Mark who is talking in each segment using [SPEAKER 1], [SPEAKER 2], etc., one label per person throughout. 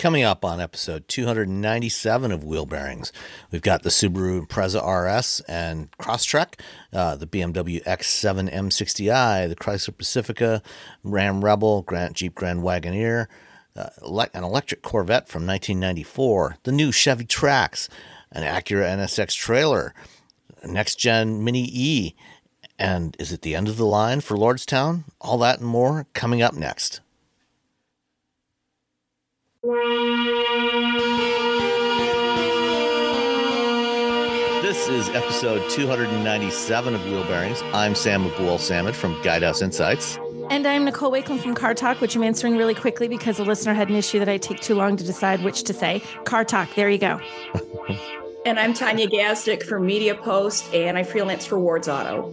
[SPEAKER 1] Coming up on episode 297 of Wheel Bearings, we've got the Subaru Impreza RS and Crosstrek, uh, the BMW X7 M60i, the Chrysler Pacifica, Ram Rebel, Grant Jeep Grand Wagoneer, uh, an electric Corvette from 1994, the new Chevy Trax, an Acura NSX trailer, next gen Mini E, and is it the end of the line for Lordstown? All that and more coming up next. This is episode 297 of Wheel Bearings. I'm Sam Abuelsamid from Guidehouse Insights.
[SPEAKER 2] And I'm Nicole Wakelin from Car Talk, which I'm answering really quickly because a listener had an issue that I take too long to decide which to say. Car Talk, there you go.
[SPEAKER 3] and I'm Tanya Gazdik from Media Post, and I freelance for Ward's Auto.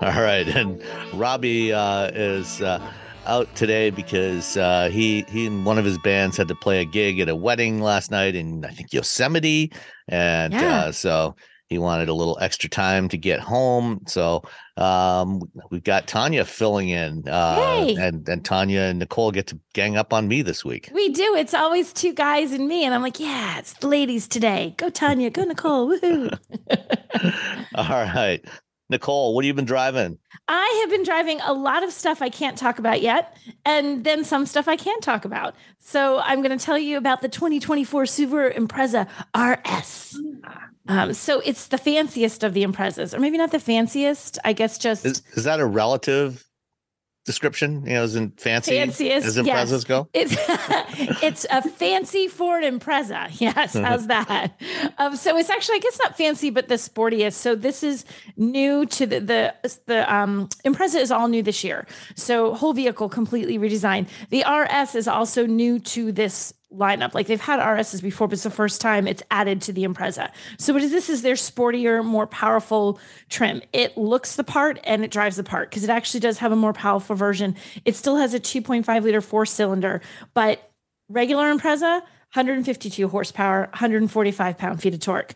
[SPEAKER 1] All right. And Robbie uh, is. Uh, out today because uh, he he and one of his bands had to play a gig at a wedding last night in I think Yosemite, and yeah. uh, so he wanted a little extra time to get home. So um, we've got Tanya filling in, uh, and and Tanya and Nicole get to gang up on me this week.
[SPEAKER 2] We do. It's always two guys and me, and I'm like, yeah, it's the ladies today. Go Tanya, go Nicole, woohoo!
[SPEAKER 1] All right. Nicole, what have you been driving?
[SPEAKER 2] I have been driving a lot of stuff I can't talk about yet, and then some stuff I can talk about. So I'm going to tell you about the 2024 Subaru Impreza RS. Um, so it's the fanciest of the Imprezas, or maybe not the fanciest. I guess just
[SPEAKER 1] is, is that a relative description? You know, as in fancy
[SPEAKER 2] fanciest
[SPEAKER 1] as Imprezas
[SPEAKER 2] yes.
[SPEAKER 1] go.
[SPEAKER 2] It's it's a fancy Ford Impreza. Yes, how's that? Um, so it's actually I guess not fancy, but the sportiest. So this is new to the the the um, Impreza is all new this year. So whole vehicle completely redesigned. The RS is also new to this lineup. Like they've had RSs before, but it's the first time it's added to the Impreza. So what is this is their sportier, more powerful trim. It looks the part and it drives the part because it actually does have a more powerful version. It still has a 2.5 liter four cylinder, but regular Impreza, 152 horsepower, 145 pound feet of torque.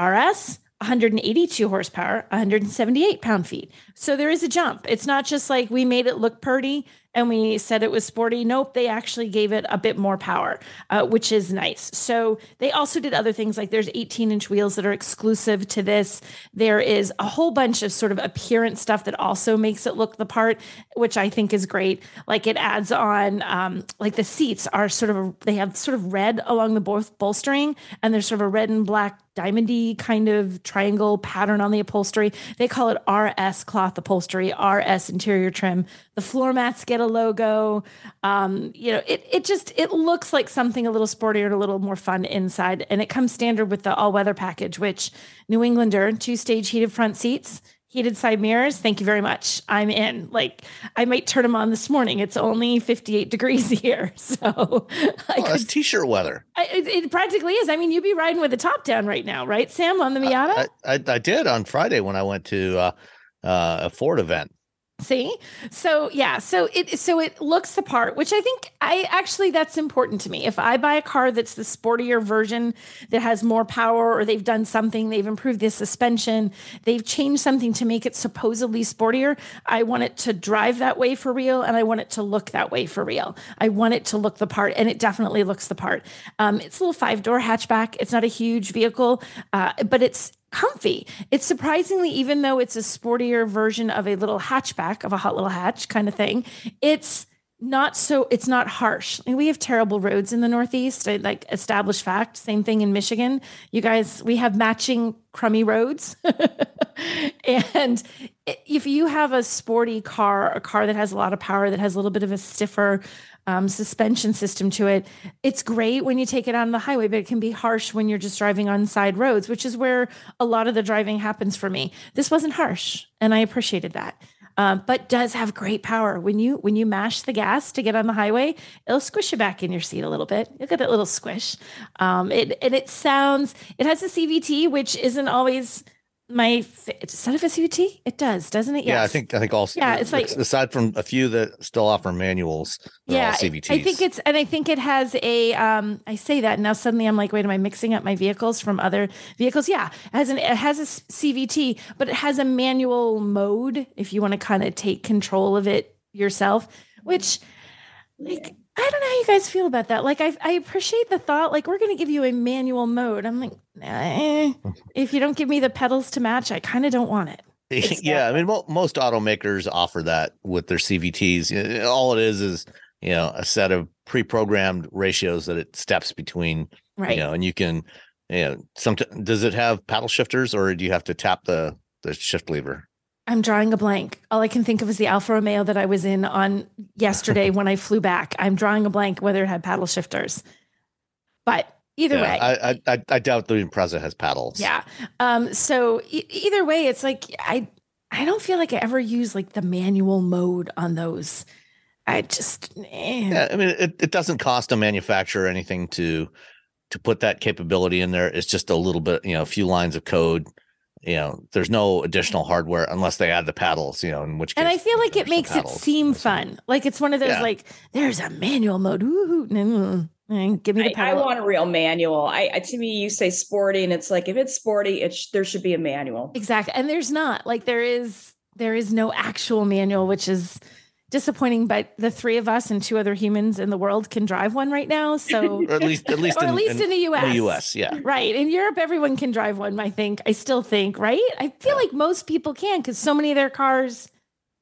[SPEAKER 2] RS, 182 horsepower, 178 pound feet. So there is a jump. It's not just like we made it look pretty and we said it was sporty. Nope, they actually gave it a bit more power, uh, which is nice. So they also did other things like there's 18 inch wheels that are exclusive to this. There is a whole bunch of sort of appearance stuff that also makes it look the part, which I think is great. Like it adds on, um, like the seats are sort of, they have sort of red along the both bolstering and there's sort of a red and black diamondy kind of triangle pattern on the upholstery. They call it RS cloth upholstery, RS interior trim. The floor mats get a logo. Um, you know, it it just it looks like something a little sportier and a little more fun inside. And it comes standard with the all weather package, which New Englander two stage heated front seats, heated side mirrors. Thank you very much. I'm in. Like I might turn them on this morning. It's only 58 degrees here, so
[SPEAKER 1] oh, that's t-shirt weather.
[SPEAKER 2] I, it, it, practically is. I mean, you'd be riding with the top down right now, right, Sam, on the Miata?
[SPEAKER 1] I, I, I did on Friday when I went to uh, uh, a Ford event.
[SPEAKER 2] See? So yeah, so it so it looks the part, which I think I actually that's important to me. If I buy a car that's the sportier version that has more power or they've done something, they've improved the suspension, they've changed something to make it supposedly sportier, I want it to drive that way for real and I want it to look that way for real. I want it to look the part and it definitely looks the part. Um, it's a little five-door hatchback. It's not a huge vehicle, uh, but it's comfy. It's surprisingly, even though it's a sportier version of a little hatchback of a hot little hatch kind of thing, it's not so it's not harsh. I mean, we have terrible roads in the Northeast, like established fact. Same thing in Michigan. You guys, we have matching crummy roads. and if you have a sporty car, a car that has a lot of power, that has a little bit of a stiffer um, suspension system to it. It's great when you take it on the highway, but it can be harsh when you're just driving on side roads, which is where a lot of the driving happens for me. This wasn't harsh, and I appreciated that. Um, but does have great power when you when you mash the gas to get on the highway it'll squish you back in your seat a little bit look get that little squish um, it and it sounds it has a cvt which isn't always my does that have a CVT? It does, doesn't it?
[SPEAKER 1] Yes. Yeah, I think I think also.
[SPEAKER 2] Yeah, it's like
[SPEAKER 1] aside from a few that still offer manuals.
[SPEAKER 2] Yeah, CVTs. I think it's and I think it has a. Um, I say that now suddenly I'm like, wait, am I mixing up my vehicles from other vehicles? Yeah, it has an it has a CVT, but it has a manual mode if you want to kind of take control of it yourself, which like I don't know how you guys feel about that. Like, I, I appreciate the thought. Like, we're going to give you a manual mode. I'm like, eh. if you don't give me the pedals to match, I kind of don't want it.
[SPEAKER 1] Yeah, I mean, mo- most automakers offer that with their CVTs. All it is is you know a set of pre-programmed ratios that it steps between.
[SPEAKER 2] Right.
[SPEAKER 1] You know, and you can, you know, some does it have paddle shifters or do you have to tap the the shift lever?
[SPEAKER 2] I'm drawing a blank. All I can think of is the Alfa Romeo that I was in on yesterday when I flew back. I'm drawing a blank whether it had paddle shifters. But either yeah, way,
[SPEAKER 1] I, I I doubt the Impreza has paddles.
[SPEAKER 2] Yeah. Um. So e- either way, it's like I I don't feel like I ever use like the manual mode on those. I just
[SPEAKER 1] eh. yeah. I mean, it, it doesn't cost a manufacturer anything to to put that capability in there. It's just a little bit, you know, a few lines of code you know, there's no additional hardware unless they add the paddles, you know, in which case,
[SPEAKER 2] And I feel like it makes it seem fun. Like it's one of those yeah. like there's a manual mode. Ooh, give me the
[SPEAKER 3] I, I, want a real manual. I, I, to me, you say sporty, and it's like if it's sporty, it sh- there should be a manual.
[SPEAKER 2] Exactly, and there's not. Like there is there is no actual manual, which is disappointing, but the three of us and two other humans in the world can drive one right now. So
[SPEAKER 1] or at least at least
[SPEAKER 2] or
[SPEAKER 1] in,
[SPEAKER 2] at least in, in, the US.
[SPEAKER 1] In the US, yeah.
[SPEAKER 2] Right. In Europe, everyone can drive one, I think. I still think, right? I feel yeah. like most people can because so many of their cars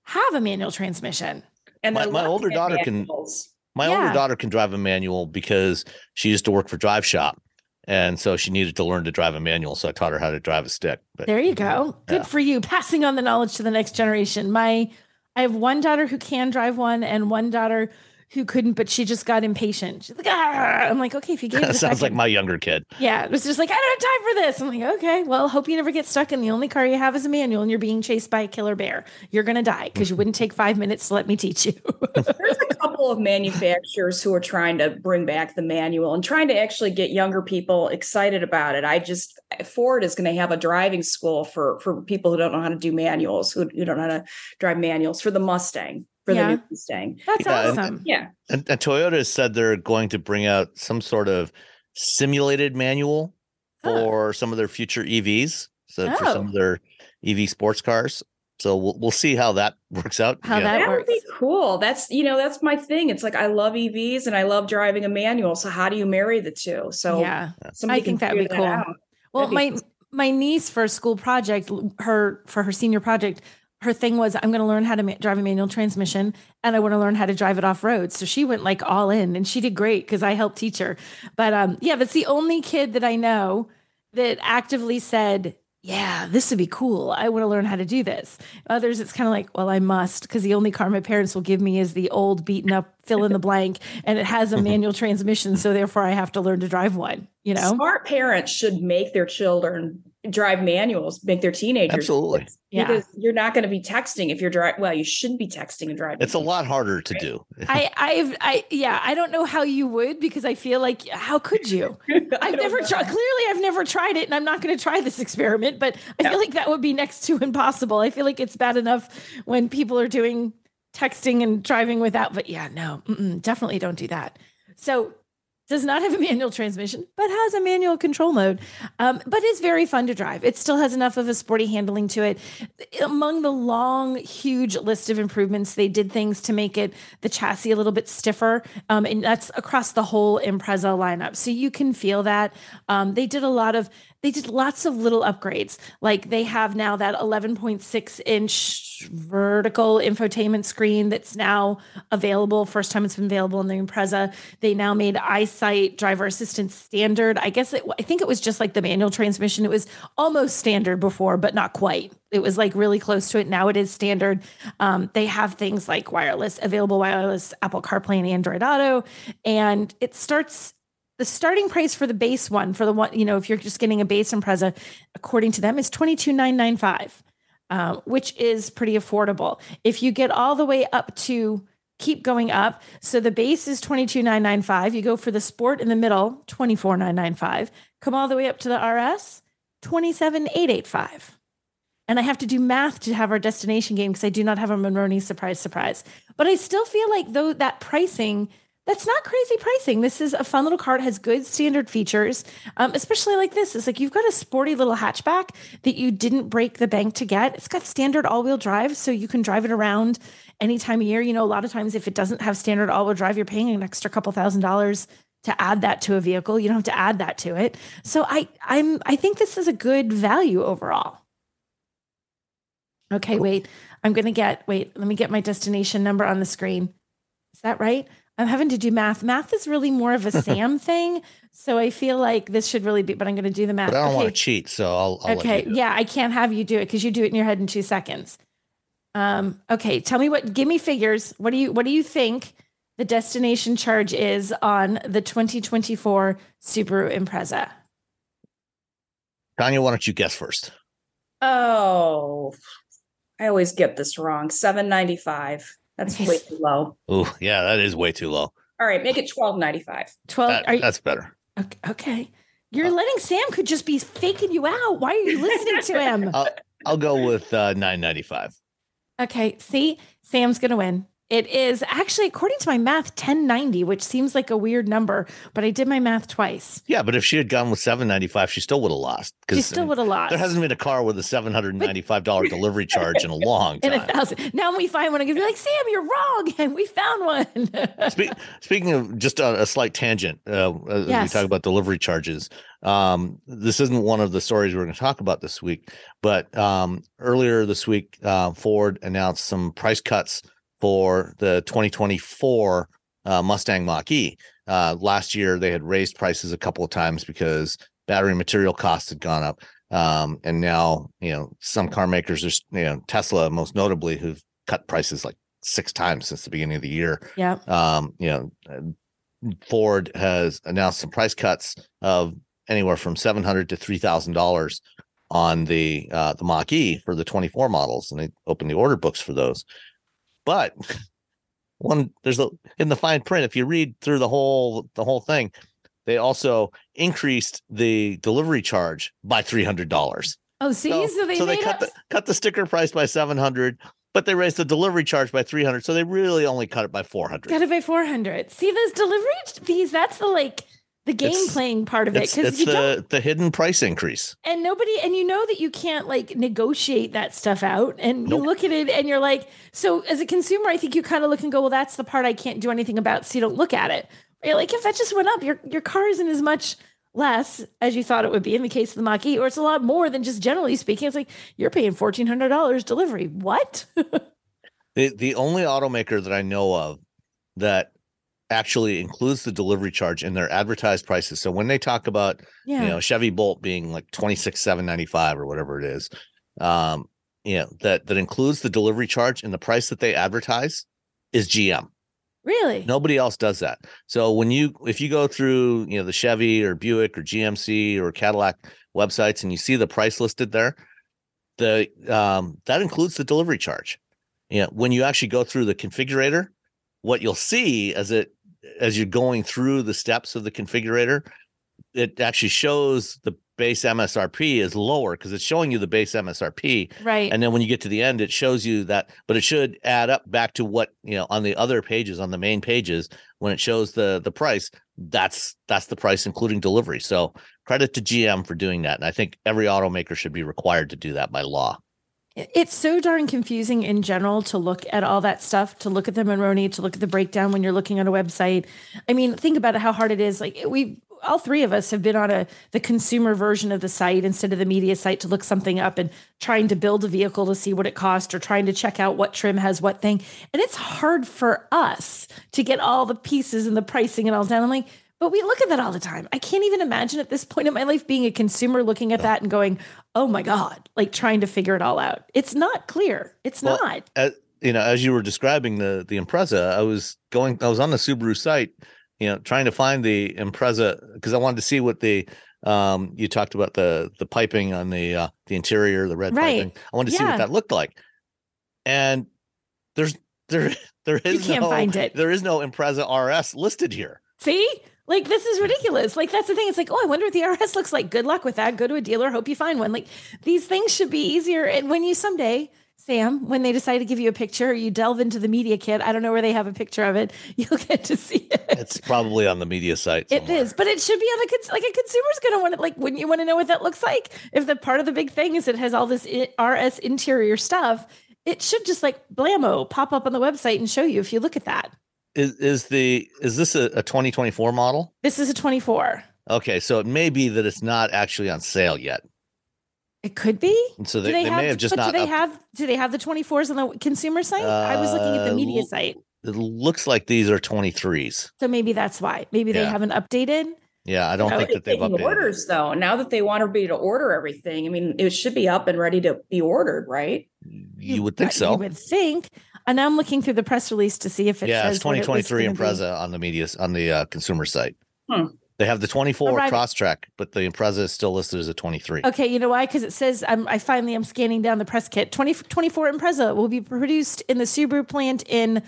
[SPEAKER 2] have a manual transmission.
[SPEAKER 1] And my, my older daughter manuals. can my yeah. older daughter can drive a manual because she used to work for Drive Shop. And so she needed to learn to drive a manual. So I taught her how to drive a stick.
[SPEAKER 2] But, there you go. Good for you. Passing on the knowledge to the next generation. My I have one daughter who can drive one and one daughter who couldn't, but she just got impatient. She's like, ah. I'm like, okay, if you gave
[SPEAKER 1] it sounds like my younger kid.
[SPEAKER 2] Yeah, it was just like, I don't have time for this. I'm like, okay, well, hope you never get stuck in the only car you have is a manual and you're being chased by a killer bear. You're gonna die because you wouldn't take five minutes to let me teach you.
[SPEAKER 3] There's a couple of manufacturers who are trying to bring back the manual and trying to actually get younger people excited about it. I just Ford is going to have a driving school for for people who don't know how to do manuals, who, who don't know how to drive manuals for the Mustang for yeah. the new Mustang.
[SPEAKER 2] That's
[SPEAKER 3] yeah,
[SPEAKER 2] awesome.
[SPEAKER 3] And, yeah.
[SPEAKER 1] And, and, Toyota has said they're going to bring out some sort of simulated manual for oh. some of their future EVs. So oh. for some of oh. their EV sports cars. So we'll we'll see how that works out.
[SPEAKER 2] How yeah. that, that
[SPEAKER 3] would be cool. That's you know that's my thing. It's like I love EVs and I love driving a manual. So how do you marry the two? So
[SPEAKER 2] yeah, I think that would be cool. That well, my cool. my niece for a school project, her for her senior project, her thing was i'm going to learn how to ma- drive a manual transmission and i want to learn how to drive it off road. So she went like all in and she did great because i helped teach her. But um yeah that's the only kid that i know that actively said yeah this would be cool. I want to learn how to do this. Others it's kind of like well i must because the only car my parents will give me is the old beaten up fill in the blank and it has a manual transmission so therefore i have to learn to drive one you know?
[SPEAKER 3] Smart parents should make their children drive manuals, make their teenagers.
[SPEAKER 1] Absolutely.
[SPEAKER 2] Yeah.
[SPEAKER 3] Because you're not going to be texting if you're driving. Well, you shouldn't be texting and driving.
[SPEAKER 1] It's a lot harder to do.
[SPEAKER 2] I, I've, I, yeah, I don't know how you would because I feel like, how could you? I've never tried. Clearly, I've never tried it, and I'm not going to try this experiment. But I feel like that would be next to impossible. I feel like it's bad enough when people are doing texting and driving without. But yeah, no, definitely don't do that. So does not have a manual transmission, but has a manual control mode. Um, but it's very fun to drive. It still has enough of a sporty handling to it. Among the long, huge list of improvements, they did things to make it the chassis a little bit stiffer, um, and that's across the whole Impreza lineup. So you can feel that. Um, they did a lot of they did lots of little upgrades. Like they have now that 11.6 inch vertical infotainment screen that's now available. First time it's been available in the Impreza. They now made EyeSight driver assistance standard. I guess it, I think it was just like the manual transmission. It was almost standard before, but not quite. It was like really close to it. Now it is standard. Um, they have things like wireless, available wireless Apple CarPlay and Android Auto, and it starts the starting price for the base one, for the one, you know, if you're just getting a base Impreza, according to them, is twenty two nine nine five, uh, which is pretty affordable. If you get all the way up to keep going up, so the base is twenty two nine nine five. You go for the sport in the middle, twenty four nine nine five. Come all the way up to the RS, twenty seven eight eight five. And I have to do math to have our destination game because I do not have a Monroney surprise surprise. But I still feel like though that pricing that's not crazy pricing. This is a fun little car. It has good standard features, um, especially like this. It's like you've got a sporty little hatchback that you didn't break the bank to get. It's got standard all wheel drive, so you can drive it around any time of year. You know, a lot of times if it doesn't have standard all wheel drive, you're paying an extra couple thousand dollars to add that to a vehicle. You don't have to add that to it. So I I'm I think this is a good value overall. Okay, wait. I'm gonna get wait, let me get my destination number on the screen. Is that right? I'm having to do math. Math is really more of a Sam thing. So I feel like this should really be, but I'm going to do the math.
[SPEAKER 1] But I don't
[SPEAKER 2] okay.
[SPEAKER 1] want to cheat, so I'll. I'll
[SPEAKER 2] okay. Yeah, I can't have you do it because you do it in your head in two seconds. Um, okay. Tell me what, give me figures. What do you, what do you think the destination charge is on the 2024 Subaru Impreza?
[SPEAKER 1] Tanya, why don't you guess first?
[SPEAKER 3] Oh, I always get this wrong. Seven ninety five. That's way too low.
[SPEAKER 1] Oh, yeah, that is way too low.
[SPEAKER 3] All right, make it twelve ninety five.
[SPEAKER 2] 12.
[SPEAKER 1] That-
[SPEAKER 2] are you,
[SPEAKER 1] that's better.
[SPEAKER 2] okay, okay. You're letting Sam could just be faking you out. Why are you listening to him?
[SPEAKER 1] I'll, I'll go with uh, nine ninety five.
[SPEAKER 2] Okay, see, Sam's gonna win. It is actually, according to my math, 1090, which seems like a weird number, but I did my math twice.
[SPEAKER 1] Yeah, but if she had gone with seven ninety five, she still would have lost.
[SPEAKER 2] She still would have lost.
[SPEAKER 1] There hasn't been a car with a seven hundred ninety five dollar delivery charge in a long
[SPEAKER 2] in
[SPEAKER 1] time.
[SPEAKER 2] a thousand. Now we find one, I'm gonna be like, Sam, you're wrong, and we found one.
[SPEAKER 1] Spe- speaking of just a, a slight tangent, uh, as
[SPEAKER 2] Yes.
[SPEAKER 1] we talk about delivery charges, um, this isn't one of the stories we're going to talk about this week, but um, earlier this week, uh, Ford announced some price cuts for the 2024 uh, Mustang Mach E. Uh, last year, they had raised prices a couple of times because battery material costs had gone up. Um, and now, you know, some car makers, there's, you know, Tesla most notably, who've cut prices like six times since the beginning of the year
[SPEAKER 2] yeah.
[SPEAKER 1] um, you know, uh, Ford has announced some price cuts of anywhere from seven hundred to three thousand dollars on the uh, the Mach E for the twenty four models, and they opened the order books for those. But one there's a in the fine print. If you read through the whole the whole thing, they also increased the delivery charge by three hundred dollars.
[SPEAKER 2] Oh, see, so, they
[SPEAKER 1] so they cut
[SPEAKER 2] up.
[SPEAKER 1] the cut the sticker price by seven hundred, but they raised the delivery charge by three hundred. So they really only cut it by four hundred.
[SPEAKER 2] Got it by 400. See those delivery fees? That's the like the game
[SPEAKER 1] It's-
[SPEAKER 2] playing part of it because
[SPEAKER 1] it's
[SPEAKER 2] you don't
[SPEAKER 1] the, the hidden price increase.
[SPEAKER 2] and nobody and you know that you can't like negotiate that stuff out and you look at it and you're like so as a consumer i think you kind of look and go well that's the part i can't do anything about so you don't look at it. You're like if that just went up your your car isn't as much less as you thought it would be in the case of the Mach-E, or it's a lot more than just generally speaking it's like you're paying $1400 delivery. What?
[SPEAKER 1] The the only automaker that I know of that actually includes the delivery charge in their advertised prices. So when they talk about
[SPEAKER 2] yeah
[SPEAKER 1] you know Chevy Bolt being like twenty six seven ninety five or whatever it is, um, you know that that includes the delivery charge and the price that they advertise is GM.
[SPEAKER 2] Really?
[SPEAKER 1] Nobody else does that. So when you if you go through, you know, the Chevy or Buick or GMC or Cadillac websites and you see the price listed there, the um that includes the delivery charge. You know, when you actually go through the configurator, what you'll see as it as you're going through the steps of the configurator, it actually shows the base MSRP is lower because it's showing you the base MSRP.
[SPEAKER 2] Right.
[SPEAKER 1] And then when you get to the end, it shows you that, but it should add up back to what, you know, on the other pages, on the main pages, when it shows the the price, that's that's the price including delivery. So credit to GM for doing that. And I think every automaker should be required to do that by law.
[SPEAKER 2] It's so darn confusing in general to look at all that stuff, to look at the Monroney, to look at the breakdown when you're looking at a website. I mean, think about how hard it is. Like we all three of us have been on a the consumer version of the site instead of the media site to look something up and trying to build a vehicle to see what it costs or trying to check out what trim has what thing. And it's hard for us to get all the pieces and the pricing and all down. I'm like, but we look at that all the time. I can't even imagine at this point in my life being a consumer looking at that and going, "Oh my god!" Like trying to figure it all out. It's not clear. It's
[SPEAKER 1] Well,
[SPEAKER 2] not.
[SPEAKER 1] As, you know, as you were describing the the Impreza, I was going, I was on the Subaru site, you know, trying to find the Impreza because I wanted to see what the um you talked about the the piping on the uh the interior, the red
[SPEAKER 2] Right.
[SPEAKER 1] piping. I wanted to see what that looked like. And there's there there is you
[SPEAKER 2] can't
[SPEAKER 1] no,
[SPEAKER 2] find it.
[SPEAKER 1] There is no Impreza RS listed here.
[SPEAKER 2] See? Like this is ridiculous. Like that's the thing. It's like, oh, I wonder what the RS looks like. Good luck with that. Go to a dealer. Hope you find one. Like these things should be easier. And when you someday, Sam, when they decide to give you a picture, you delve into the media kit. I don't know where they have a picture of it. You'll get to see it.
[SPEAKER 1] It's probably on the media site.
[SPEAKER 2] It
[SPEAKER 1] somewhere.
[SPEAKER 2] is, but it should be on the cons- like a consumer's going to want it. Like, wouldn't you want to know what that looks like? If the part of the big thing is it has all this RS interior stuff, it should just like blammo pop up on the website and show you if you look at that.
[SPEAKER 1] Is is the is this a, a 2024 model?
[SPEAKER 2] This is a 24.
[SPEAKER 1] Okay, so it may be that it's not actually on sale yet.
[SPEAKER 2] It could be.
[SPEAKER 1] And so
[SPEAKER 2] Do
[SPEAKER 1] they, they, may have just
[SPEAKER 2] but
[SPEAKER 1] not
[SPEAKER 2] do they
[SPEAKER 1] up-
[SPEAKER 2] have do they have the 24s on the consumer site? I was looking at the
[SPEAKER 1] Uh,
[SPEAKER 2] media
[SPEAKER 1] l-
[SPEAKER 2] site.
[SPEAKER 1] it looks like these are 23s.
[SPEAKER 2] So maybe that's why. Maybe they haven't updated.
[SPEAKER 1] Yeah, I don't
[SPEAKER 3] Now
[SPEAKER 1] think that they've
[SPEAKER 3] taking
[SPEAKER 1] updated.
[SPEAKER 3] orders though. Now that they want everybody to order everything, I mean, it should be up and ready to be ordered, right?
[SPEAKER 1] You would think
[SPEAKER 2] Uh,
[SPEAKER 1] so.
[SPEAKER 2] You would think. And now I'm looking through the press release to see if it
[SPEAKER 1] yeah,
[SPEAKER 2] says
[SPEAKER 1] it's
[SPEAKER 2] what it was
[SPEAKER 1] 2023
[SPEAKER 2] gonna be.
[SPEAKER 1] Impreza on the media on the uh, consumer site.
[SPEAKER 3] Hmm.
[SPEAKER 1] They have the 24
[SPEAKER 2] Arriving-
[SPEAKER 1] Crosstrek, but the Impreza is still listed as a 23.
[SPEAKER 2] Okay, you know why? Because it says I'm, I finally I'm scanning down the press kit. 20, 24 Impreza will be produced in the Subaru plant in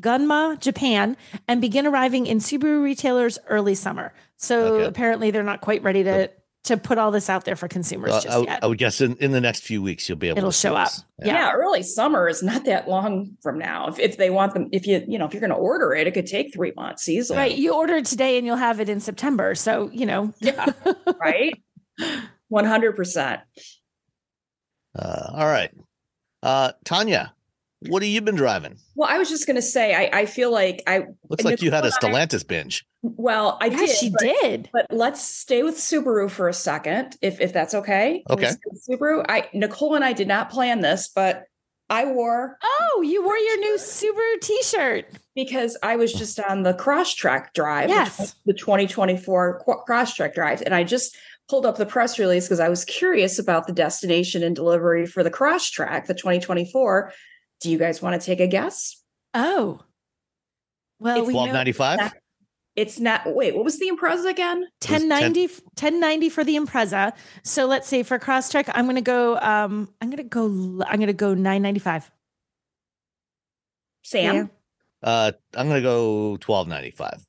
[SPEAKER 2] Gunma, Japan, and begin arriving in Subaru retailers early summer. So
[SPEAKER 1] Okay.
[SPEAKER 2] apparently they're not quite ready to to put all this out there for consumers
[SPEAKER 1] Uh,
[SPEAKER 2] just
[SPEAKER 1] I,
[SPEAKER 2] yet.
[SPEAKER 1] I would guess in, in the next few weeks you'll be able
[SPEAKER 2] It'll
[SPEAKER 1] to
[SPEAKER 2] show up. Yeah.
[SPEAKER 3] Yeah. early summer is not that long from now. If, if they want them, if you, you know, if you're going to order it, it could take three months easily.
[SPEAKER 2] Right, you order it today and you'll have it in September. So you know,
[SPEAKER 3] Yeah. Right. 100%.
[SPEAKER 1] Uh, all right. Uh, Tanya, what have you been driving?
[SPEAKER 3] Well, I was just going to say, I, I feel like I,
[SPEAKER 1] Looks like you had a
[SPEAKER 3] Nicole and I-
[SPEAKER 1] Stellantis binge.
[SPEAKER 3] well, I
[SPEAKER 2] yeah,
[SPEAKER 3] did.
[SPEAKER 2] she
[SPEAKER 3] but-
[SPEAKER 2] did.
[SPEAKER 3] But let's stay with Subaru for a second, if if that's okay.
[SPEAKER 1] Okay.
[SPEAKER 3] stay Subaru. I Nicole and I did not plan this, but I wore
[SPEAKER 2] Oh, you wore your new Subaru T-shirt.
[SPEAKER 3] because I was just on the Crosstrek drive,
[SPEAKER 2] Yes.
[SPEAKER 3] the 2024 Qu- Crosstrek drive, and I just pulled up the press release because I was curious about the destination and delivery for the Crosstrek, the 2024. Do you guys want to take a guess?
[SPEAKER 2] Oh, well,
[SPEAKER 3] It's
[SPEAKER 2] we know
[SPEAKER 1] 1295?
[SPEAKER 3] It's not. Wait, what was the Impreza again?
[SPEAKER 1] It was 10
[SPEAKER 2] 1090 1090 for the Impreza. So let's say for Crosstrek, I'm going to go um I'm going to go i'm going to go 995.
[SPEAKER 3] Sam.
[SPEAKER 2] Yeah.
[SPEAKER 1] Uh, I'm going to go 1295.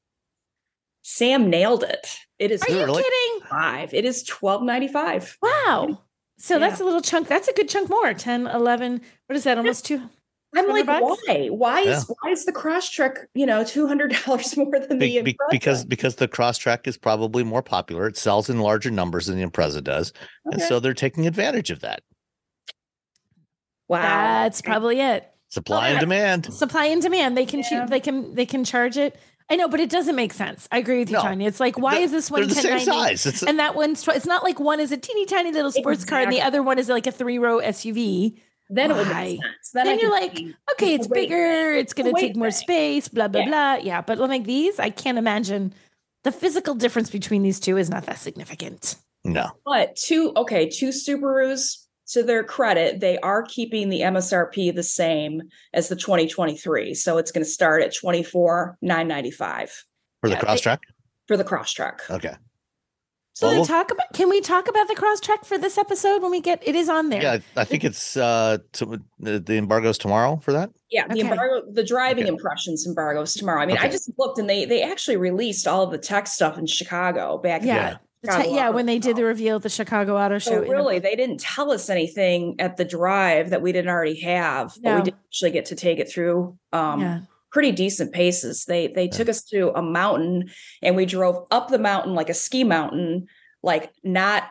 [SPEAKER 3] Sam nailed it. It is
[SPEAKER 2] Are you
[SPEAKER 1] Really?
[SPEAKER 2] kidding?
[SPEAKER 3] five. It is 1295.
[SPEAKER 2] Wow. So
[SPEAKER 3] Yeah.
[SPEAKER 2] that's a little chunk. That's a good chunk more. 10 11 what is that? Almost 2
[SPEAKER 3] I'm like,
[SPEAKER 2] bucks?
[SPEAKER 3] why? Why is why is the Crosstrek, you know, two hundred dollars more than
[SPEAKER 1] Be-
[SPEAKER 3] the
[SPEAKER 1] be-
[SPEAKER 3] Impreza?
[SPEAKER 1] because because the Crosstrek is probably more popular. It sells in larger numbers than the Impreza does, and so they're taking advantage of that.
[SPEAKER 3] wow,
[SPEAKER 2] That's probably it.
[SPEAKER 1] Supply and demand.
[SPEAKER 2] Supply and demand. They can
[SPEAKER 3] Yeah.
[SPEAKER 2] shoot, they can they can charge it. I know, but it doesn't make sense. I agree with you,
[SPEAKER 1] No.
[SPEAKER 2] Tanya. It's like why
[SPEAKER 1] They're-
[SPEAKER 2] is this one
[SPEAKER 1] They're the same size. It's,
[SPEAKER 2] and that one's tw- it's not like one is a teeny tiny little sports car and the other one is like a three row SUV.
[SPEAKER 3] Then it would
[SPEAKER 2] Why?
[SPEAKER 3] make sense. Then,
[SPEAKER 2] Then, you're like,
[SPEAKER 3] see
[SPEAKER 2] okay, it's
[SPEAKER 3] weight
[SPEAKER 2] bigger, it's going to take more
[SPEAKER 3] thing.
[SPEAKER 2] space, blah blah
[SPEAKER 3] Yeah.
[SPEAKER 2] blah. Yeah, but like these, I can't imagine the physical difference between these two is not that significant.
[SPEAKER 1] no.
[SPEAKER 3] But two, okay, two Subarus to their credit, they are keeping the MSRP the same as the 2023. So it's going to start at 24 995
[SPEAKER 1] For the
[SPEAKER 2] Yeah,
[SPEAKER 1] Crosstrek?
[SPEAKER 3] for the Crosstrek.
[SPEAKER 1] Okay.
[SPEAKER 2] So
[SPEAKER 1] Well,
[SPEAKER 2] they
[SPEAKER 1] we'll-
[SPEAKER 2] talk about. Can we talk about the Crosstrek for this episode when we get? It is on there.
[SPEAKER 1] Yeah, I think it's uh to, the, the embargo's tomorrow for that.
[SPEAKER 3] Yeah, the
[SPEAKER 2] Okay.
[SPEAKER 3] embargo, the driving
[SPEAKER 1] Okay.
[SPEAKER 3] impressions embargo is tomorrow. I mean, I just looked and they they actually released all of the tech stuff in Chicago back. in
[SPEAKER 2] Yeah.
[SPEAKER 3] the
[SPEAKER 2] The te- yeah, when they did the reveal at the Chicago Auto Show.
[SPEAKER 3] So
[SPEAKER 2] in-
[SPEAKER 3] really, they didn't tell us anything at the drive that we didn't already have, but we didn't actually get to take it through um,
[SPEAKER 2] yeah.
[SPEAKER 3] Pretty decent paces. They they took us to a mountain and we drove up the mountain like a ski mountain, like not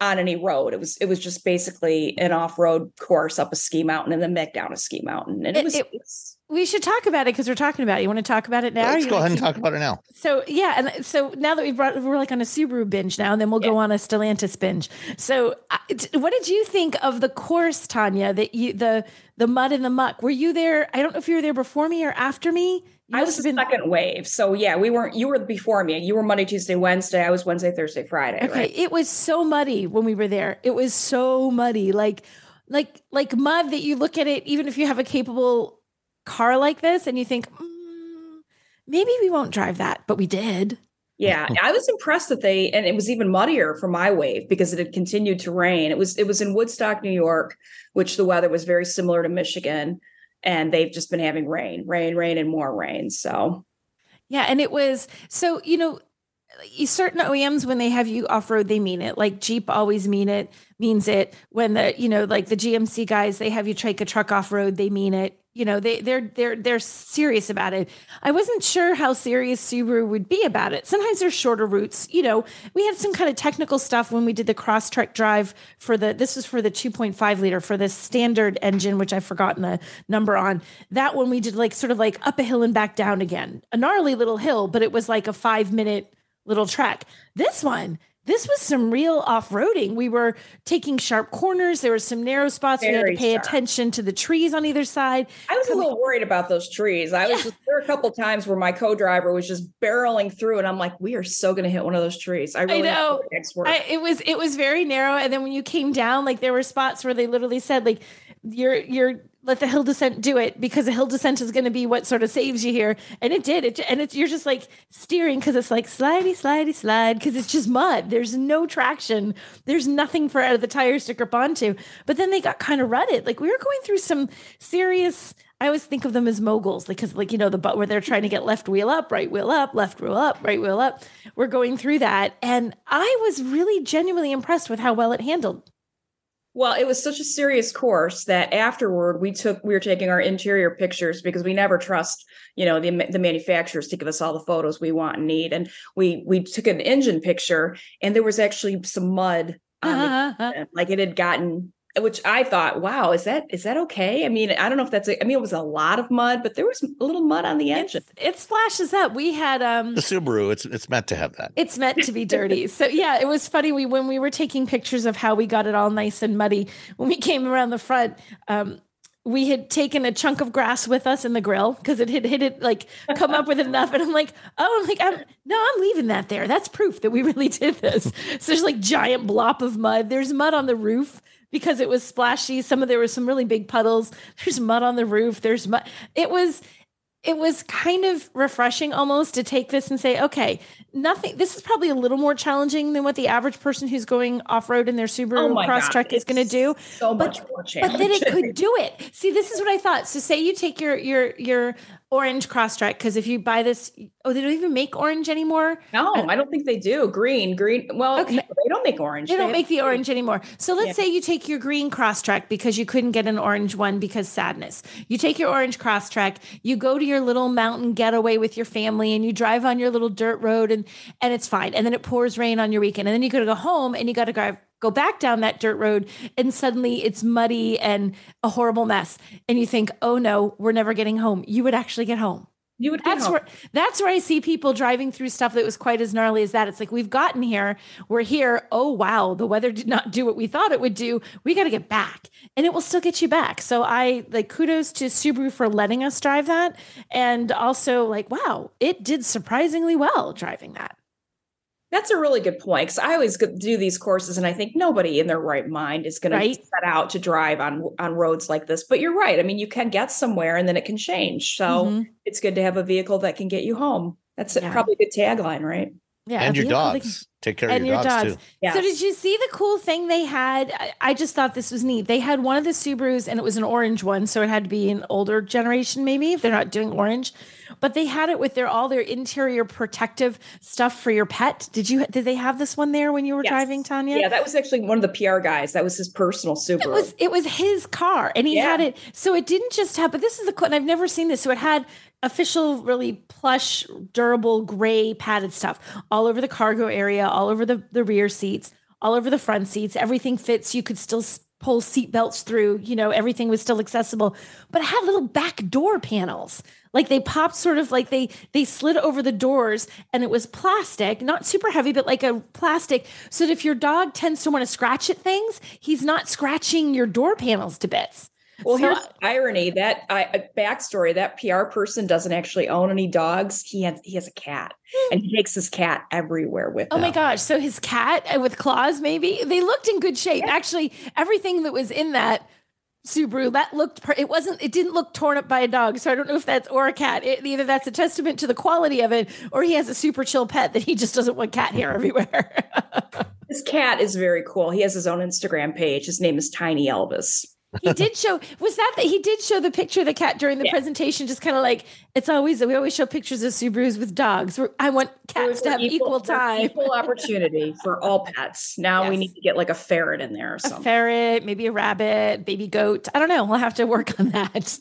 [SPEAKER 3] on any road. It was it was just basically an off road course up a ski mountain and then back down a ski mountain, and it,
[SPEAKER 2] It-
[SPEAKER 3] was.
[SPEAKER 2] it-
[SPEAKER 3] it's-
[SPEAKER 2] We should talk about it because we're talking about it. You want to talk about it now?
[SPEAKER 1] Let's go
[SPEAKER 2] wanna
[SPEAKER 1] ahead and
[SPEAKER 2] keep-
[SPEAKER 1] talk about it now.
[SPEAKER 2] So yeah, and so now that we've brought, we're like on a Subaru binge now, and then we'll go on a Stellantis binge. So, uh, what did you think of the course, Tanya? That you the the mud and the muck. Were you there? I don't know if you were there before me or after me. You
[SPEAKER 3] I
[SPEAKER 2] must
[SPEAKER 3] was the
[SPEAKER 2] been-
[SPEAKER 3] second wave, so yeah, we weren't. You were before me. You were Monday, Tuesday, Wednesday. I was Wednesday, Thursday, Friday.
[SPEAKER 2] Okay,
[SPEAKER 3] right?
[SPEAKER 2] it was so muddy when we were there. It was so muddy, like like like mud that you look at it, even if you have a capable car like this, and you think. "Mm, Maybe we won't drive that, but we did.
[SPEAKER 3] Yeah, I was impressed that they and it was even muddier for my wave because it had continued to rain. It was it was in Woodstock, New York, which the weather was very similar to Michigan, and they've just been having rain, rain, rain, and more rain. So
[SPEAKER 2] Yeah, and it was so you know certain OEMs when they have you off road they mean it. Like Jeep always mean it means it. When the you know like the GMC guys they have you take a truck off road they mean it. You know they they're they're they're serious about it. I wasn't sure how serious Subaru would be about it. Sometimes there's shorter routes. You know we had some kind of technical stuff when we did the Crosstrek drive for the this was for the 2.5 liter for the standard engine which I've forgotten the number on. That one we did like sort of like up a hill and back down again. A gnarly little hill, but it was like a 5 minute little trek. This one, this was some real off-roading. We were taking sharp corners. There were some narrow spots. we had to pay
[SPEAKER 3] sharp.
[SPEAKER 2] attention to the trees on either side.
[SPEAKER 3] I was a little worried about those trees. I was just there were a couple times where my co-driver was just barreling through, and I'm like, we are so going to hit one of those trees. I really
[SPEAKER 2] know.
[SPEAKER 3] Next work.
[SPEAKER 2] I, it was it was very narrow, and then when you came down, like there were spots where they literally said, like, "You're you're let the hill descent do it because the hill descent is going to be what sort of saves you here," and it did. It and it's you're just like steering because it's like slidey slidey slide because it's just mud. There's no traction. There's nothing for out of the tires to grip onto. But then they got kind of rutted. Like we were going through some serious. I always think of them as moguls because, like, you know, the butt where they're trying to get left wheel up, right wheel up, left wheel up, right wheel up. We're going through that. And I was really genuinely impressed with how well it handled.
[SPEAKER 3] Well, it was such a serious course that afterward we took we were taking our interior pictures because we never trust you know the the manufacturers to give us all the photos we want and need, and we we took an engine picture and there was actually some mud on the like it had gotten which I thought, wow, is that is that okay? I mean, I don't know if that's a, I mean, it was a lot of mud, but there was a little mud on the engine.
[SPEAKER 2] It's, it splashes up. We had um
[SPEAKER 1] The Subaru, it's it's meant to have that.
[SPEAKER 2] it's meant to be dirty. So yeah, it was funny. We when we were taking pictures of how we got it all nice and muddy when we came around the front. Um, we had taken a chunk of grass with us in the grill because it had hit it like come up with enough, and I'm like, oh, I'm like, I'm no, I'm leaving that there. That's proof that we really did this. So there's like giant blob of mud. There's mud on the roof because it was splashy. Some of there were some really big puddles. There's mud on the roof. There's mud. It was it was kind of refreshing almost to take this and say, okay, nothing. This is probably a little more challenging than what the average person who's going off road in their Subaru
[SPEAKER 3] Oh
[SPEAKER 2] Crosstrek is going to do.
[SPEAKER 3] So
[SPEAKER 2] But-
[SPEAKER 3] much more challenging.
[SPEAKER 2] But then it could do it. See, this is what I thought. So, say you take your your your orange cross Crosstrek because if you buy this, oh, they don't even make orange anymore.
[SPEAKER 3] No, I don't think they do. Green, green. Well,
[SPEAKER 2] Okay.
[SPEAKER 3] they don't make orange.
[SPEAKER 2] They don't make the
[SPEAKER 3] green.
[SPEAKER 2] orange anymore. So let's
[SPEAKER 3] Yeah.
[SPEAKER 2] say you take your green Crosstrek because you couldn't get an orange one because sadness. You take your orange Crosstrek, you go to your little mountain getaway with your family and you drive on your little dirt road and and it's fine. And then it pours rain on your weekend. And then you got to go home and you got to drive go back down that dirt road and suddenly it's muddy and a horrible mess. And you think, "Oh no, we're never getting home." You would actually get home.
[SPEAKER 3] You would get
[SPEAKER 2] That's
[SPEAKER 3] home.
[SPEAKER 2] where that's where I see people driving through stuff that was quite as gnarly as that. It's like we've gotten here, we're here. Oh wow, the weather did not do what we thought it would do. We got to get back, and it will still get you back. So I like kudos to Subaru for letting us drive that, and also like wow, it did surprisingly well driving that.
[SPEAKER 3] That's a really good point because I always do these courses, and I think nobody in their right mind is going
[SPEAKER 2] Right.
[SPEAKER 3] to set out to drive on on roads like this. But you're right. I mean, you can get somewhere, and then it can change. So
[SPEAKER 2] Mhm.
[SPEAKER 3] it's good to have a vehicle that can get you home. That's
[SPEAKER 2] Yeah.
[SPEAKER 3] probably a good tagline, right?
[SPEAKER 2] Yeah,
[SPEAKER 1] and your
[SPEAKER 2] vehicle that
[SPEAKER 1] dogs. Take care
[SPEAKER 2] and
[SPEAKER 1] of your,
[SPEAKER 2] your
[SPEAKER 1] dogs,
[SPEAKER 2] dogs.
[SPEAKER 1] too.
[SPEAKER 3] Yes.
[SPEAKER 2] So did you see the cool thing they had? I, I just thought this was neat. They had one of the Subarus and it was an orange one, so it had to be an older generation maybe if they're not doing orange. But they had it with their all their interior protective stuff for your pet. Did you did they have this one there when you were
[SPEAKER 3] Yes.
[SPEAKER 2] driving, Tanya?
[SPEAKER 3] Yeah, that was actually one of the PR guys. That was his personal Subaru.
[SPEAKER 2] It was it was his car, and he
[SPEAKER 3] Yeah.
[SPEAKER 2] had it. So it didn't just have. But this is the cool. And I've never seen this. So it had official, really plush, durable, gray padded stuff all over the cargo area, all over the the rear seats, all over the front seats. Everything fits. You could still pull seat belts through. You know, everything was still accessible. But it had little back door panels. Like they popped sort of like they they slid over the doors and it was plastic, not super heavy, but like a plastic. So that if your dog tends to want to scratch at things, he's not scratching your door panels to bits.
[SPEAKER 3] Well,
[SPEAKER 2] So-
[SPEAKER 3] here's the irony that I a backstory that PR person doesn't actually own any dogs. He has he has a cat, and he takes his cat everywhere with
[SPEAKER 2] Oh
[SPEAKER 3] him.
[SPEAKER 2] my gosh. So his cat uh, with claws, maybe they looked in good shape. Actually, everything that was in that Subaru that looked, it wasn't, it didn't look torn up by a dog. So I don't know if that's or a cat. It, either that's a testament to the quality of it or he has a super chill pet that he just doesn't want cat hair everywhere.
[SPEAKER 3] His cat is very cool. He has his own Instagram page. His name is Tiny Elvis.
[SPEAKER 2] He did show, was that that he did show the picture of the cat during the
[SPEAKER 3] Yeah.
[SPEAKER 2] presentation? Just kind of like, it's always, we always show pictures of Subarus with dogs. I want cats to have equal,
[SPEAKER 3] for
[SPEAKER 2] time.
[SPEAKER 3] equal opportunity for all pets. Now we need to get like a ferret in there or
[SPEAKER 2] a ferret, maybe a rabbit, baby goat. I don't know. We'll have to work on that.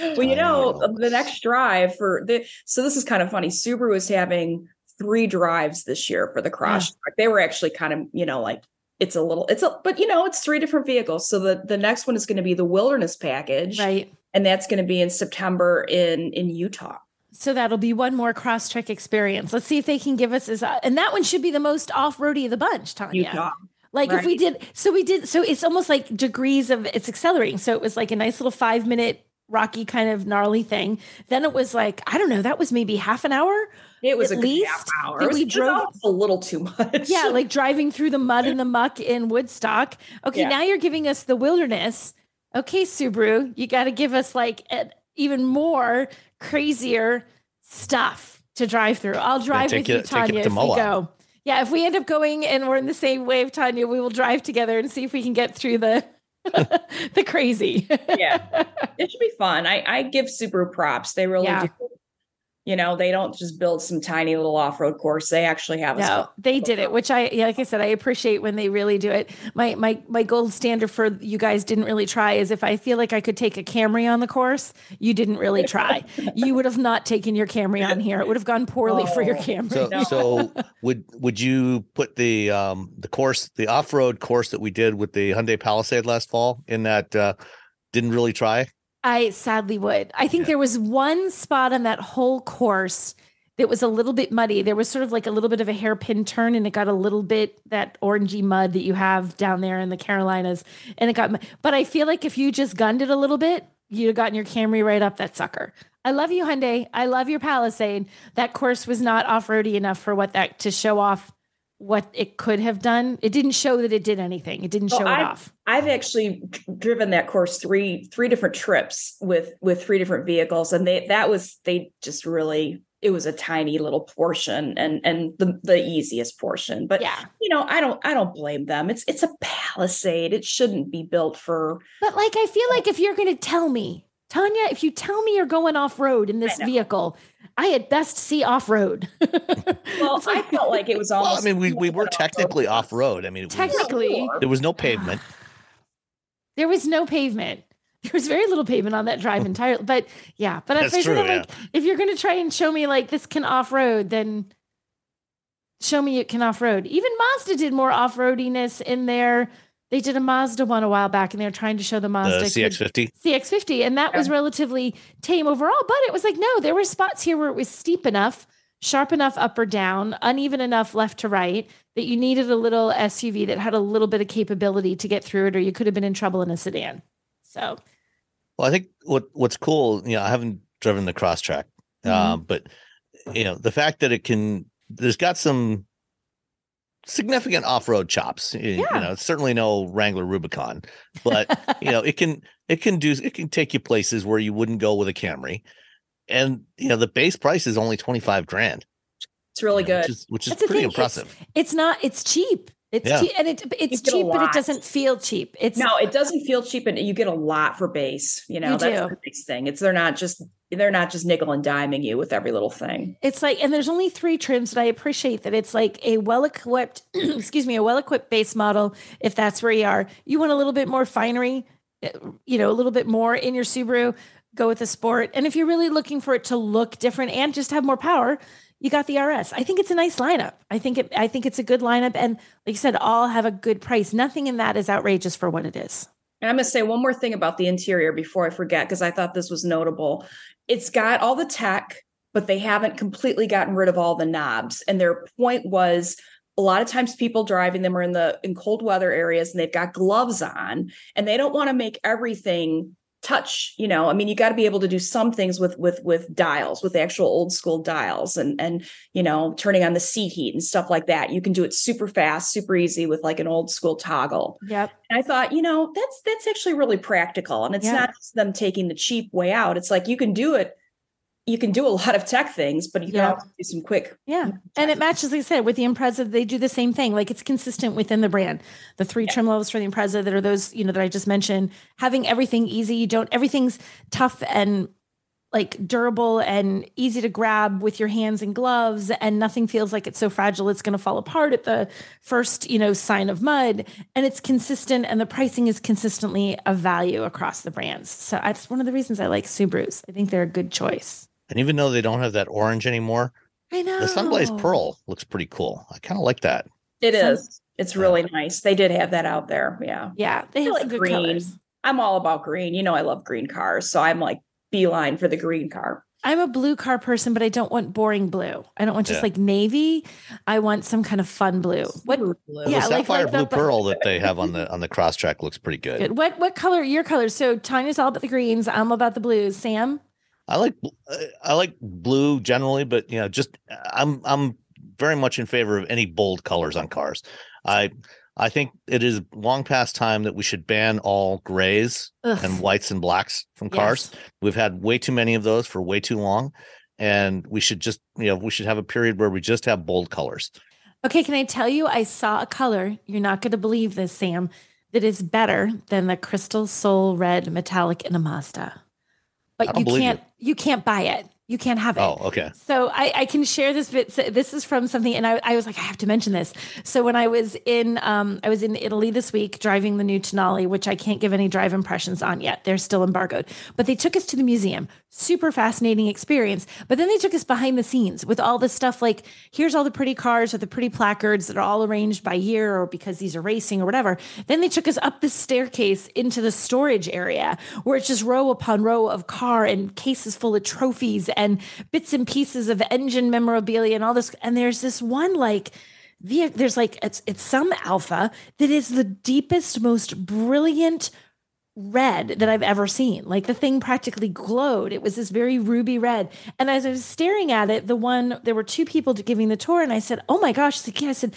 [SPEAKER 3] Well, you know,
[SPEAKER 1] um,
[SPEAKER 3] the next drive for the so this is kind of funny. Subaru is having three drives this year for the cross. track. They were actually kind of, you know, like it's a little, it's a, but you know, it's three different vehicles. So the the next one is going to be the wilderness package,
[SPEAKER 2] right.
[SPEAKER 3] and that's going to be in September in in Utah.
[SPEAKER 2] So that'll be one more Crosstrek experience. Let's see if they can give us this. Uh, and that one should be the most off roady of the bunch, Tanya.
[SPEAKER 3] Utah.
[SPEAKER 2] Like if we did, so we did, so it's almost like degrees of it's accelerating. So it was like a nice little five minute rocky kind of gnarly thing. Then it was like, I don't know, that was maybe half an hour.
[SPEAKER 3] It was
[SPEAKER 2] At
[SPEAKER 3] a good
[SPEAKER 2] least
[SPEAKER 3] half hour.
[SPEAKER 2] that
[SPEAKER 3] It was
[SPEAKER 2] we drove-
[SPEAKER 3] a little too much.
[SPEAKER 2] Yeah, like driving through the mud and the muck in Woodstock. Okay,
[SPEAKER 3] Yeah.
[SPEAKER 2] now you're giving us the wilderness. Okay, Subaru, you got to give us like an even more crazier stuff to drive through. I'll drive with
[SPEAKER 1] you-
[SPEAKER 2] you,
[SPEAKER 1] take you
[SPEAKER 2] Tanya,
[SPEAKER 1] to
[SPEAKER 2] if we go. Yeah, if we end up going and we're in the same wave, Tanya, we will drive together and see if we can get through the the crazy.
[SPEAKER 3] yeah, it should be fun. I I give Subaru props. They really
[SPEAKER 2] Yeah.
[SPEAKER 3] do. You know, they don't just build some tiny little off road course. They actually have. a
[SPEAKER 2] No,
[SPEAKER 3] spot.
[SPEAKER 2] they did it, which I, yeah, like I said, I appreciate when they really do it. My my my gold standard for you guys didn't really try is if I feel like I could take a Camry on the course, you didn't really try. you would have not taken your Camry on here. It would have gone poorly for your
[SPEAKER 3] Oh,
[SPEAKER 2] Camry.
[SPEAKER 1] So,
[SPEAKER 3] No.
[SPEAKER 1] so would would you put the um the course, the off road course that we did with the Hyundai Palisade last fall in that uh didn't really try?
[SPEAKER 2] I sadly would. I think there was one spot on that whole course that was a little bit muddy. There was sort of like a little bit of a hairpin turn, and it got a little bit that orangey mud that you have down there in the Carolinas, and it got. But I feel like if you just gunned it a little bit, you'd have gotten your Camry right up that sucker. I love you, Hyundai. I love your Palisade. That course was not off roady enough for what that to show off what it could have done. It didn't show that it did anything. It didn't
[SPEAKER 3] Well,
[SPEAKER 2] show it off.
[SPEAKER 3] I've actually driven that course three three different trips with with three different vehicles, and they that was they just really it was a tiny little portion and and the the easiest portion. But
[SPEAKER 2] Yeah.
[SPEAKER 3] you know, I don't I don't blame them. It's it's a Palisade. It shouldn't be built for
[SPEAKER 2] But like, I feel like if you're going to tell me, Tanya, if you tell me you're going off road in this vehicle, I had best see off road.
[SPEAKER 3] Well, I felt like it was
[SPEAKER 1] Well,
[SPEAKER 3] almost.
[SPEAKER 1] I mean, we we were technically off road. I mean, it was,
[SPEAKER 2] Technically,
[SPEAKER 1] there was no pavement.
[SPEAKER 2] there was no pavement. There was very little pavement on that drive entirely. But yeah, but if,
[SPEAKER 1] That's
[SPEAKER 2] you're gonna,
[SPEAKER 1] true,
[SPEAKER 2] like, if you're going to try and show me like this can off road, then show me it can off road. Even Mazda did more off roadiness in there. They did a Mazda one a while back, and they were trying to show the
[SPEAKER 1] The
[SPEAKER 2] Mazda could-
[SPEAKER 1] CX50.
[SPEAKER 2] CX50, and that was relatively tame overall. But it was like, no, there were spots here where it was steep enough, sharp enough up or down, uneven enough left to right that you needed a little SUV that had a little bit of capability to get through it, or you could have been in trouble in a sedan. So,
[SPEAKER 1] Well, I think what what's cool, you know, I haven't driven the Crosstrek,
[SPEAKER 2] Mm-hmm.
[SPEAKER 1] uh, but you know, the fact that it can, there's got some significant off-road chops. You, you know, certainly no Wrangler Rubicon, but you know, it can it can do it can take you places where you wouldn't go with a Camry. And you know, the base price is only 25 grand.
[SPEAKER 3] It's really
[SPEAKER 1] you know,
[SPEAKER 3] good.
[SPEAKER 1] Which is, which is pretty impressive.
[SPEAKER 2] It's, it's not. It's cheap. It's
[SPEAKER 1] Yeah.
[SPEAKER 2] cheap, and it it's cheap, but it doesn't feel cheap. It's
[SPEAKER 3] no, it doesn't feel cheap, and you get a lot for base. You know,
[SPEAKER 2] You
[SPEAKER 3] that's
[SPEAKER 2] do.
[SPEAKER 3] the nice thing. It's they're not just they're not just nickel and diming you with every little thing.
[SPEAKER 2] It's like, and there's only three trims, but I appreciate that it's like a well equipped, excuse me, a well equipped base model. If that's where you are, you want a little bit more finery, eh, you know, a little bit more in your Subaru, go with the sport. And if you're really looking for it to look different and just have more power, you got the RS. I think it's a nice lineup. I think it, I think it's a good lineup. And like you said, all have a good price. Nothing in that is outrageous for what it is.
[SPEAKER 3] And I'm going to say one more thing about the interior before I forget, because I thought this was notable. It's got all the tech, but they haven't completely gotten rid of all the knobs. And their point was a lot of times people driving them are in the in cold weather areas and they've got gloves on and they don't want to make everything touch you know i mean you got to be able to do some things with with with dials with actual old school dials and and you know turning on the seat heat and stuff like that you can do it super fast super easy with like an old school toggle
[SPEAKER 2] Yep.
[SPEAKER 3] and I thought, you know, that's that's actually really practical. And it's
[SPEAKER 2] Yeah.
[SPEAKER 3] not just them taking the cheap way out. It's like you can do it, you can do a lot of tech things, but you can
[SPEAKER 2] Yeah.
[SPEAKER 3] also do some quick.
[SPEAKER 2] Yeah. And it matches, like I said, with the Impreza, they do the same thing. Like it's consistent within the brand. The three trim levels for the Impreza that are those, you know, that I just mentioned, having everything easy. You don't, everything's tough and like durable and easy to grab with your hands and gloves and nothing feels like it's so fragile it's going to fall apart at the first you know sign of mud and it's consistent and the pricing is consistently a value across the brands so that's one of the reasons i like subarus i think they're a good choice
[SPEAKER 1] And even though they don't have that orange anymore,
[SPEAKER 2] i know
[SPEAKER 1] the Sunblaze Pearl looks pretty cool. I kind of like that.
[SPEAKER 3] It
[SPEAKER 2] Some-
[SPEAKER 3] is. It's really nice. They did have that out there. Yeah.
[SPEAKER 2] yeah they
[SPEAKER 3] I
[SPEAKER 2] have
[SPEAKER 3] like
[SPEAKER 2] some good
[SPEAKER 3] green.
[SPEAKER 2] colors
[SPEAKER 3] I'm all about green. You know, I love green cars. So I'm like beeline for the green car.
[SPEAKER 2] I'm a blue car person, but I don't want boring blue. I don't want just
[SPEAKER 1] Yeah.
[SPEAKER 2] like navy. I want some kind of fun blue. What? Yeah,
[SPEAKER 1] the
[SPEAKER 2] like-
[SPEAKER 1] sapphire
[SPEAKER 2] like the-
[SPEAKER 1] blue pearl that they have on the on the Crosstrek looks pretty good.
[SPEAKER 2] Good. What? What color? are Your colors. So Tanya's all about the greens. I'm about the blues. Sam.
[SPEAKER 1] I like uh, I like blue generally, but you know, just I'm I'm very much in favor of any bold colors on cars. I I think it is long past time that we should ban all grays
[SPEAKER 2] Ugh.
[SPEAKER 1] and whites and blacks from cars.
[SPEAKER 2] Yes.
[SPEAKER 1] We've had way too many of those for way too long, and we should just you know we should have a period where we just have bold colors.
[SPEAKER 2] Okay, can I tell you? I saw a color. You're not going to believe this, Sam. That is better than the Crystal Soul Red Metallic in a Mazda. But you. can't. You can't buy it. You can't have it.
[SPEAKER 1] Oh, okay.
[SPEAKER 2] So I, I can share this bit. So this is from something, and I, I was like, I have to mention this. So when I was in, um, I was in Italy this week driving the new Tonale, which I can't give any drive impressions on yet. They're still embargoed. But they took us to the museum. Super fascinating experience. But then they took us behind the scenes with all this stuff. Like, here's all the pretty cars with the pretty placards that are all arranged by year or because these are racing or whatever. Then they took us up the staircase into the storage area where it's just row upon row of car and cases full of trophies and bits and pieces of engine memorabilia and all this. And there's this one like the there's like it's it's some Alfa that is the deepest, most brilliant red that I've ever seen. Like the thing practically glowed. It was this very ruby red. And as I was staring at it, the one there were two people giving the tour, and I said, "Oh my gosh!" Like, "Yeah." I said,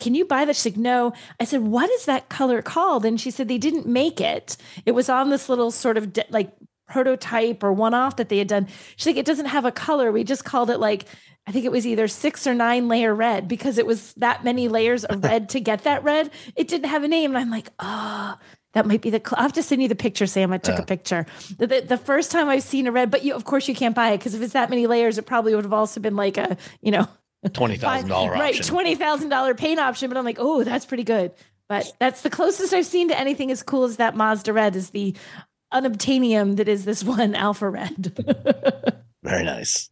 [SPEAKER 2] "Can you buy that?" She's like, "No." I said, "What is that color called?" And she said, "They didn't make it. It was on this little sort of de- like prototype or one off that they had done." She's like, "It doesn't have a color. We just called it like." I think it was either six or nine layer red because it was that many layers of red to get that red. It didn't have a name. And I'm like, oh, that might be the. Cl- I'll have to send you the picture, Sam. I took a picture. The, the, the first time I've seen a red, but you, of course, you can't buy it because if it's that many layers, it probably would have also been like a, you know,
[SPEAKER 1] Twenty thousand dollar
[SPEAKER 2] right, twenty thousand dollar paint option. But I'm like, oh, that's pretty good. But that's the closest I've seen to anything as cool as that Mazda red is the unobtainium that is this one Alfa red.
[SPEAKER 1] Very nice.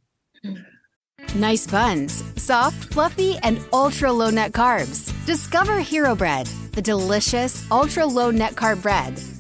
[SPEAKER 4] Nice buns, soft, fluffy, and ultra low net carbs. Discover Hero Bread, the delicious ultra low net carb bread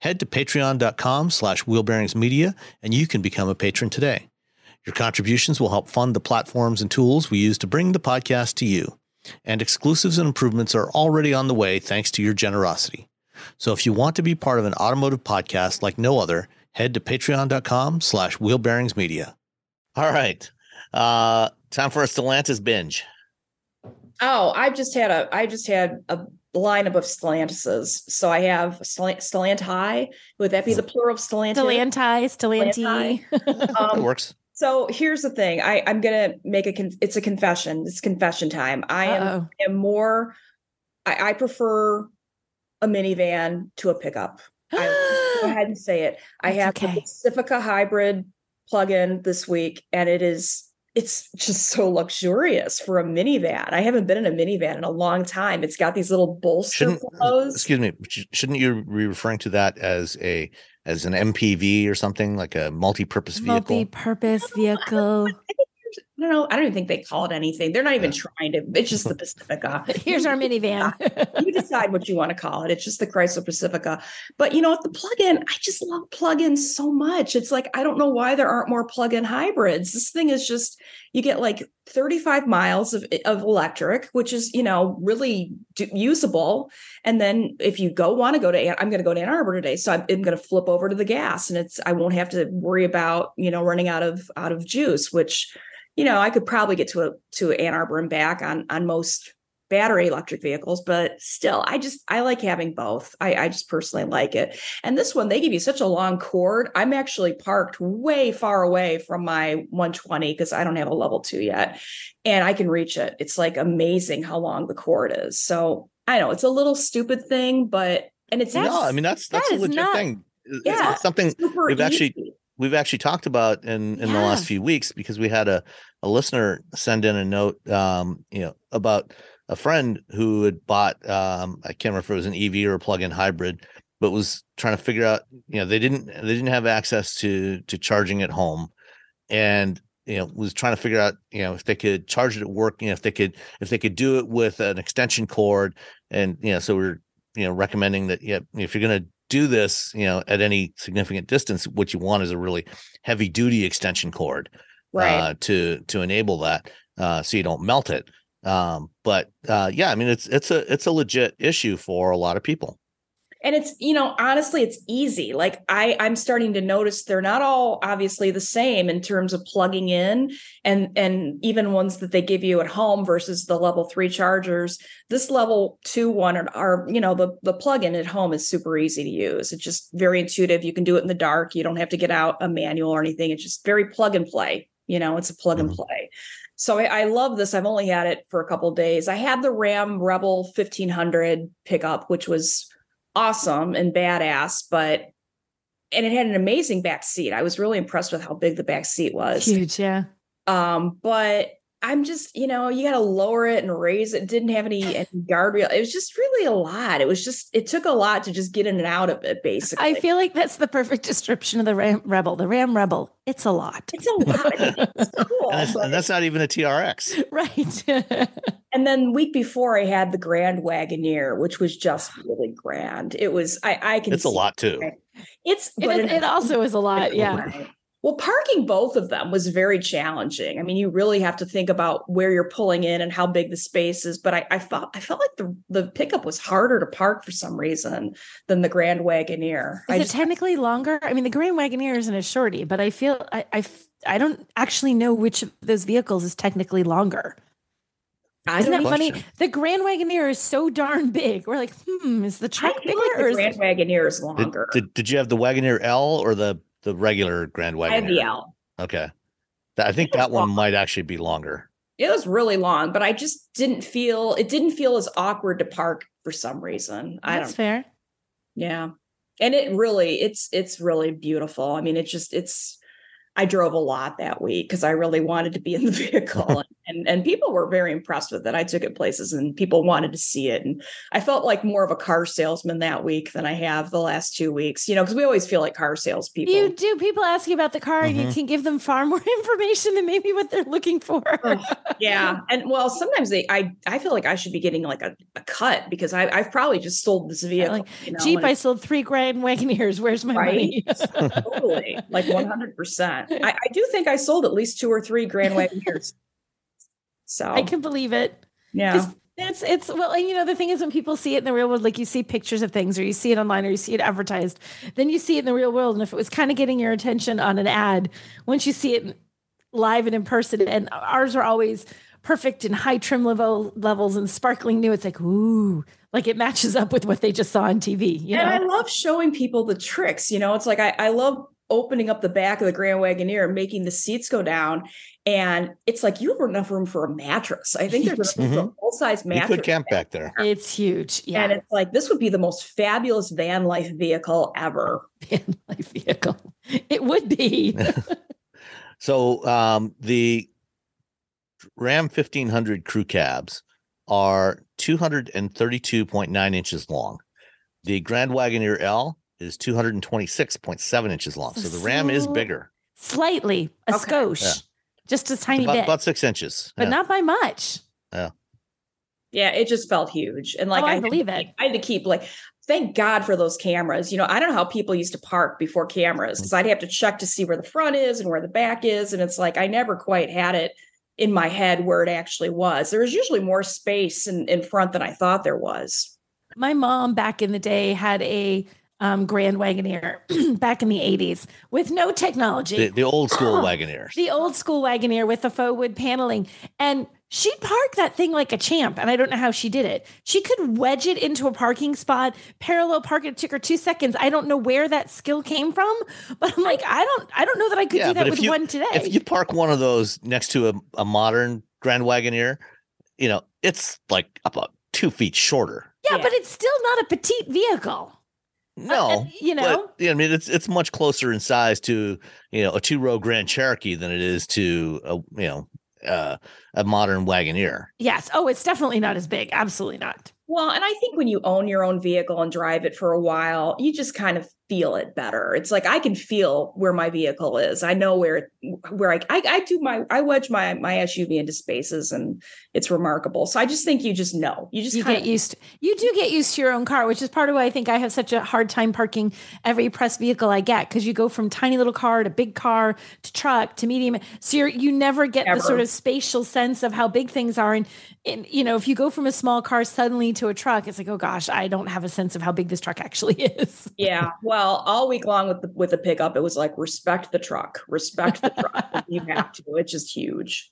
[SPEAKER 1] Head to patreon.com slash wheelbearingsmedia and you can become a patron today. Your contributions will help fund the platforms and tools we use to bring the podcast to you. And exclusives and improvements are already on the way thanks to your generosity. So if you want to be part of an automotive podcast like no other, head to patreon.com slash wheelbearingsmedia. All right. Uh, time for a Stellantis binge.
[SPEAKER 3] Oh, I've just had a I just had a lineup of Stellantises. So I have Stellant, Stellanti. Would that be the plural of Stellantis?
[SPEAKER 2] Stellanti, Stellanti.
[SPEAKER 1] it
[SPEAKER 3] Um,
[SPEAKER 1] works.
[SPEAKER 3] so here's the thing. I, I'm gonna make a con- it's a confession. It's confession time. I am am more I, I prefer a minivan to a pickup. I go ahead and say it. I
[SPEAKER 2] That's
[SPEAKER 3] have
[SPEAKER 2] okay.
[SPEAKER 3] the Pacifica hybrid plug-in this week, and it is it's just so luxurious for a minivan. I haven't been in a minivan in a long time. It's got these little bolster
[SPEAKER 1] Shouldn't uh,
[SPEAKER 3] pillows.
[SPEAKER 1] excuse me, shouldn't you be referring to that as a as an MPV or something like a multi-purpose vehicle?
[SPEAKER 2] Multi-purpose vehicle.
[SPEAKER 3] I don't know. I don't even think they call it anything. They're not even trying to. It's just the Pacifica.
[SPEAKER 2] Here's our minivan.
[SPEAKER 3] you decide what you want to call it. It's just the Chrysler Pacifica. But you know? The plug-in, I just love plug-ins so much. It's like I don't know why there aren't more plug-in hybrids. This thing is just you get like 35 miles of, of electric, which is you know really do, usable. And then if you go want to go to, I'm going to go to Ann Arbor today, so I'm, I'm going to flip over to the gas, and it's I won't have to worry about you know running out of out of juice, which you know I could probably get to a to Ann Arbor and back on on most battery electric vehicles, but still, I just I like having both. I, I just personally like it. And this one, they give you such a long cord. I'm actually parked way far away from my 120 because I don't have a level two yet, and I can reach it. It's like amazing how long the cord is. So I know it's a little stupid thing, but and it's
[SPEAKER 1] no, I mean that's that's
[SPEAKER 2] that
[SPEAKER 1] a legit
[SPEAKER 2] not-
[SPEAKER 1] thing.
[SPEAKER 3] Yeah.
[SPEAKER 1] it's something we've actually-
[SPEAKER 3] easy.
[SPEAKER 1] We've actually talked about in in the last few weeks because we had a a listener send in a note um you know about a friend who had bought um I can't remember if it was an EV or a plug-in hybrid but was trying to figure out you know they didn't they didn't have access to to charging at home and you know was trying to figure out you know if they could charge it at work you know if they could if they could do it with an extension cord and you know so we're you know recommending that yeah if you're going to do this you know at any significant distance what you want is a really heavy duty extension cord
[SPEAKER 3] right.
[SPEAKER 1] uh, to to enable that uh, so you don't melt it um, but uh, yeah i mean it's it's a it's a legit issue for a lot of people
[SPEAKER 3] and it's you know honestly it's easy. Like i i'm starting to notice they're not all obviously the same in terms of plugging in and and even ones that they give you at home versus the level three chargers. This level two one are, are you know the the plug-in at home is super easy to use. It's just very intuitive. You can do it in the dark. You don't have to get out a manual or anything. It's just very plug and play you know it's a plug and
[SPEAKER 1] Mhm.
[SPEAKER 3] play. So I, I love this. I've only had it for a couple of days. I had the ram rebel 1500 pickup which was awesome and badass, but and it had an amazing back seat. I was really impressed with how big the back seat was.
[SPEAKER 2] Huge, yeah.
[SPEAKER 3] Um, but I'm just, you know, you got to lower it and raise it. Didn't have any, any guardrail. It was just really a lot. It was just, it took a lot to just get in and out of it, basically.
[SPEAKER 2] I feel like that's the perfect description of the Ram Rebel. The Ram Rebel. It's a lot.
[SPEAKER 3] it's a lot. I mean, it's cool.
[SPEAKER 1] and that's,
[SPEAKER 3] but-
[SPEAKER 1] and that's not even a trx
[SPEAKER 2] right.
[SPEAKER 3] And then week before, I had the Grand Wagoneer, which was just really grand. It was, I, I can.
[SPEAKER 1] it's a lot too
[SPEAKER 3] It's,
[SPEAKER 2] it,
[SPEAKER 3] but
[SPEAKER 2] is- it also is a lot. Yeah.
[SPEAKER 3] Well, parking both of them was very challenging. I mean, you really have to think about where you're pulling in and how big the space is. But I, I felt I felt like the the pickup was harder to park for some reason than the Grand Wagoneer.
[SPEAKER 2] Is
[SPEAKER 3] I
[SPEAKER 2] it
[SPEAKER 3] just-
[SPEAKER 2] technically longer? I mean, the Grand Wagoneer isn't a shorty, but I feel I I, I don't actually know which of those vehicles is technically longer.
[SPEAKER 3] I
[SPEAKER 2] Isn't that
[SPEAKER 3] know.
[SPEAKER 2] funny?
[SPEAKER 1] Question.
[SPEAKER 2] The Grand Wagoneer is so darn big. We're like, hmm, is the truck
[SPEAKER 3] feel
[SPEAKER 2] bigger
[SPEAKER 3] like
[SPEAKER 2] or
[SPEAKER 3] the
[SPEAKER 2] is
[SPEAKER 3] Grand Wagoneer is
[SPEAKER 1] did,
[SPEAKER 3] longer.
[SPEAKER 1] did, did you have the wagoneer l or the the regular grand wagoneer
[SPEAKER 3] I have the L.
[SPEAKER 1] okay That- i think that one
[SPEAKER 3] long.
[SPEAKER 1] might actually be longer
[SPEAKER 3] It was really long, but I just didn't feel it didn't feel as awkward to park for some reason. I
[SPEAKER 2] That's
[SPEAKER 3] don't.
[SPEAKER 2] fair.
[SPEAKER 3] Yeah. And it really it's it's really beautiful. I mean, it just it's I drove a lot that week because I really wanted to be in the vehicle and, and people were very impressed with it. I took it places and people wanted to see it. And I felt like more of a car salesman that week than I have the last two weeks, you know, because we always feel like car salespeople.
[SPEAKER 2] You do. People ask you about the car and
[SPEAKER 1] Mhm.
[SPEAKER 2] you can give them far more information than maybe what they're looking for.
[SPEAKER 3] Yeah. And well, sometimes they I I feel like I should be getting like a, a cut because I, I've probably just sold this vehicle.
[SPEAKER 2] like,
[SPEAKER 3] you know,
[SPEAKER 2] Jeep,
[SPEAKER 3] and-
[SPEAKER 2] I sold three Grand Wagoneers. Where's my money?
[SPEAKER 3] totally like 100% I, I do think i sold at least two or three grand wagoneers so
[SPEAKER 2] I can believe it.
[SPEAKER 3] Yeah.
[SPEAKER 2] It's it's well, and you know the thing is when people see it in the real world, like you see pictures of things, or you see it online, or you see it advertised, then you see it in the real world, and if it was kind of getting your attention on an ad, once you see it live and in person, and ours are always perfect and high trim level levels and sparkling new, it's like ooh, like it matches up with what they just saw on TV. You
[SPEAKER 3] and i love showing people the tricks you know it's like i, I love opening up the back of the grand wagoneer and making the seats go down and it's like you have enough room for a mattress i think there's enough room for a full-size mattress.
[SPEAKER 1] You
[SPEAKER 3] mattress
[SPEAKER 1] could camp back there.
[SPEAKER 2] it's huge. Yeah,
[SPEAKER 3] and it's like this would be the most fabulous van life vehicle ever
[SPEAKER 2] van life vehicle. It would be.
[SPEAKER 1] So um, the Ram 1500 crew cabs are 232.9 inches long. The Grand Wagoneer L is 226.7 inches long. So the Ram is bigger,
[SPEAKER 2] Slightly, a
[SPEAKER 3] Okay.
[SPEAKER 2] skosh,
[SPEAKER 1] Yeah.
[SPEAKER 2] Just a tiny
[SPEAKER 1] about,
[SPEAKER 2] bit,
[SPEAKER 1] about six inches.
[SPEAKER 2] but
[SPEAKER 1] Yeah.
[SPEAKER 2] not by much.
[SPEAKER 3] Yeah, Yeah, it just felt huge. And like
[SPEAKER 2] Oh, I
[SPEAKER 3] had to
[SPEAKER 2] believe
[SPEAKER 3] keep-
[SPEAKER 2] it.
[SPEAKER 3] I had to keep like thank God for those cameras. You know, I don't know how people used to park before cameras mm. because I'd have to check to see where the front is and where the back is. And it's like I never quite had it in my head where it actually was. There was usually more space in, in front than I thought there was.
[SPEAKER 2] My mom back in the day had a um, Grand Wagoneer back in the 80s with no technology.
[SPEAKER 1] the, the old school Wagoneers.
[SPEAKER 2] the old school Wagoneer with the faux wood paneling. And she'd park that thing like a champ. And I don't know how she did it. She could wedge it into a parking spot, parallel park it. It took her two seconds. I don't know where that skill came from, but I'm like, I don't, I don't know that I could do that with
[SPEAKER 1] you,
[SPEAKER 2] one today.
[SPEAKER 1] If you park one of those next to a, a modern Grand Wagoneer, you know, it's like about two feet shorter.
[SPEAKER 2] yeah,
[SPEAKER 3] Yeah.
[SPEAKER 2] but it's still not a petite vehicle.
[SPEAKER 1] No,
[SPEAKER 2] Uh, you know,
[SPEAKER 1] but, yeah, I mean it's it's much closer in size to you know a two row Grand Cherokee than it is to a you know uh, a modern Wagoneer.
[SPEAKER 2] yes. Oh, it's definitely not as big. Absolutely not.
[SPEAKER 3] Well, and I think when you own your own vehicle and drive it for a while, you just kind of feel it better. It's like I can feel where my vehicle is. I know where where I I, I do my I wedge my my SUV into spaces and it's remarkable. So I just think you just know. You just
[SPEAKER 2] you get
[SPEAKER 3] of
[SPEAKER 2] used you do get used to your own car which is part of why i think i have such a hard time parking every press vehicle i get because you go from tiny little car to big car to truck to medium so you're you never get the sort of spatial sense of how big things are and, and you know if you go from a small car suddenly to a truck it's like oh gosh i don't have a sense of how big this truck actually is
[SPEAKER 3] Yeah. Well, all week long with the with the pickup, it was like respect the truck, respect the truck. you have to. It's just huge.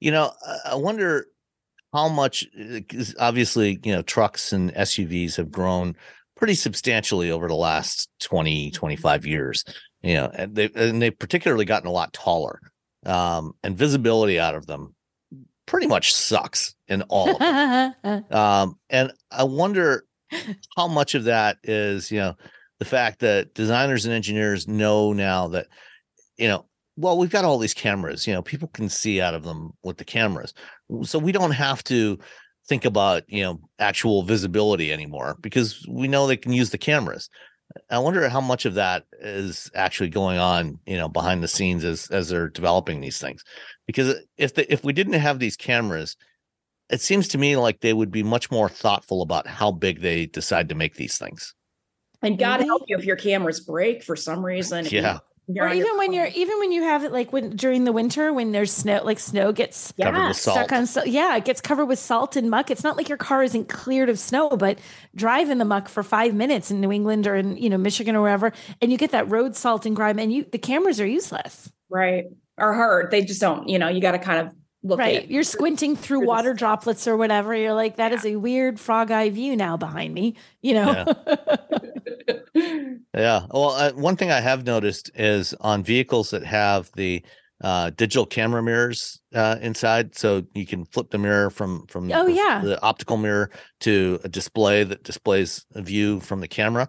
[SPEAKER 1] You know, I- wonder how much. obviously, you know, trucks and SUVs have grown pretty substantially over the last 20, 25 years. You know, and they and they've particularly gotten a lot taller, um, and visibility out of them pretty much sucks in all. Um, and I wonder how much of that is, you know, the fact that designers and engineers know now that, you know, well, we've got all these cameras, you know, people can see out of them with the cameras. So we don't have to think about, you know, actual visibility anymore because we know they can use the cameras. I wonder how much of that is actually going on, you know, behind the scenes as as they're developing these things. Because if the, if we didn't have these cameras, it seems to me like they would be much more thoughtful about how big they decide to make these things.
[SPEAKER 3] And God
[SPEAKER 2] Really?
[SPEAKER 3] help you if your cameras break for some reason.
[SPEAKER 1] Yeah.
[SPEAKER 3] you're
[SPEAKER 2] or
[SPEAKER 3] on your
[SPEAKER 2] even when you're even when you have it like when during the winter when there's snow like snow gets
[SPEAKER 1] Covered with
[SPEAKER 3] Yes.
[SPEAKER 1] salt.
[SPEAKER 2] stuck on so yeah it gets covered with salt and muck it's not like your car isn't cleared of snow but drive in the muck for five minutes in new england or in you know michigan or wherever and you get that road salt and grime and you the cameras are useless
[SPEAKER 3] right or hurt. They just don't, you know, you got to kind of look
[SPEAKER 2] right
[SPEAKER 3] it.
[SPEAKER 2] you're squinting through
[SPEAKER 3] through
[SPEAKER 2] water droplets or whatever you're like that is a weird frog eye view now behind me you know
[SPEAKER 1] Yeah. Well, uh, one thing I have noticed is on vehicles that have the uh, digital camera mirrors uh, inside, so you can flip the mirror from from
[SPEAKER 2] Oh,
[SPEAKER 1] the,
[SPEAKER 2] yeah.
[SPEAKER 1] the optical mirror to a display that displays a view from the camera.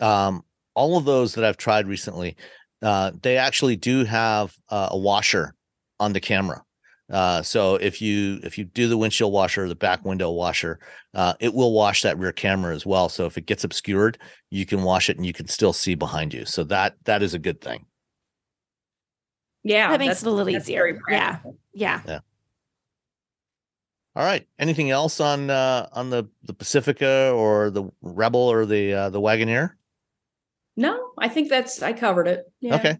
[SPEAKER 1] Um, all of those that I've tried recently, uh, they actually do have uh, a washer on the camera. Uh, so if you if you do the windshield washer the back window washer, uh, it will wash that rear camera as well. So if it gets obscured, you can wash it and you can still see behind you. So that that is a good thing.
[SPEAKER 3] Yeah,
[SPEAKER 2] That makes it a little easier.
[SPEAKER 3] very
[SPEAKER 2] Yeah. Yeah.
[SPEAKER 1] All right. Anything else on uh, on the the Pacifica or the Rebel or the uh, the Wagoneer?
[SPEAKER 3] No, I think that's I covered it. Yeah.
[SPEAKER 1] Okay,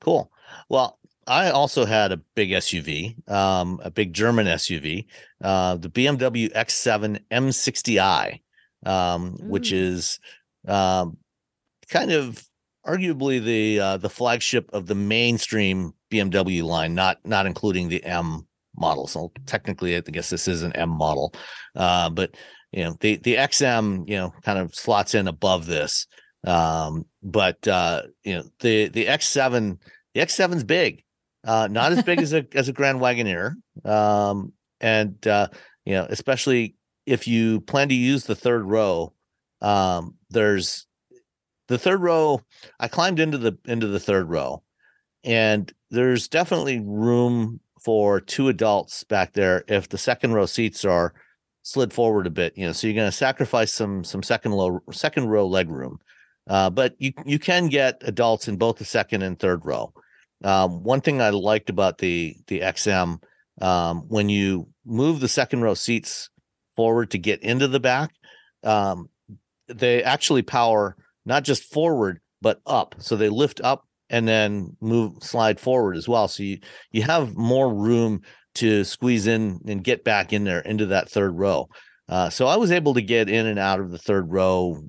[SPEAKER 1] cool. Well, I also had a big SUV, um, a big German SUV, uh, the BMW X7 M60i, um, which is um, kind of arguably the uh, the flagship of the mainstream BMW line, not not including the M model. So technically, I guess this is an M model, uh, but you know the the XM, you know, kind of slots in above this. Um, but uh, you know the the X7, the X7's big, uh, not as big as a as a Grand Wagoneer, um, and uh, you know especially if you plan to use the third row. Um, there's the third row. I climbed into the into the third row, and there's definitely room for two adults back there if the second row seats are slid forward a bit. You know, so you're going to sacrifice some some second low second row leg room. Uh, but you you can get adults in both the second and third row. Um, one thing I liked about the the XM um, when you move the second row seats forward to get into the back, um, they actually power not just forward but up. So they lift up and then move slide forward as well. So you you have more room to squeeze in and get back in there into that third row. Uh, so I was able to get in and out of the third row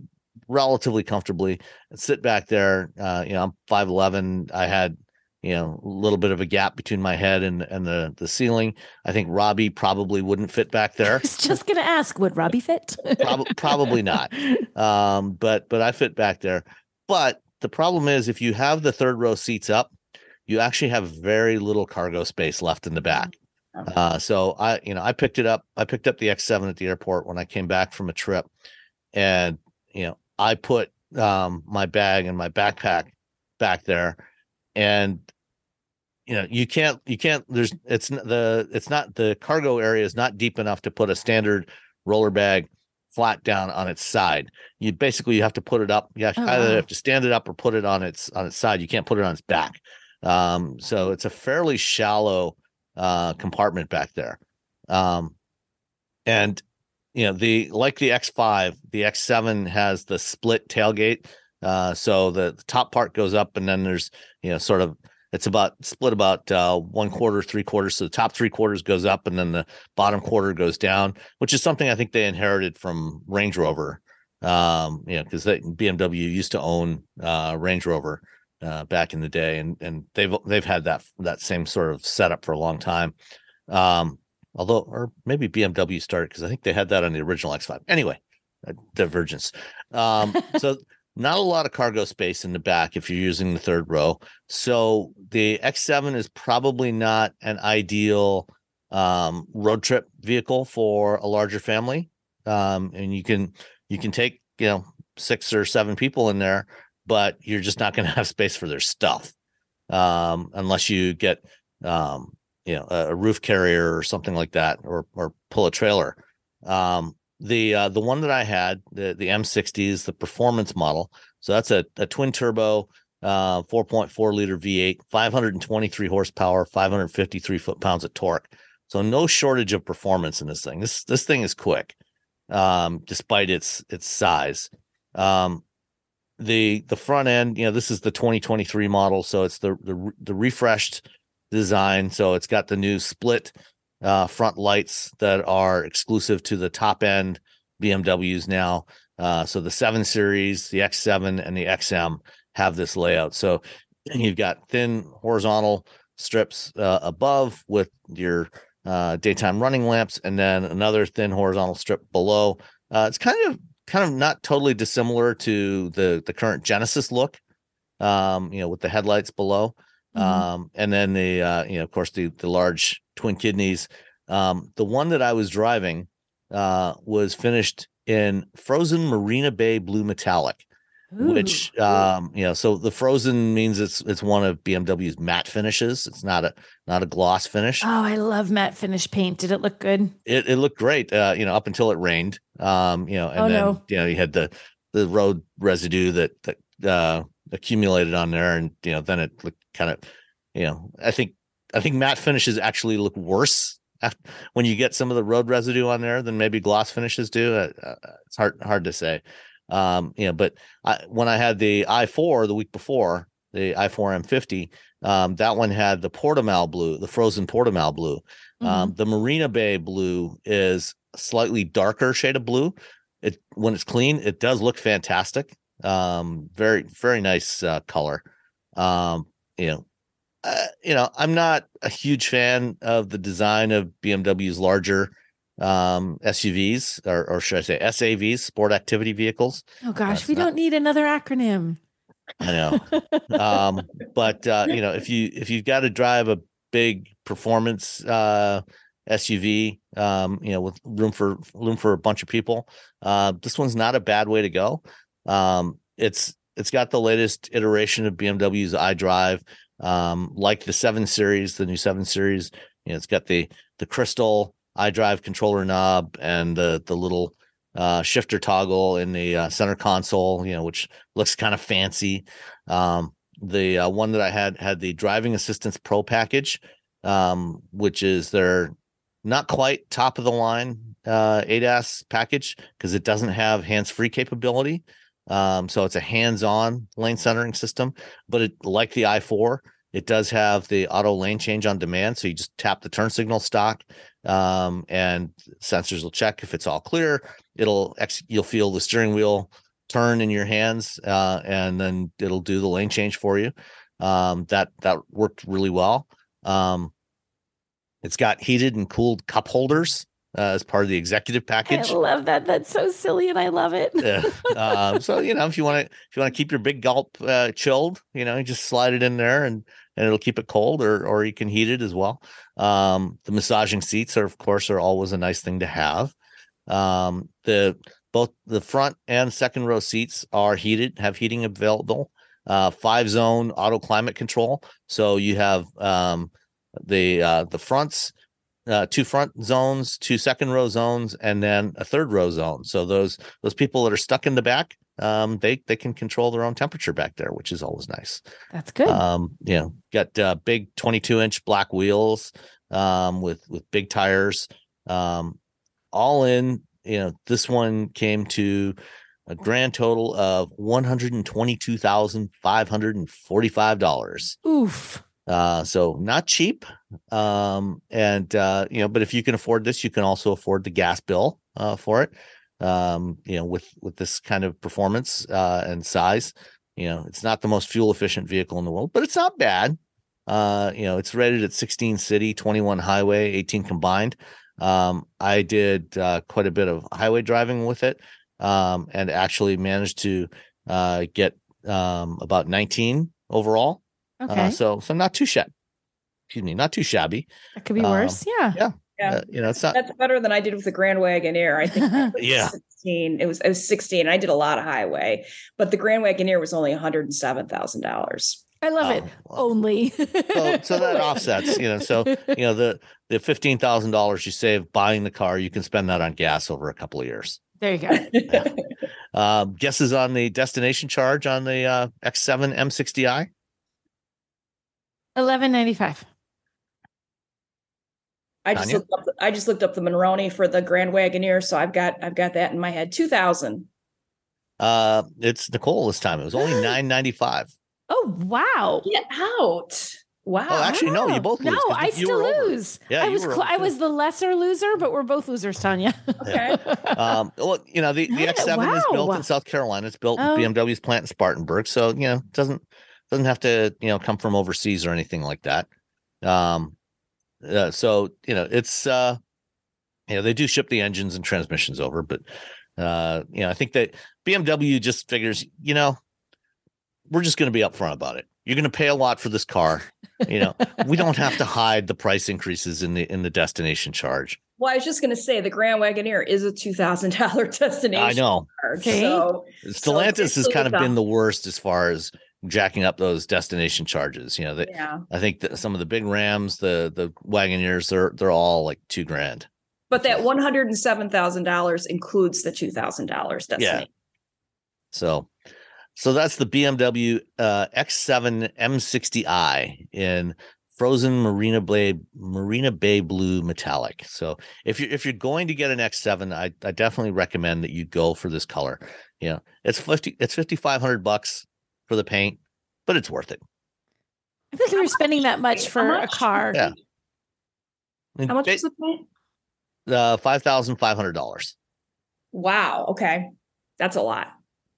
[SPEAKER 1] relatively comfortably and sit back there. Uh, you know, I'm 5'11. I had, you know, a little bit of a gap between my head and, and the, the ceiling. I think Robbie probably wouldn't fit back there I
[SPEAKER 2] was just gonna ask, would Robbie fit?
[SPEAKER 1] Prob- probably not. Um, but, but I fit back there. But the problem is if you have the third row seats up, you actually have very little cargo space left in the back.
[SPEAKER 3] Okay.
[SPEAKER 1] Uh, so I, you know, I picked it up. I picked up the X7 at the airport when I came back from a trip, and you know, I put um, my bag and my backpack back there, and you know, you can't, you can't. There's, it's the, it's not the cargo area is not deep enough to put a standard roller bag flat down on its side. You basically you have to put it up. You have
[SPEAKER 2] Oh,
[SPEAKER 1] either
[SPEAKER 2] wow.
[SPEAKER 1] have to stand it up or put it on its on its side. You can't put it on its back. Um, so it's a fairly shallow uh, compartment back there. Um, and you know the like the X5, the X7 has the split tailgate. Uh, so the, the top part goes up, and then there's you know sort of it's about split about uh, one quarter, three quarters. So the top three quarters goes up, and then the bottom quarter goes down, which is something I think they inherited from Range Rover. Um, you know, because BMW used to own uh, Range Rover uh, back in the day, and and they've they've had that that same sort of setup for a long time. Um, although, or maybe BMW started because I think they had that on the original X5. Anyway, divergence. Um, so not a lot of cargo space in the back if you're using the third row. So the X7 is probably not an ideal um, road trip vehicle for a larger family. Um, and you can you can take you know six or seven people in there, but you're just not going to have space for their stuff um, unless you get um, you know a, roof carrier or something like that, or or pull a trailer. Um, the uh, the one that I had, the the M60 is the performance model. So that's a, a twin turbo, uh, 4.4 liter V8, 523 horsepower, 553 foot pounds of torque. So no shortage of performance in this thing. This this thing is quick, um, despite its its size. Um, the the front end, you know, this is the 2023 model, so it's the the the refreshed design. So it's got the new split uh, front lights that are exclusive to the top end BMWs now. Uh, so the 7 Series, the X7, and the XM have this layout. So you've got thin horizontal strips uh, above with your uh, daytime running lamps, and then another thin horizontal strip below. Uh, it's kind of kind of not totally dissimilar to the the current Genesis look, um, you know, with the headlights below.
[SPEAKER 2] Mhm.
[SPEAKER 1] Um, and then the uh, you know, of course, the the large twin kidneys. Um, the one that I was driving uh, was finished in frozen Marina Bay blue metallic, which um, you know, so the frozen means it's it's one of BMW's matte finishes. It's not a not a gloss finish.
[SPEAKER 2] Oh, I love matte finish paint. Did it look good?
[SPEAKER 1] It it looked great, uh, you know, up until it rained. Um, you know, and
[SPEAKER 2] Oh,
[SPEAKER 1] then
[SPEAKER 2] no.
[SPEAKER 1] you know you had the the road residue that that uh accumulated on there, and you know then it looked kind of, you know, I think I think matte finishes actually look worse when you get some of the road residue on there than maybe gloss finishes do. Uh, uh, it's hard hard to say. Um, you know, but I, when I had the i4 the week before, the i4 M50, um, that one had the Portimao blue, the frozen Portimao blue. Um, the Marina Bay blue is slightly darker shade of blue. It when it's clean, it does look fantastic. Um, very very nice uh, color. Um, you know, uh, you know, I'm not a huge fan of the design of BMW's larger um SUVs or, or should I say SAVs, sport activity vehicles.
[SPEAKER 2] Oh gosh,
[SPEAKER 1] That's
[SPEAKER 2] we
[SPEAKER 1] not-
[SPEAKER 2] don't need another acronym.
[SPEAKER 1] I know. um but uh you know if you if you've got to drive a big performance uh suv um you know with room for room for a bunch of people uh this one's not a bad way to go um it's it's got the latest iteration of bmw's iDrive um like the 7 series the new 7 series you know it's got the the crystal iDrive controller knob and the the little uh shifter toggle in the uh, center console you know which looks kind of fancy. Um the uh, one that i had had the driving assistance pro package um which is their not quite top of the line uh adas package because it doesn't have hands-free capability um so it's a hands-on lane centering system but it like the i4 it does have the auto lane change on demand so you just tap the turn signal stock um and sensors will check if it's all clear. It'll ex- you'll feel the steering wheel turn in your hands uh, and then it'll do the lane change for you. Um, that that worked really well. Um, it's got heated and cooled cup holders uh, as part of the executive package
[SPEAKER 2] I love that. That's so silly, and I love it.
[SPEAKER 1] yeah. um, so you know if you want to if you want to keep your big gulp uh, chilled you know you just slide it in there and and it'll keep it cold or or you can heat it as well um, the massaging seats are of course are always a nice thing to have um, the both the front and second row seats are heated have heating available uh, five zone auto climate control so you have um, the uh, the fronts uh, two front zones, two second row zones, and then a third row zone. So those those people that are stuck in the back, um, they they can control their own temperature back there, which is always nice.
[SPEAKER 2] That's good.
[SPEAKER 1] Um, you know, got uh, big 22 inch black wheels um, with with big tires. Um, all in, you know, this one came to a grand total of one hundred and twenty two thousand five hundred and forty five dollars.
[SPEAKER 2] Oof.
[SPEAKER 1] Uh, so not cheap. Um, and uh, you know, but if you can afford this, you can also afford the gas bill uh, for it. Um, you know, with with this kind of performance uh, and size, you know, it's not the most fuel efficient vehicle in the world, but it's not bad. Uh, you know, it's rated at 16 city, 21 highway, 18 combined. Um, I did uh, quite a bit of highway driving with it, um, and actually managed to get um, about 19 overall.
[SPEAKER 2] Okay.
[SPEAKER 1] Uh, so so not too shabby. Excuse me, not too shabby.
[SPEAKER 2] that could be
[SPEAKER 1] um,
[SPEAKER 2] worse. Yeah.
[SPEAKER 1] yeah.
[SPEAKER 3] Yeah.
[SPEAKER 1] Uh, you know, it's not.
[SPEAKER 3] That's better than I did with the Grand Wagoneer. I think
[SPEAKER 1] Yeah.
[SPEAKER 3] 16. It was it was 16. I did a lot of highway, but the Grand Wagoneer was only $107,000.
[SPEAKER 2] I love it.
[SPEAKER 1] Oh, well.
[SPEAKER 2] Only.
[SPEAKER 1] So, so that offsets, you know. So you know the the fifteen thousand dollars you save buying the car, you can spend that on gas over a couple of years.
[SPEAKER 2] there you go.
[SPEAKER 1] Um, guesses on the destination charge on the uh, X7 M60i?
[SPEAKER 2] Eleven ninety five.
[SPEAKER 3] I just
[SPEAKER 1] Tanya?
[SPEAKER 3] looked up the, I just looked up the Monroney for the Grand Wagoneer, so I've got I've got that in my head. 2000.
[SPEAKER 1] Uh, it's Nicole this time. It was only nine ninety five.
[SPEAKER 2] Oh wow.
[SPEAKER 3] Get out. Wow.
[SPEAKER 1] Oh, actually, no, you both lose.
[SPEAKER 2] No, I
[SPEAKER 1] you
[SPEAKER 2] still lose.
[SPEAKER 1] Yeah,
[SPEAKER 2] I was cl- I was the lesser loser, but we're both losers, Tanya.
[SPEAKER 3] Okay.
[SPEAKER 1] um, well, you know, the, the X7 is built in South Carolina. It's built
[SPEAKER 2] Oh.
[SPEAKER 1] in BMW's plant in Spartanburg. So, you know, it doesn't doesn't have to, you know, come from overseas or anything like that. Um uh, so, you know, it's uh you know, they do ship the engines and transmissions over, but uh, you know, I think that BMW just figures, you know, we're just going to be upfront about it. you're going to pay a lot for this car. You know, we don't have to hide the price increases in the in the destination charge.
[SPEAKER 3] Well, I was just going to say the Grand Wagoneer is a two thousand dollar destination.
[SPEAKER 1] I know.
[SPEAKER 3] Charge,
[SPEAKER 2] Okay.
[SPEAKER 3] so
[SPEAKER 1] Stellantis has kind of been the worst as far as jacking up those destination charges. You know,
[SPEAKER 3] yeah.
[SPEAKER 1] I think that some of the big Rams, the the Wagoneers, they're they're all like two grand.
[SPEAKER 3] But that one hundred and seven thousand dollars includes the two thousand dollars destination.
[SPEAKER 1] So, so that's the BMW uh, X7 M60i in frozen Marina Bay Marina Bay blue metallic. So, if you're if you're going to get an X7, I I definitely recommend that you go for this color. You know, it's fifty it's fifty five hundred bucks for the paint, but it's worth it.
[SPEAKER 2] I think if you're spending that much
[SPEAKER 3] How
[SPEAKER 2] for a car.
[SPEAKER 1] Yeah.
[SPEAKER 3] How much is the paint?
[SPEAKER 1] Uh, five thousand five hundred dollars.
[SPEAKER 3] Wow. Okay, that's a lot.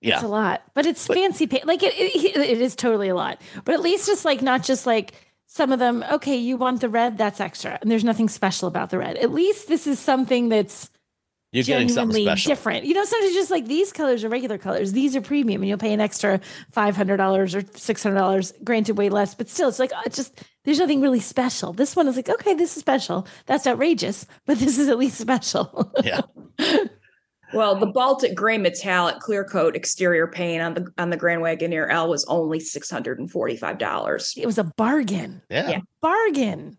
[SPEAKER 1] Yeah.
[SPEAKER 2] It's a lot, but it's
[SPEAKER 1] But-
[SPEAKER 2] fancy paint. Like it, it, it is totally a lot. But at least it's like not just like some of them. Okay, you want the red, that's extra, and there's nothing special about the red. At least this is something that's
[SPEAKER 1] You're getting something
[SPEAKER 2] genuinely
[SPEAKER 1] special.
[SPEAKER 2] different. You know, sometimes just like these colors are regular colors. These are premium, and you'll pay an extra five hundred dollars or six hundred dollars. Granted, way less, but still, it's like oh, it's just there's nothing really special. This one is like okay, this is special. That's outrageous, but this is at least special.
[SPEAKER 1] Yeah.
[SPEAKER 3] Well, the Baltic gray metallic clear coat exterior paint on the on the Grand Wagoneer L was only six hundred and forty five dollars.
[SPEAKER 2] it was a bargain.
[SPEAKER 1] Yeah.
[SPEAKER 3] Yeah.
[SPEAKER 2] Bargain.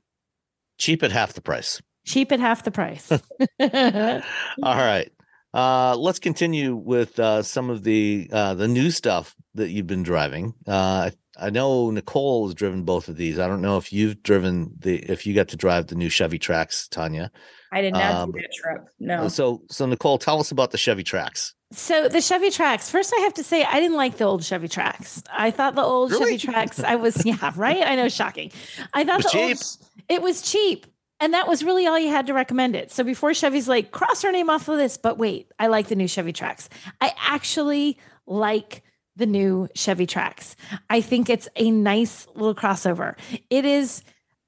[SPEAKER 1] Cheap at half the price.
[SPEAKER 2] Cheap at half the price.
[SPEAKER 1] All right. Uh, let's continue with uh, some of the uh, the new stuff that you've been driving. Uh, I know Nicole has driven both of these. I don't know if you've driven the if you got to drive the new Chevy Trax, Tanya.
[SPEAKER 3] I did not
[SPEAKER 1] Um,
[SPEAKER 3] do that trip. No.
[SPEAKER 1] So so Nicole, tell us about the Chevy Trax.
[SPEAKER 2] So the Chevy Trax. First, I have to say I didn't like the old Chevy Trax. I thought the old
[SPEAKER 1] Really?
[SPEAKER 2] Chevy Trax. I was yeah right. I know, shocking. I thought
[SPEAKER 1] It was
[SPEAKER 2] the old it was cheap, and that was really all you had to recommend it. So before Chevy's like cross her name off of this, but wait, I like the new Chevy Trax. I actually like the new Chevy Trax. I think it's a nice little crossover. It is.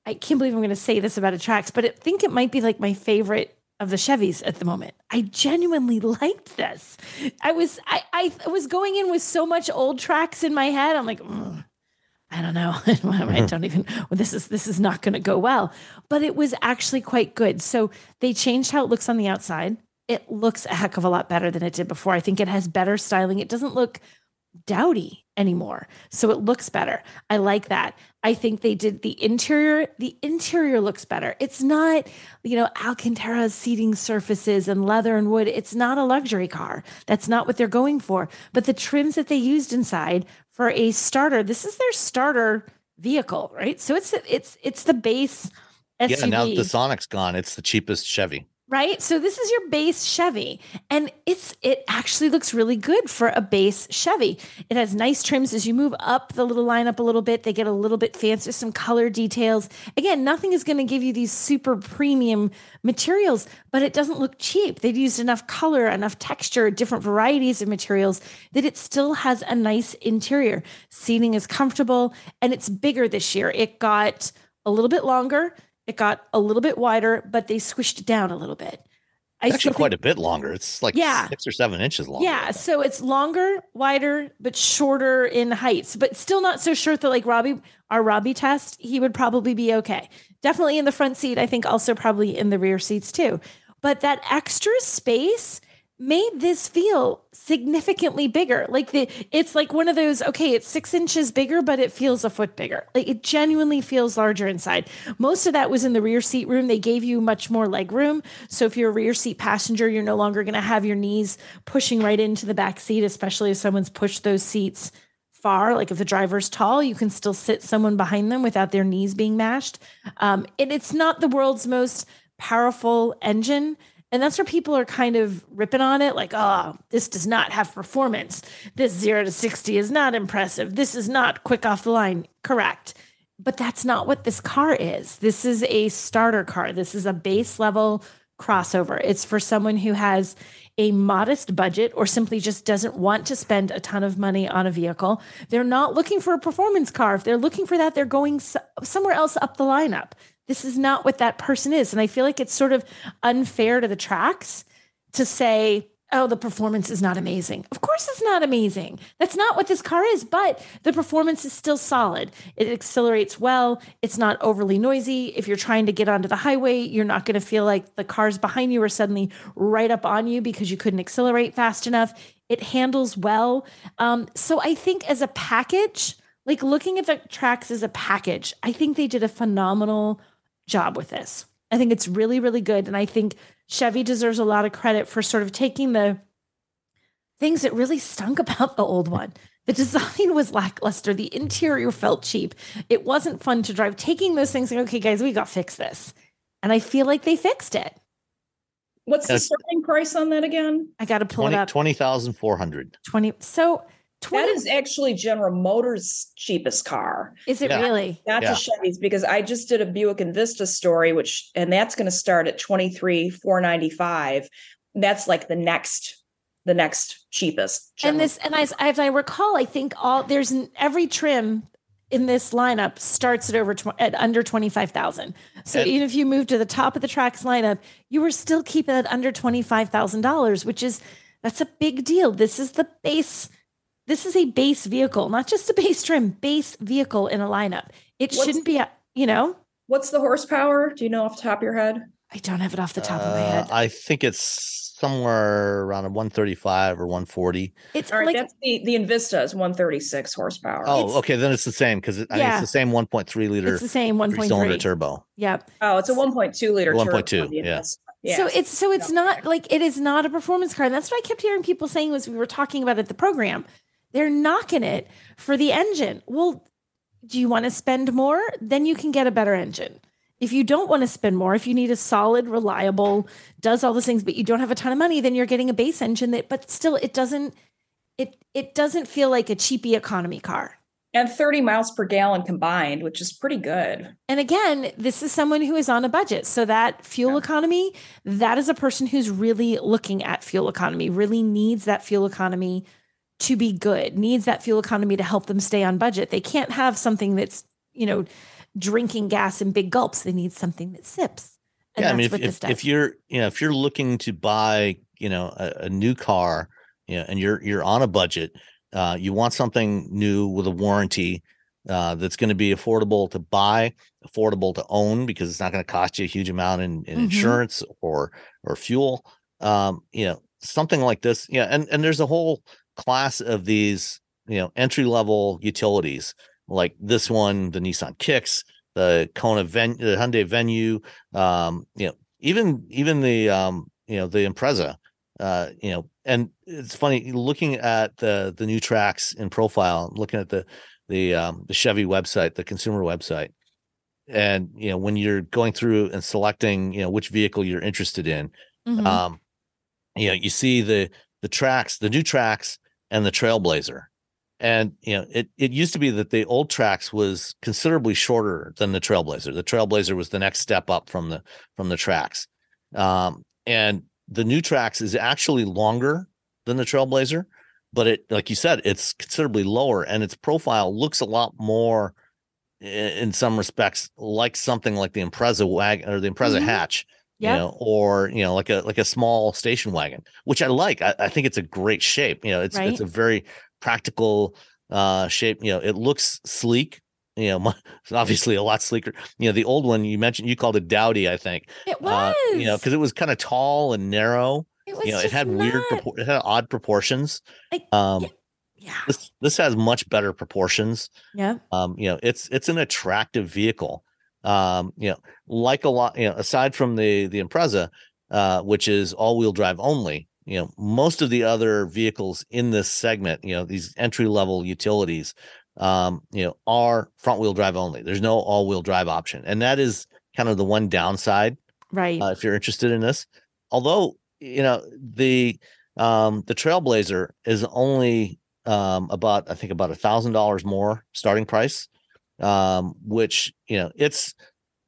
[SPEAKER 2] I can't believe I'm going to say this about a Trax, but I think it might be like my favorite of the Chevys at the moment. I genuinely liked this. I was I, I was going in with so much old Trax in my head. I'm like, "Mm, I don't know. I don't mm-hmm. even. Well, this is this is not going to go well. But it was actually quite good. So they changed how it looks on the outside. It looks a heck of a lot better than it did before. I think it has better styling. It doesn't look dowdy anymore. So it looks better. I like that. I think they did the interior. The interior looks better. It's not, you know, Alcantara's seating surfaces and leather and wood. It's not a luxury car. That's not what they're going for. But the trims that they used inside for a starter, this is their starter vehicle, right? So it's it's it's the base SUV
[SPEAKER 1] Yeah, now that the Sonic's gone, it's the cheapest Chevy.
[SPEAKER 2] Right? So this is your base Chevy, and it's it actually looks really good for a base Chevy. It has nice trims as you move up the little lineup a little bit. They get a little bit fancier, some color details. Again, nothing is going to give you these super premium materials, but it doesn't look cheap. They've used enough color, enough texture, different varieties of materials that it still has a nice interior. Seating is comfortable, and it's bigger this year. It got a little bit longer. It got a little bit wider, but they squished it down a little bit. I
[SPEAKER 1] Actually,
[SPEAKER 2] still
[SPEAKER 1] quite
[SPEAKER 2] think-
[SPEAKER 1] a bit longer. It's like
[SPEAKER 2] Yeah.
[SPEAKER 1] six or seven inches long.
[SPEAKER 2] yeah, so it's longer, wider, but shorter in heights, but still not so short that like Robbie, our Robbie test, he would probably be okay. Definitely in the front seat. I think also probably in the rear seats too. But that extra space made this feel significantly bigger. Like the it's like one of those, okay, it's six inches bigger, but it feels a foot bigger. Like it genuinely feels larger inside. Most of that was in the rear seat room. They gave you much more leg room. So if you're a rear seat passenger, you're no longer going to have your knees pushing right into the back seat, especially if someone's pushed those seats far. Like if the driver's tall, you can still sit someone behind them without their knees being mashed. Um, and it's not the world's most powerful engine. And that's where people are kind of ripping on it like, oh, this does not have performance. This zero to 60 is not impressive. This is not quick off the line. Correct. But that's not what this car is. This is a starter car. This is a base level crossover. It's for someone who has a modest budget or simply just doesn't want to spend a ton of money on a vehicle. They're not looking for a performance car. If they're looking for that, they're going somewhere else up the lineup. This is not what that person is. And I feel like it's sort of unfair to the Trax to say, oh, the performance is not amazing. Of course, it's not amazing. That's not what this car is, but the performance is still solid. It accelerates well. It's not overly noisy. If you're trying to get onto the highway, you're not going to feel like the cars behind you are suddenly right up on you because you couldn't accelerate fast enough. It handles well. Um, so I think as a package, like looking at the Trax as a package, I think they did a phenomenal job with this. I think it's really, really good. And I think Chevy deserves a lot of credit for sort of taking the things that really stunk about the old one. The design was lackluster. The interior felt cheap. It wasn't fun to drive. Taking those things, like, okay, guys, we got to fix this. And I feel like they fixed it.
[SPEAKER 3] What's the starting price on that again?
[SPEAKER 2] I got to pull
[SPEAKER 1] 20,
[SPEAKER 2] it up.
[SPEAKER 1] 20,400.
[SPEAKER 2] 20. So 20
[SPEAKER 3] That is actually General Motors' cheapest car.
[SPEAKER 2] is it
[SPEAKER 1] Yeah.
[SPEAKER 2] really?
[SPEAKER 3] not
[SPEAKER 1] Yeah.
[SPEAKER 3] to Chevy's because I just did a Buick Envista story, which and that's going to start at twenty three four ninety five. That's like the next, the next cheapest.
[SPEAKER 2] and
[SPEAKER 3] General
[SPEAKER 2] this and I, as I recall, I think all there's an, every trim in this lineup starts at over tw- at under twenty five thousand. So
[SPEAKER 1] And-
[SPEAKER 2] even if you move to the top of the Trax lineup, you were still keeping it under twenty five thousand dollars, which is that's a big deal. This is the base. This is a base vehicle, not just a base trim, base vehicle in a lineup. It
[SPEAKER 3] What's-
[SPEAKER 2] shouldn't be, a, you know.
[SPEAKER 3] What's the horsepower? Do you know off the top of your head?
[SPEAKER 2] I don't have it off the top of my
[SPEAKER 1] Uh,
[SPEAKER 2] head.
[SPEAKER 1] I think it's somewhere around a 135 or 140.
[SPEAKER 2] It's
[SPEAKER 3] All right,
[SPEAKER 2] like
[SPEAKER 3] that's the the Envista is one thirty six horsepower.
[SPEAKER 1] Oh,
[SPEAKER 2] It's-
[SPEAKER 1] okay. Then it's the same because I think
[SPEAKER 2] Yeah.
[SPEAKER 1] it's the same 1.3 liter
[SPEAKER 2] it's the same one
[SPEAKER 1] three cylinder turbo.
[SPEAKER 2] Yep.
[SPEAKER 3] Oh, it's a one point two liter.
[SPEAKER 1] 1.2,
[SPEAKER 3] turbo, the
[SPEAKER 1] yeah.
[SPEAKER 3] Envista. Yeah.
[SPEAKER 2] So it's so it's
[SPEAKER 3] No.
[SPEAKER 2] not like it is not a performance car. And that's what I kept hearing people saying was we were talking about at the program. They're knocking it for the engine. Well, do you want to spend more? Then you can get a better engine. If you don't want to spend more, if you need a solid, reliable, does all those things, but you don't have a ton of money, then you're getting a base engine that but still it doesn't it it doesn't feel like a cheapy economy car.
[SPEAKER 3] and thirty miles per gallon combined, which is pretty good.
[SPEAKER 2] And again, this is someone who is on a budget. So that fuel economy, that is a person who's really looking at fuel economy, really needs that fuel economy to be good, needs that fuel economy to help them stay on budget. They can't have something that's, you know, drinking gas in big gulps. They need something that sips. And
[SPEAKER 1] yeah, I mean, if, if, if you're, you know, if you're looking to buy, you know, a, a new car, you know, and you're you're on a budget, uh, you want something new with a warranty uh, that's going to be affordable to buy, affordable to own because it's not going to cost you a huge amount in, in
[SPEAKER 2] Mhm.
[SPEAKER 1] insurance or or fuel. Um, you know, something like this. Yeah, and and there's a whole class of these, you know, entry level utilities like this one, the Nissan Kicks, the Kona Ven, the Hyundai Venue, um, you know, even even the um, you know, the Impreza, uh, you know, and it's funny looking at the the new Trax in profile, looking at the the um, the Chevy website, the consumer website, and you know, when you're going through and selecting, you know, which vehicle you're interested in,
[SPEAKER 2] Mhm.
[SPEAKER 1] um, you know, you see the the Trax, the new Trax, and the Trailblazer, and you know, it it used to be that the old Trax was considerably shorter than the Trailblazer. The Trailblazer was the next step up from the from the Trax, um, and the new Trax is actually longer than the Trailblazer, but it, like you said, it's considerably lower, and its profile looks a lot more, in some respects, like something like the Impreza wagon or the Impreza
[SPEAKER 2] Mhm.
[SPEAKER 1] hatch you know, or you know, like a like a small station wagon, which I like. I, I think it's a great shape. You know, it's
[SPEAKER 2] Right.
[SPEAKER 1] it's a very practical uh shape. You know, it looks sleek. You know, obviously a lot sleeker. You know, the old one you mentioned, you called it dowdy, I think.
[SPEAKER 2] it was.
[SPEAKER 1] Uh, you know, because it was kind of tall and narrow.
[SPEAKER 2] it was
[SPEAKER 1] You know, it had weird,
[SPEAKER 2] not-
[SPEAKER 1] propor- it had odd proportions.
[SPEAKER 2] I-
[SPEAKER 1] Um,
[SPEAKER 2] yeah.
[SPEAKER 1] this this has much better proportions
[SPEAKER 2] Yeah.
[SPEAKER 1] um you know it's it's an attractive vehicle um you know like a lot you know aside from the the impreza uh which is all-wheel drive only you know most of the other vehicles in this segment you know these entry level utilities um you know are front wheel drive only there's no all-wheel drive option and that is kind of the one downside
[SPEAKER 2] Right.
[SPEAKER 1] uh, if you're interested in this. Although you know the um, the Trailblazer is only um, about I think about a thousand dollars more starting price, um, which you know it's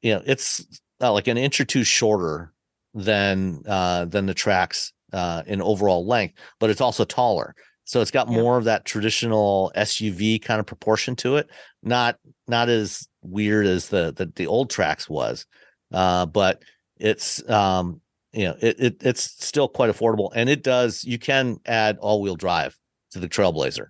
[SPEAKER 1] you know it's uh, like an inch or two shorter than uh, than the Trax uh, in overall length, but it's also taller. So it's got
[SPEAKER 2] Yeah.
[SPEAKER 1] more of that traditional SUV kind of proportion to it. Not not as weird as the the, the old Trax was, uh, but it's um you know, it, it it's still quite affordable, and it does. You can add all wheel drive to the Trailblazer.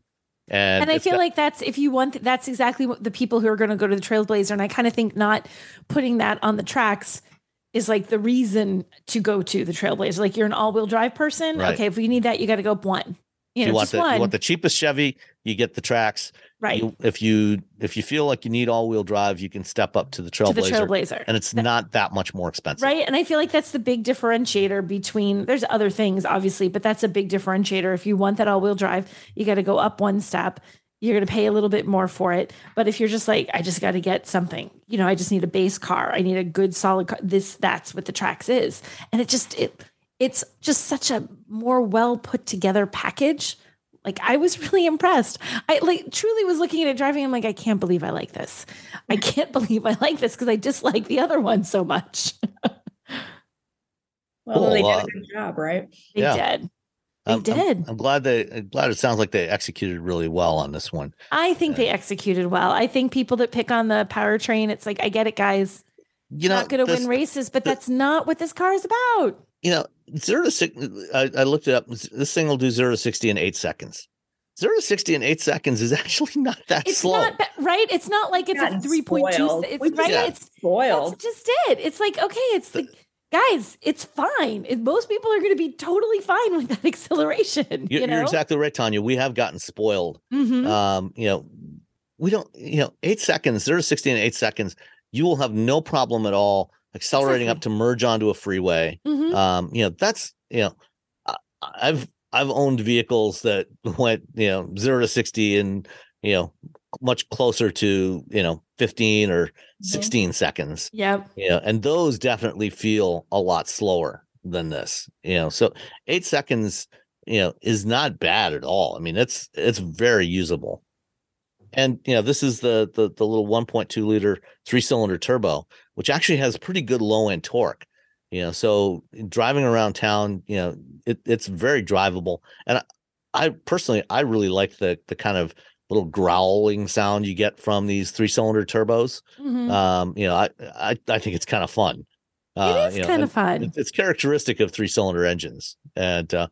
[SPEAKER 1] And,
[SPEAKER 2] and I feel like that's if you want that's exactly what the people who are going to go to the Trailblazer and I kind of think not putting that on the Trax is like the reason to go to the Trailblazer. Like you're an all-wheel drive person,
[SPEAKER 1] Right.
[SPEAKER 2] okay, if you need that you got to go up one. You know,
[SPEAKER 1] you want
[SPEAKER 2] just
[SPEAKER 1] the
[SPEAKER 2] one.
[SPEAKER 1] you want the cheapest Chevy, you get the Trax.
[SPEAKER 2] Right.
[SPEAKER 1] You, if you if you feel like you need all wheel drive, you can step up to the
[SPEAKER 2] to
[SPEAKER 1] Trailblazer,
[SPEAKER 2] the Trailblazer.
[SPEAKER 1] and it's not that much more expensive.
[SPEAKER 2] Right. And I feel like that's the big differentiator between there's other things, obviously, but that's a big differentiator. If you want that all wheel drive, you got to go up one step. You're going to pay a little bit more for it. But if you're just like, I just got to get something, you know, I just need a base car. I need a good solid car. This, that's what the Trax is. And it just, it, it's just such a more well put together package. Like I was really impressed. I like truly was looking at it driving. I'm like, I can't believe I like this. I can't believe I like this because I dislike the other one so much.
[SPEAKER 3] Well, they
[SPEAKER 1] Cool,
[SPEAKER 3] did
[SPEAKER 1] uh,
[SPEAKER 3] a good job, right?
[SPEAKER 2] They
[SPEAKER 1] Yeah.
[SPEAKER 2] did. They
[SPEAKER 1] I'm, I'm-
[SPEAKER 2] did.
[SPEAKER 1] I'm, glad they I'm glad it sounds like they executed really well on this one.
[SPEAKER 2] I think they executed well. I think people that pick on the powertrain, it's like, I get it, guys.
[SPEAKER 1] You know,
[SPEAKER 2] not going to
[SPEAKER 1] this-
[SPEAKER 2] win races, but
[SPEAKER 1] the-
[SPEAKER 2] that's not what this car is about.
[SPEAKER 1] You know, zero to six. I, I looked it up. This thing will do zero to sixty in eight seconds. Zero to sixty in eight seconds is actually not that
[SPEAKER 2] It's
[SPEAKER 1] slow.
[SPEAKER 2] not right. It's not like it's a
[SPEAKER 3] Gotten
[SPEAKER 2] three point two.
[SPEAKER 3] spoiled.
[SPEAKER 2] It's
[SPEAKER 3] We just
[SPEAKER 2] right.
[SPEAKER 1] got
[SPEAKER 2] It's
[SPEAKER 3] Spoiled.
[SPEAKER 2] that's just it. It's like okay. It's the guys. It's fine. It, most people are going to be totally fine with that acceleration.
[SPEAKER 1] you're,
[SPEAKER 2] you know.
[SPEAKER 1] you're exactly right, Tanya. We have gotten spoiled.
[SPEAKER 2] Mhm.
[SPEAKER 1] Um, you know, we don't. You know, eight seconds, zero to sixty in eight seconds. You will have no problem at all accelerating up to merge onto a freeway.
[SPEAKER 2] Mhm.
[SPEAKER 1] Um, you know, that's you know, I, I've I've owned vehicles that went you know zero to sixty in you know much closer to you know fifteen or
[SPEAKER 2] Mm-hmm.
[SPEAKER 1] 16 seconds
[SPEAKER 2] Yep.
[SPEAKER 1] you know and those definitely feel a lot slower than this you know so eight seconds you know is not bad at all i mean it's it's very usable and you know this is the the, the little 1.2 liter three cylinder turbo which actually has pretty good low end torque you know so driving around town you know it, it's very drivable and I, I personally i really like the the kind of little growling sound you get from these three cylinder turbos
[SPEAKER 2] Mhm.
[SPEAKER 1] um you know i i, I think it's kind of fun uh
[SPEAKER 2] it is
[SPEAKER 1] you know,
[SPEAKER 2] kind of fun.
[SPEAKER 1] it's characteristic of three cylinder engines and uh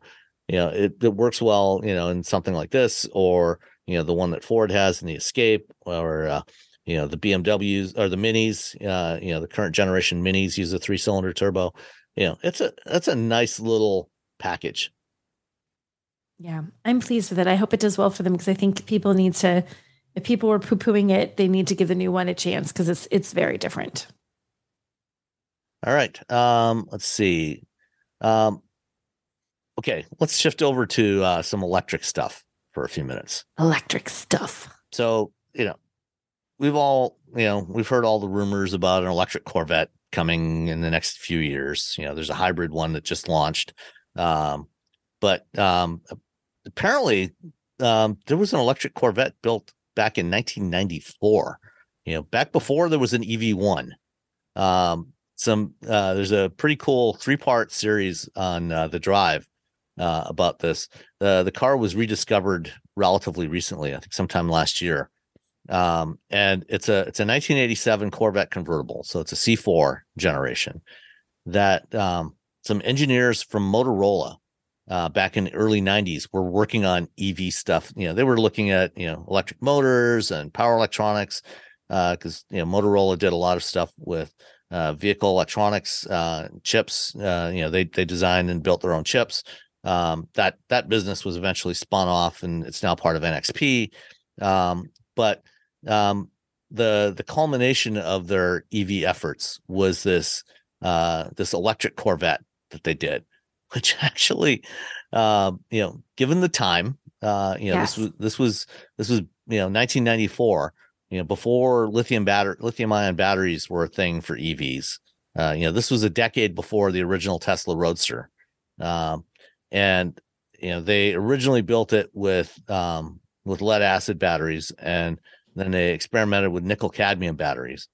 [SPEAKER 1] you know it, it works well you know in something like this or you know the one that ford has in the escape or uh you know the bmws or the minis uh you know the current generation minis use a three cylinder turbo you know it's a that's a nice little package
[SPEAKER 2] Yeah, I'm pleased with it. I hope it does well for them because I think people need to. If people were poo pooing it, they need to give the new one a chance because it's it's very different.
[SPEAKER 1] all right um let's see um okay let's shift over to uh some electric stuff for a few minutes
[SPEAKER 2] Electric stuff.
[SPEAKER 1] so you know we've all you know we've heard all the rumors about an electric corvette coming in the next few years. You know there's a hybrid one that just launched. Um but um apparently um there was an electric corvette built back in 1994 you know back before there was an ev1 um some uh there's a pretty cool three part series on uh, the drive uh about this. Uh, the car was rediscovered relatively recently i think sometime last year um and it's a it's a 1987 corvette convertible so it's a c4 generation that um some engineers from motorola uh back in the early 90s were working on ev stuff. You know they were looking at you know electric motors and power electronics uh because you know motorola did a lot of stuff with uh vehicle electronics uh chips uh you know they they designed and built their own chips. Um that that business was eventually spun off and it's now part of nxp um but um the the culmination of their ev efforts was this uh this electric corvette that they did which actually um you know given the time uh you know
[SPEAKER 2] Yes.
[SPEAKER 1] this was this was this was you know 1994 you know before lithium battery lithium ion batteries were a thing for evs uh you know this was a decade before the original tesla roadster um and you know they originally built it with um with lead acid batteries and then they experimented with nickel cadmium batteries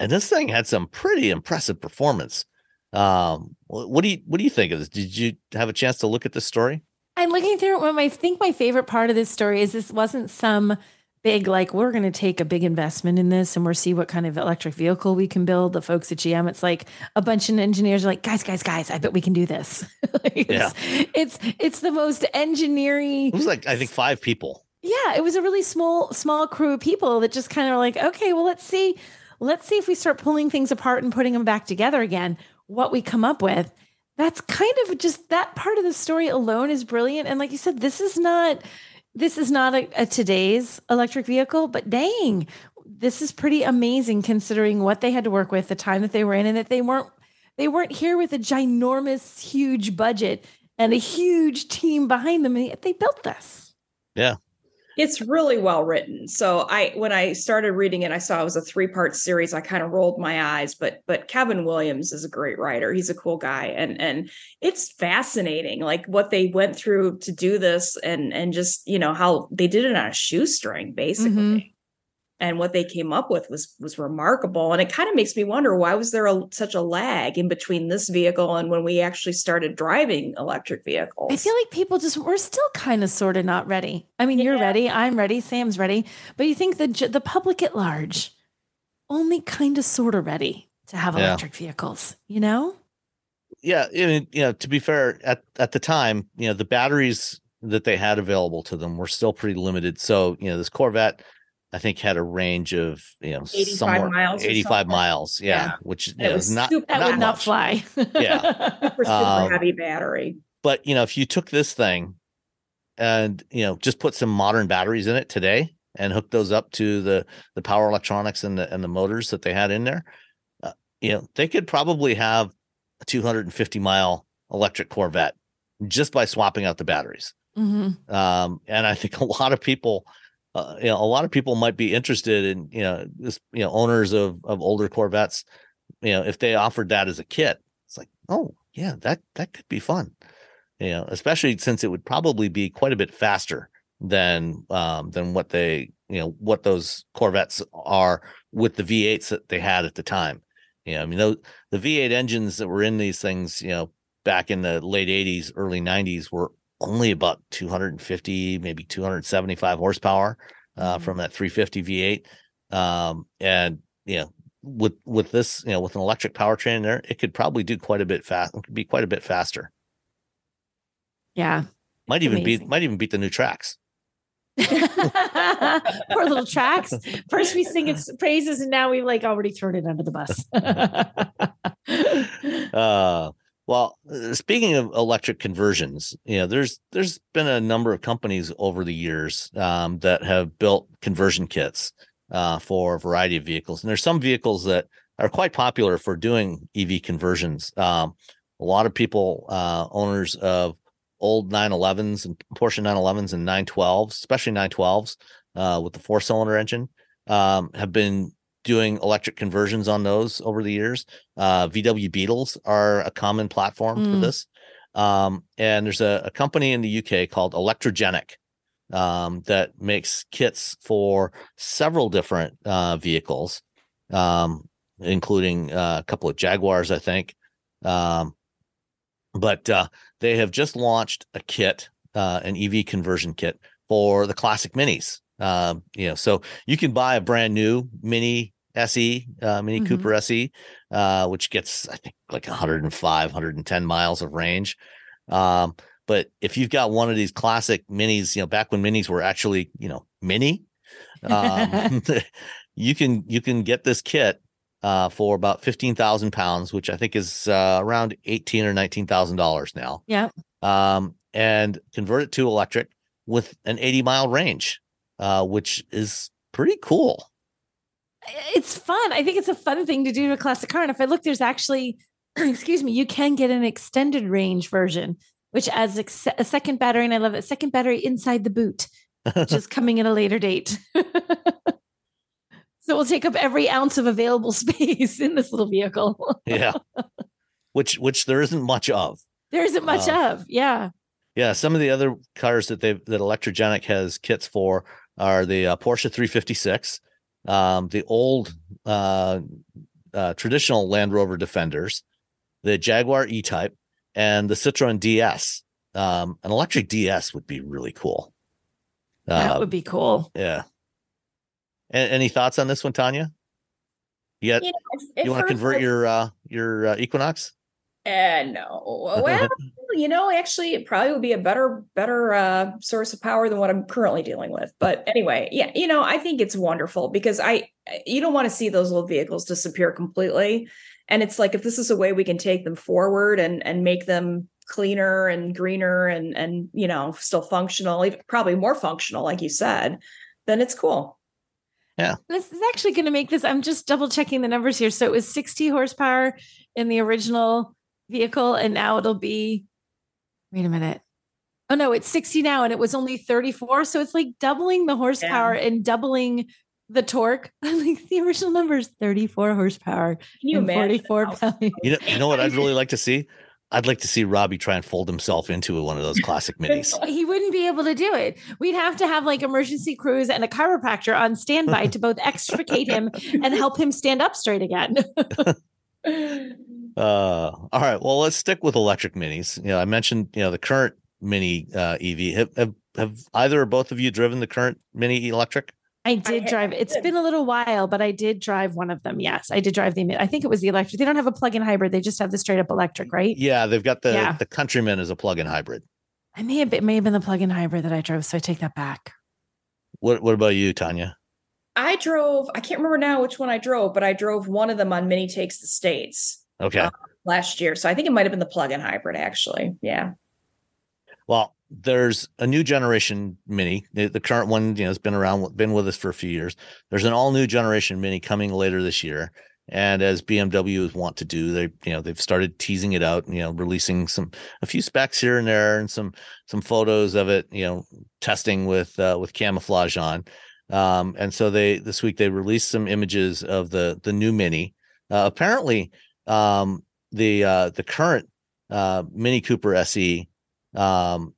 [SPEAKER 1] and this thing had some pretty impressive performance um what do you what do you think of this did you have a chance to look at this story
[SPEAKER 2] I'm looking through it. I think my favorite part of this story is this wasn't some big like we're going to take a big investment in this and we're see what kind of electric vehicle we can build the folks at gm it's like a bunch of engineers are like guys guys guys i bet we can do this like it's,
[SPEAKER 1] Yeah.
[SPEAKER 2] it's it's the most engineering
[SPEAKER 1] It was like I think five people.
[SPEAKER 2] Yeah it was a really small small crew of people that just kind of like okay well let's see let's see if we start pulling things apart and putting them back together again what we come up with that's kind of just that part of the story alone is brilliant and like you said this is not this is not a, a today's electric vehicle but dang this is pretty amazing considering what they had to work with the time that they were in and that they weren't they weren't here with a ginormous huge budget and a huge team behind them and they built this
[SPEAKER 1] Yeah.
[SPEAKER 3] It's really well written. So I when I started reading it, I saw it was a three-part series. I kind of rolled my eyes, but but Kevin Williams is a great writer. He's a cool guy and and it's fascinating like what they went through to do this and and just, you know, how they did it on a shoestring basically.
[SPEAKER 2] Mhm.
[SPEAKER 3] And what they came up with was was remarkable and it kind of makes me wonder why was there a, such a lag in between this vehicle and when we actually started driving electric vehicles?
[SPEAKER 2] I feel like people just we're still kind of sort of not ready. I mean, you're ready, I'm ready, Sam's ready, but you think the the public at large only kind of sort of ready to have
[SPEAKER 1] Yeah.
[SPEAKER 2] electric vehicles, you know?
[SPEAKER 1] yeah, I mean, you know, to be fair, at at the time, you know, the batteries that they had available to them were still pretty limited. So, you know, this Corvette, I think, had a range of you know
[SPEAKER 3] 85
[SPEAKER 1] somewhere
[SPEAKER 3] miles
[SPEAKER 1] 85 miles. Yeah,
[SPEAKER 3] Yeah.
[SPEAKER 1] which know,
[SPEAKER 3] was
[SPEAKER 1] not
[SPEAKER 3] super-
[SPEAKER 2] That
[SPEAKER 1] not
[SPEAKER 2] would not fly.
[SPEAKER 1] Yeah.
[SPEAKER 3] super, super
[SPEAKER 1] Um,
[SPEAKER 3] heavy battery.
[SPEAKER 1] But you know, if you took this thing and you know just put some modern batteries in it today and hook those up to the the power electronics and the and the motors that they had in there, uh, you know, they could probably have a 250 mile electric Corvette just by swapping out the batteries.
[SPEAKER 2] Mhm.
[SPEAKER 1] um, and I think a lot of people, uh, you know, a lot of people might be interested in, you know, this, you know, owners of of older Corvettes, you know, if they offered that as a kit, it's like, oh yeah, that that could be fun, you know, especially since it would probably be quite a bit faster than um than what they, you know, what those Corvettes are with the V8s that they had at the time. You know, I mean, those, the V8 engines that were in these things, you know, back in the late 80s, early 90s were only about 250 maybe 275 horsepower uh,
[SPEAKER 2] Mhm.
[SPEAKER 1] from that 350 v8 um, and you know with with this you know with an electric powertrain in there it could probably do quite a bit fast it could be quite a bit faster
[SPEAKER 2] Yeah.
[SPEAKER 1] might even beat
[SPEAKER 2] amazing.
[SPEAKER 1] might even beat the new Trax
[SPEAKER 2] Poor little Trax. First we sing its praises and now we've like already thrown it under the bus.
[SPEAKER 1] uh well uh, speaking of electric conversions you know there's there's been a number of companies over the years um, that have built conversion kits uh, for a variety of vehicles. And there's some vehicles that are quite popular for doing ev conversions. Um, a lot of people uh, owners of old 911s and porsche 911s and 912s especially 912s uh, with the four cylinder engine um, have been doing electric conversions on those over the years uh, VW Beetles are a common platform for
[SPEAKER 2] Mm.
[SPEAKER 1] this. Um, and there's a, a company in the UK called Electrogenic um, that makes kits for several different uh, vehicles, um, including uh, a couple of Jaguars, I think. Um, but uh, they have just launched a kit, uh, an EV conversion kit for the classic minis. Um, you know, so you can buy a brand new mini SE, uh, Mini
[SPEAKER 2] Mhm.
[SPEAKER 1] Cooper SE, uh, which gets I think like 105, 110 miles of range. Um, but if you've got one of these classic minis, you know, back when minis were actually, you know, mini, um, you can you can get this kit uh, for about fifteen thousand pounds, which I think is uh, around eighteen or nineteen thousand dollars now.
[SPEAKER 2] yeah.
[SPEAKER 1] Um, and convert it to electric with an eighty mile range, uh, which is pretty cool.
[SPEAKER 2] it's fun. I think it's a fun thing to do to a classic car. And if I look, there's actually, excuse me, you can get an extended range version, which adds ex- a second battery. And I love it. Second battery inside the boot, which is coming at a later date. so we'll take up every ounce of available space in this little vehicle.
[SPEAKER 1] yeah which which there isn't much of
[SPEAKER 2] there isn't much
[SPEAKER 1] Wow.
[SPEAKER 2] of. Yeah.
[SPEAKER 1] yeah some of the other cars that they've that electrogenic has kits for are the uh, porsche 356 um the old uh, uh traditional land rover defenders the jaguar e-type and the citroen ds um an electric ds would be really cool
[SPEAKER 2] That
[SPEAKER 1] uh,
[SPEAKER 2] would be cool.
[SPEAKER 1] yeah any thoughts on this one, Tanya? You, got,
[SPEAKER 3] You, know,
[SPEAKER 1] you want to convert your uh, your uh, Equinox?
[SPEAKER 3] Uh, no. Well, you know, actually, it probably would be a better, better uh, source of power than what I'm currently dealing with. But anyway, yeah, you know, I think it's wonderful because I, you don't want to see those little vehicles disappear completely. And it's like if this is a way we can take them forward and and make them cleaner and greener and and you know still functional, even probably more functional, like you said, then it's cool. Yeah.
[SPEAKER 2] This is actually going to make this. I'm just double checking the numbers here. So it was 60 horsepower in the original vehicle, and now it'll be. Wait a minute. Oh no, it's 60 now, and it was only 34. So it's like doubling the horsepower and doubling the torque. like the original numbers, 34 horsepower
[SPEAKER 3] Can you
[SPEAKER 2] and
[SPEAKER 3] imagine?
[SPEAKER 2] 44 pounds.
[SPEAKER 1] You know, you know what I'd really like to see? I'd like to see Robbie try and fold himself into one of those classic minis.
[SPEAKER 2] He wouldn't be able to do it. We'd have to have like emergency crews and a chiropractor on standby to both extricate him and help him stand up straight again.
[SPEAKER 1] Uh, all right. Well, let's stick with electric minis. You know, I mentioned you know the current mini uh, EV. Have, have have either or both of you driven the current mini electric?
[SPEAKER 2] I did
[SPEAKER 3] ha-
[SPEAKER 2] drive. It's been a little while, but I did drive one of them. Yes, I did drive the. I think it was the electric. They don't have a plug-in hybrid. They just have the straight up electric, right?
[SPEAKER 1] Yeah, they've got the
[SPEAKER 2] Yeah.
[SPEAKER 1] the Countryman as a plug-in hybrid.
[SPEAKER 2] I may have been, it may have been the plug-in hybrid that I drove, so I take that back.
[SPEAKER 1] What what about you, Tanya?
[SPEAKER 3] I drove. I can't remember now which one I drove, but I drove one of them on Mini Takes the States
[SPEAKER 1] Okay.
[SPEAKER 3] Uh, last year. So I think it might have been the plug-in hybrid, actually. Yeah.
[SPEAKER 1] Well, there's a new generation Mini. The, the current one, you know, has been around, been with us for a few years. There's an all new generation Mini coming later this year, and as BMW want to do, they, you know, they've started teasing it out. You know, releasing some a few specs here and there, and some some photos of it. You know, testing with uh, with camouflage on. Um, and so they this week they released some images of the the new Mini. Uh, apparently, um, the uh, the current uh, Mini Cooper SE um,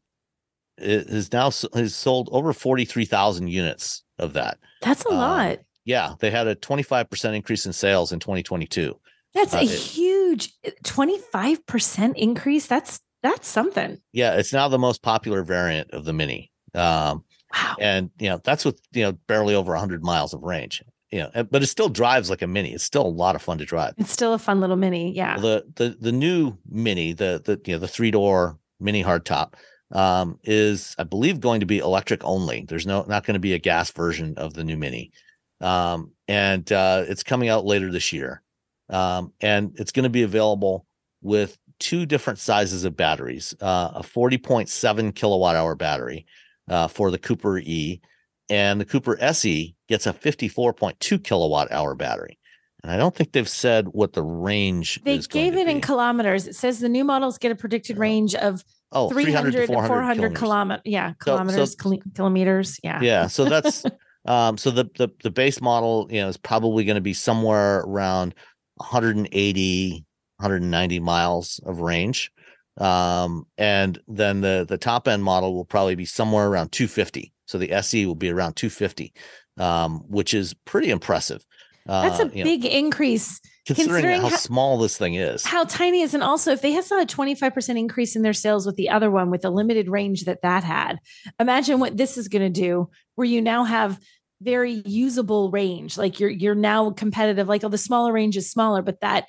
[SPEAKER 1] is now has sold over 43,000 units of that.
[SPEAKER 2] That's a
[SPEAKER 1] Um,
[SPEAKER 2] lot.
[SPEAKER 1] Yeah, they had a 25% increase in sales in 2022.
[SPEAKER 2] That's
[SPEAKER 1] uh,
[SPEAKER 2] a
[SPEAKER 1] it-
[SPEAKER 2] huge twenty-five percent increase. That's that's something.
[SPEAKER 1] Yeah, it's now the most popular variant of the Mini. Um,
[SPEAKER 2] Wow.
[SPEAKER 1] and you know, that's with, you know, barely over 100 miles of range. You know, but it still drives like a Mini. It's still a lot of fun to drive.
[SPEAKER 2] It's still a fun little mini. Yeah.
[SPEAKER 1] the the the new mini the the you know the three door mini hardtop um is i believe going to be electric only there's no not going to be a gas version of the new mini um and uh it's coming out later this year um and it's going to be available with two different sizes of batteries uh a 40.7 kilowatt hour battery uh for the cooper e and the cooper se gets a 54.2 kilowatt hour battery and I don't think they've said what the range
[SPEAKER 2] They gave it in
[SPEAKER 1] be.
[SPEAKER 2] kilometers. It says the new models get a predicted range of
[SPEAKER 1] oh,
[SPEAKER 2] 300
[SPEAKER 1] to
[SPEAKER 2] to 400,
[SPEAKER 1] 400
[SPEAKER 2] kilometers. Yeah,
[SPEAKER 1] So- so-
[SPEAKER 2] kilometers, kilometers. Yeah.
[SPEAKER 1] Yeah, so that's um so the the the base model, you know, is probably going to be somewhere around 180 190 miles of range. Um and then the the top end model will probably be somewhere around 250. So the SE will be around 250. Um which is pretty impressive. Uh,
[SPEAKER 2] That's a
[SPEAKER 1] know,
[SPEAKER 2] big increase.
[SPEAKER 1] considering,
[SPEAKER 2] considering
[SPEAKER 1] how
[SPEAKER 2] how-
[SPEAKER 1] small this thing is.
[SPEAKER 2] How tiny is, and also if they had saw a 25% increase in their sales with the other one with the limited range that that had, imagine what this is going to do where you now have very usable range. Like you're, you're now competitive. Like oh, the smaller range is smaller, but that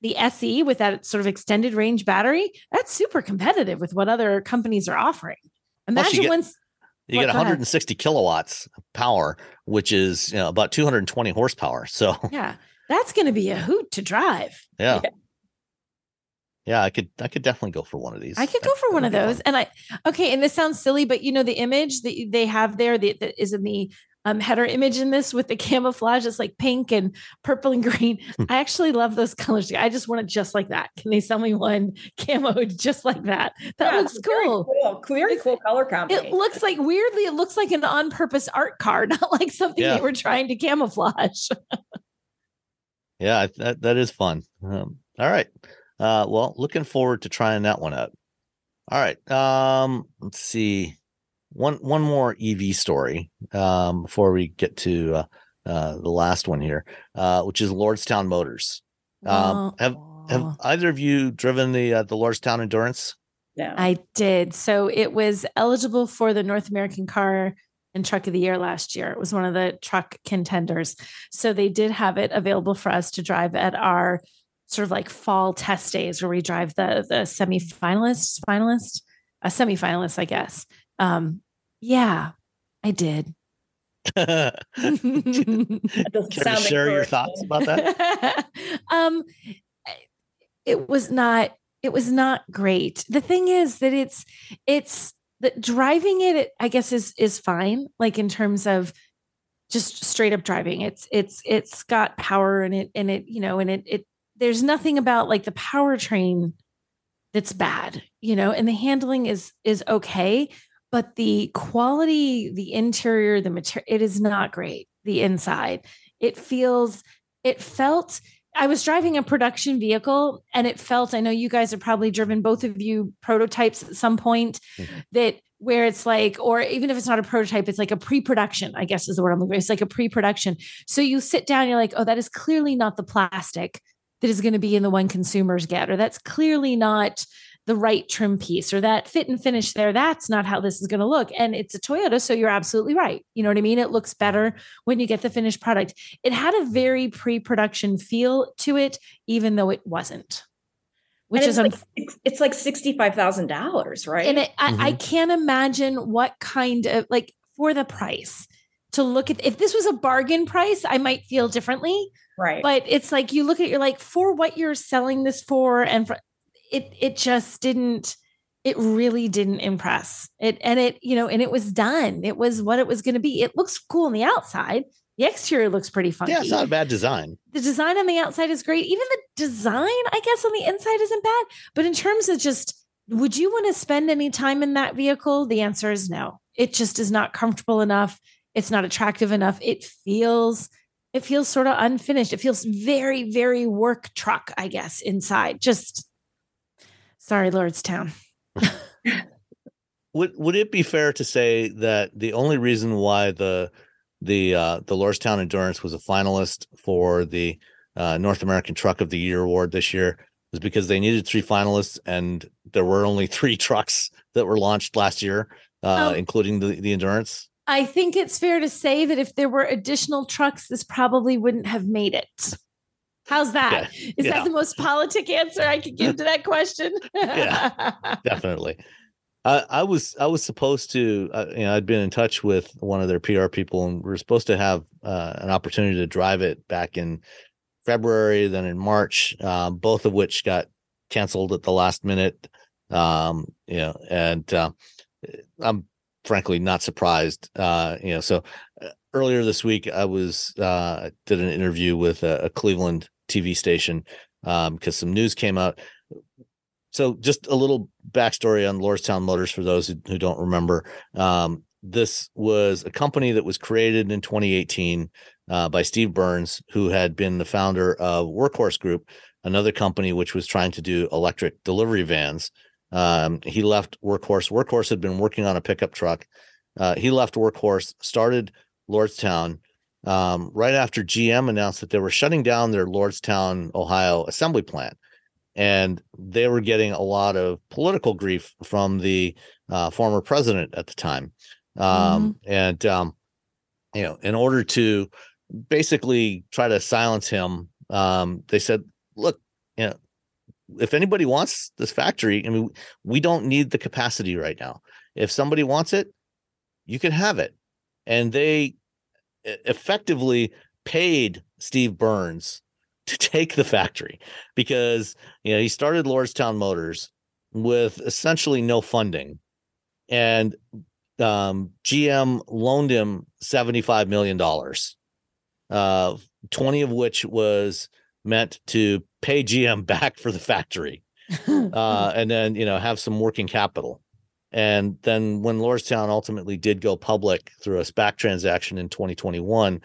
[SPEAKER 2] the SE with that sort of extended range battery, that's super competitive with what other companies are offering. Imagine once
[SPEAKER 1] You
[SPEAKER 2] What-
[SPEAKER 1] get
[SPEAKER 2] go
[SPEAKER 1] 160 kilowatts power, which is you know about 220 horsepower. So
[SPEAKER 2] Yeah, that's going to be a hoot to drive.
[SPEAKER 1] yeah. Yeah, I could I could definitely go for one of these.
[SPEAKER 2] I could go
[SPEAKER 1] That-
[SPEAKER 2] for one of those.
[SPEAKER 1] fun.
[SPEAKER 2] And I, okay, and this sounds silly, but you know, the image that they have there the, that is in the um, header image in this with the camouflage, it's like pink and purple and green.
[SPEAKER 1] Hmm.
[SPEAKER 2] I actually love those colors. I just want it just like that. Can they sell me one camo just like that? That
[SPEAKER 3] Yeah,
[SPEAKER 2] looks
[SPEAKER 3] very
[SPEAKER 2] cool.
[SPEAKER 3] cool. Very cool color combination.
[SPEAKER 2] It looks like weirdly, it looks like an on purpose art card, not like something
[SPEAKER 1] Yeah.
[SPEAKER 2] they were trying to camouflage.
[SPEAKER 1] Yeah, that that is fun. Um, all right. Uh, well, looking forward to trying that one out. All right. Um, let's see. One one more EV story um, before we get to uh, uh, the last one here, uh, which is Lordstown Motors. Um, have have either of you driven the uh, the Lordstown Endurance?
[SPEAKER 3] yeah.
[SPEAKER 2] I did. So it was eligible for the North American Car and truck of the year last year. It was one of the truck contenders. So they did have it available for us to drive at our sort of like fall test days where we drive the the semi-finalists, finalists, a semi-finalist, I guess. Um, yeah, I did.
[SPEAKER 1] Can to share your thoughts about that?
[SPEAKER 2] um, it was not. It was not great. The thing is that it's it's that driving it. I guess is is fine. Like in terms of just straight up driving. It's it's it's got power and it and it you know and it it there's nothing about like the powertrain that's bad, you know, and the handling is is okay, but the quality, the interior, the material, it is not great. The inside, it feels, it felt. I was driving a production vehicle and it felt, I know you guys have probably driven both of you prototypes at some point mm-hmm. that where it's like, or even if it's not a prototype, it's like a pre-production, I guess is the word I'm looking for. It's like a pre-production. So you sit down, you're like, oh, that is clearly not the plastic that is going to be in the one consumers get, or that's clearly not the right trim piece, or that fit and finish there. That's not how this is going to look. And it's a Toyota. So you're absolutely right. You know what I mean? It looks better when you get the finished product. It had a very pre production feel to it, even though it wasn't.
[SPEAKER 3] Which is like, it's like $65,000, right?
[SPEAKER 2] And it, mm-hmm. I, I can't imagine what kind of like for the price to look at if this was a bargain price, I might feel differently.
[SPEAKER 3] Right.
[SPEAKER 2] But it's like you look at you're like for what you're selling this for and for it it just didn't it really didn't impress. It and it, you know, and it was done. It was what it was going to be. It looks cool on the outside. The exterior looks pretty funky.
[SPEAKER 1] Yeah, it's not a bad design.
[SPEAKER 2] The design on the outside is great. Even the design, I guess, on the inside isn't bad. But in terms of just, would you want to spend any time in that vehicle? The answer is no. It just is not comfortable enough. It's not attractive enough. It feels it feels sort of unfinished. It feels very, very work truck, I guess, inside. Just sorry, Lordstown.
[SPEAKER 1] would would it be fair to say that the only reason why the the uh, the Lordstown Endurance was a finalist for the uh, North American Truck of the Year award this year was because they needed three finalists and there were only three trucks that were launched last year, uh, oh. including the the Endurance.
[SPEAKER 2] I think it's fair to say that if there were additional trucks, this probably wouldn't have made it. How's that? Yeah, Is yeah. that the most politic answer I could give to that question?
[SPEAKER 1] yeah, definitely. I, I, was I was supposed to uh, you know I'd been in touch with one of their PR people and we are supposed to have uh, an opportunity to drive it back in February, then in March, uh, both of which got canceled at the last minute. Um, you know, and uh, I'm frankly not surprised. Uh, you know, so uh, earlier this week I was uh, did an interview with a, a Cleveland TV station because um, some news came out. So just a little backstory on Lordstown Motors for those who, who don't remember. Um, this was a company that was created in 2018 uh, by Steve Burns, who had been the founder of Workhorse Group, another company which was trying to do electric delivery vans. Um, he left Workhorse. Workhorse had been working on a pickup truck. Uh, he left Workhorse, started Lordstown. Um, right after GM announced that they were shutting down their Lordstown, Ohio assembly plant, and they were getting a lot of political grief from the uh, former president at the time. Um, mm-hmm. And um, you know, in order to basically try to silence him, um, they said, "Look, you know, if anybody wants this factory, I mean, we don't need the capacity right now. If somebody wants it, you can have it. And they effectively paid Steve Burns to take the factory because you know he started Lordstown Motors with essentially no funding, and um, GM loaned him seventy five million dollars, uh, twenty of which was meant to pay GM back for the factory, uh, and then you know have some working capital. And then when Lordstown ultimately did go public through a SPAC transaction in 2021,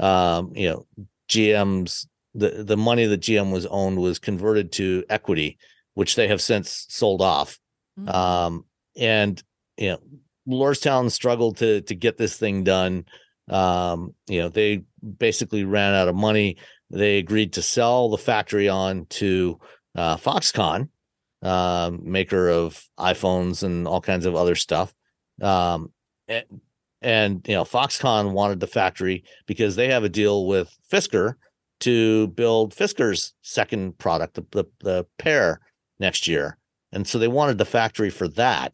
[SPEAKER 1] um, you know GM's the the money that GM was owned was converted to equity, which they have since sold off. Mm-hmm. Um, and you know Lordstown struggled to to get this thing done. Um, you know they basically ran out of money they agreed to sell the factory on to uh, Foxconn, uh, maker of iPhones and all kinds of other stuff. Um, and, and you know, Foxconn wanted the factory because they have a deal with Fisker to build Fisker's second product, the the, the Pear, next year, and so they wanted the factory for that.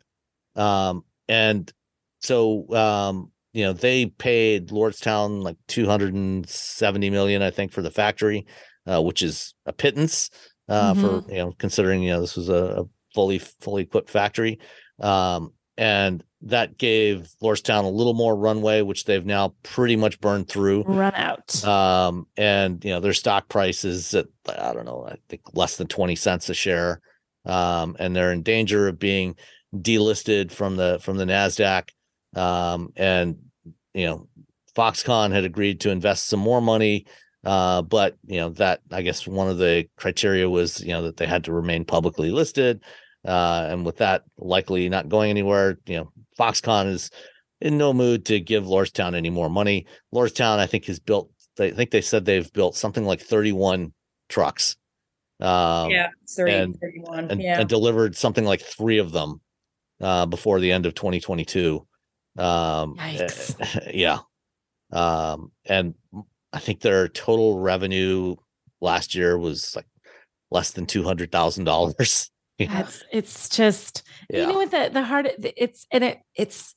[SPEAKER 1] Um, and so um, you know, they paid Lordstown like 270 million, I think, for the factory, uh, which is a pittance uh, mm-hmm. for you know, considering you know this was a, a fully fully equipped factory. Um, and that gave Lordstown a little more runway, which they've now pretty much burned through.
[SPEAKER 2] Run out.
[SPEAKER 1] Um, and you know their stock price is at I don't know, I think less than twenty cents a share, um, and they're in danger of being delisted from the from the Nasdaq. Um, and you know Foxconn had agreed to invest some more money, uh, but you know that I guess one of the criteria was you know that they had to remain publicly listed. Uh, and with that likely not going anywhere, you know, Foxconn is in no mood to give Lordstown any more money. Lordstown, I think, has built. I think they said they've built something like 31 trucks.
[SPEAKER 3] Um, yeah, 30, and, 31.
[SPEAKER 1] And,
[SPEAKER 3] yeah.
[SPEAKER 1] and, delivered something like three of them uh, before the end of 2022. Um,
[SPEAKER 2] Yikes.
[SPEAKER 1] yeah. Um, and I think their total revenue last year was like less than two hundred thousand dollars.
[SPEAKER 2] It's it's just yeah. you know what the the hard it's and it it's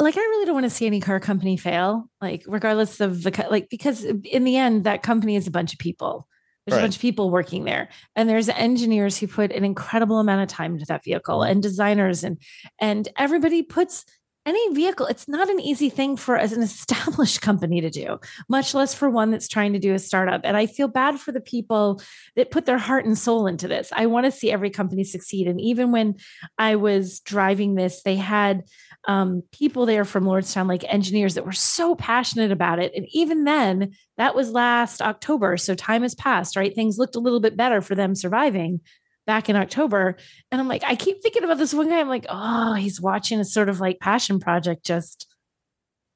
[SPEAKER 2] like I really don't want to see any car company fail. Like regardless of the like because in the end that company is a bunch of people. There's right. a bunch of people working there, and there's engineers who put an incredible amount of time into that vehicle, mm-hmm. and designers, and and everybody puts any vehicle, it's not an easy thing for as an established company to do, much less for one that's trying to do a startup. And I feel bad for the people that put their heart and soul into this. I want to see every company succeed. And even when I was driving this, they had um, people there from Lordstown, like engineers that were so passionate about it. And even then, that was last October. So time has passed, right? Things looked a little bit better for them surviving back in October. And I'm like, I keep thinking about this one guy. I'm like, oh, he's watching a sort of like passion project just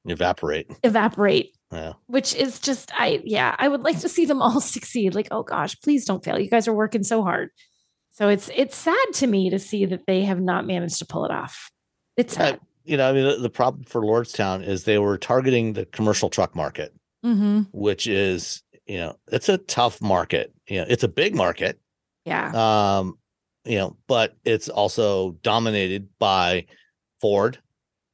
[SPEAKER 1] evaporate.
[SPEAKER 2] Evaporate.
[SPEAKER 1] Yeah.
[SPEAKER 2] Which is just, I, yeah, I would like to see them all succeed. Like, oh gosh, please don't fail. You guys are working so hard. So it's, it's sad to me to see that they have not managed to pull it off. It's sad. Uh,
[SPEAKER 1] you know, I mean, the, the, problem for Lordstown is they were targeting the commercial truck market,
[SPEAKER 2] mm-hmm.
[SPEAKER 1] which is, you know, it's a tough market. You know, it's a big market
[SPEAKER 2] yeah.
[SPEAKER 1] Um, you know, but it's also dominated by Ford,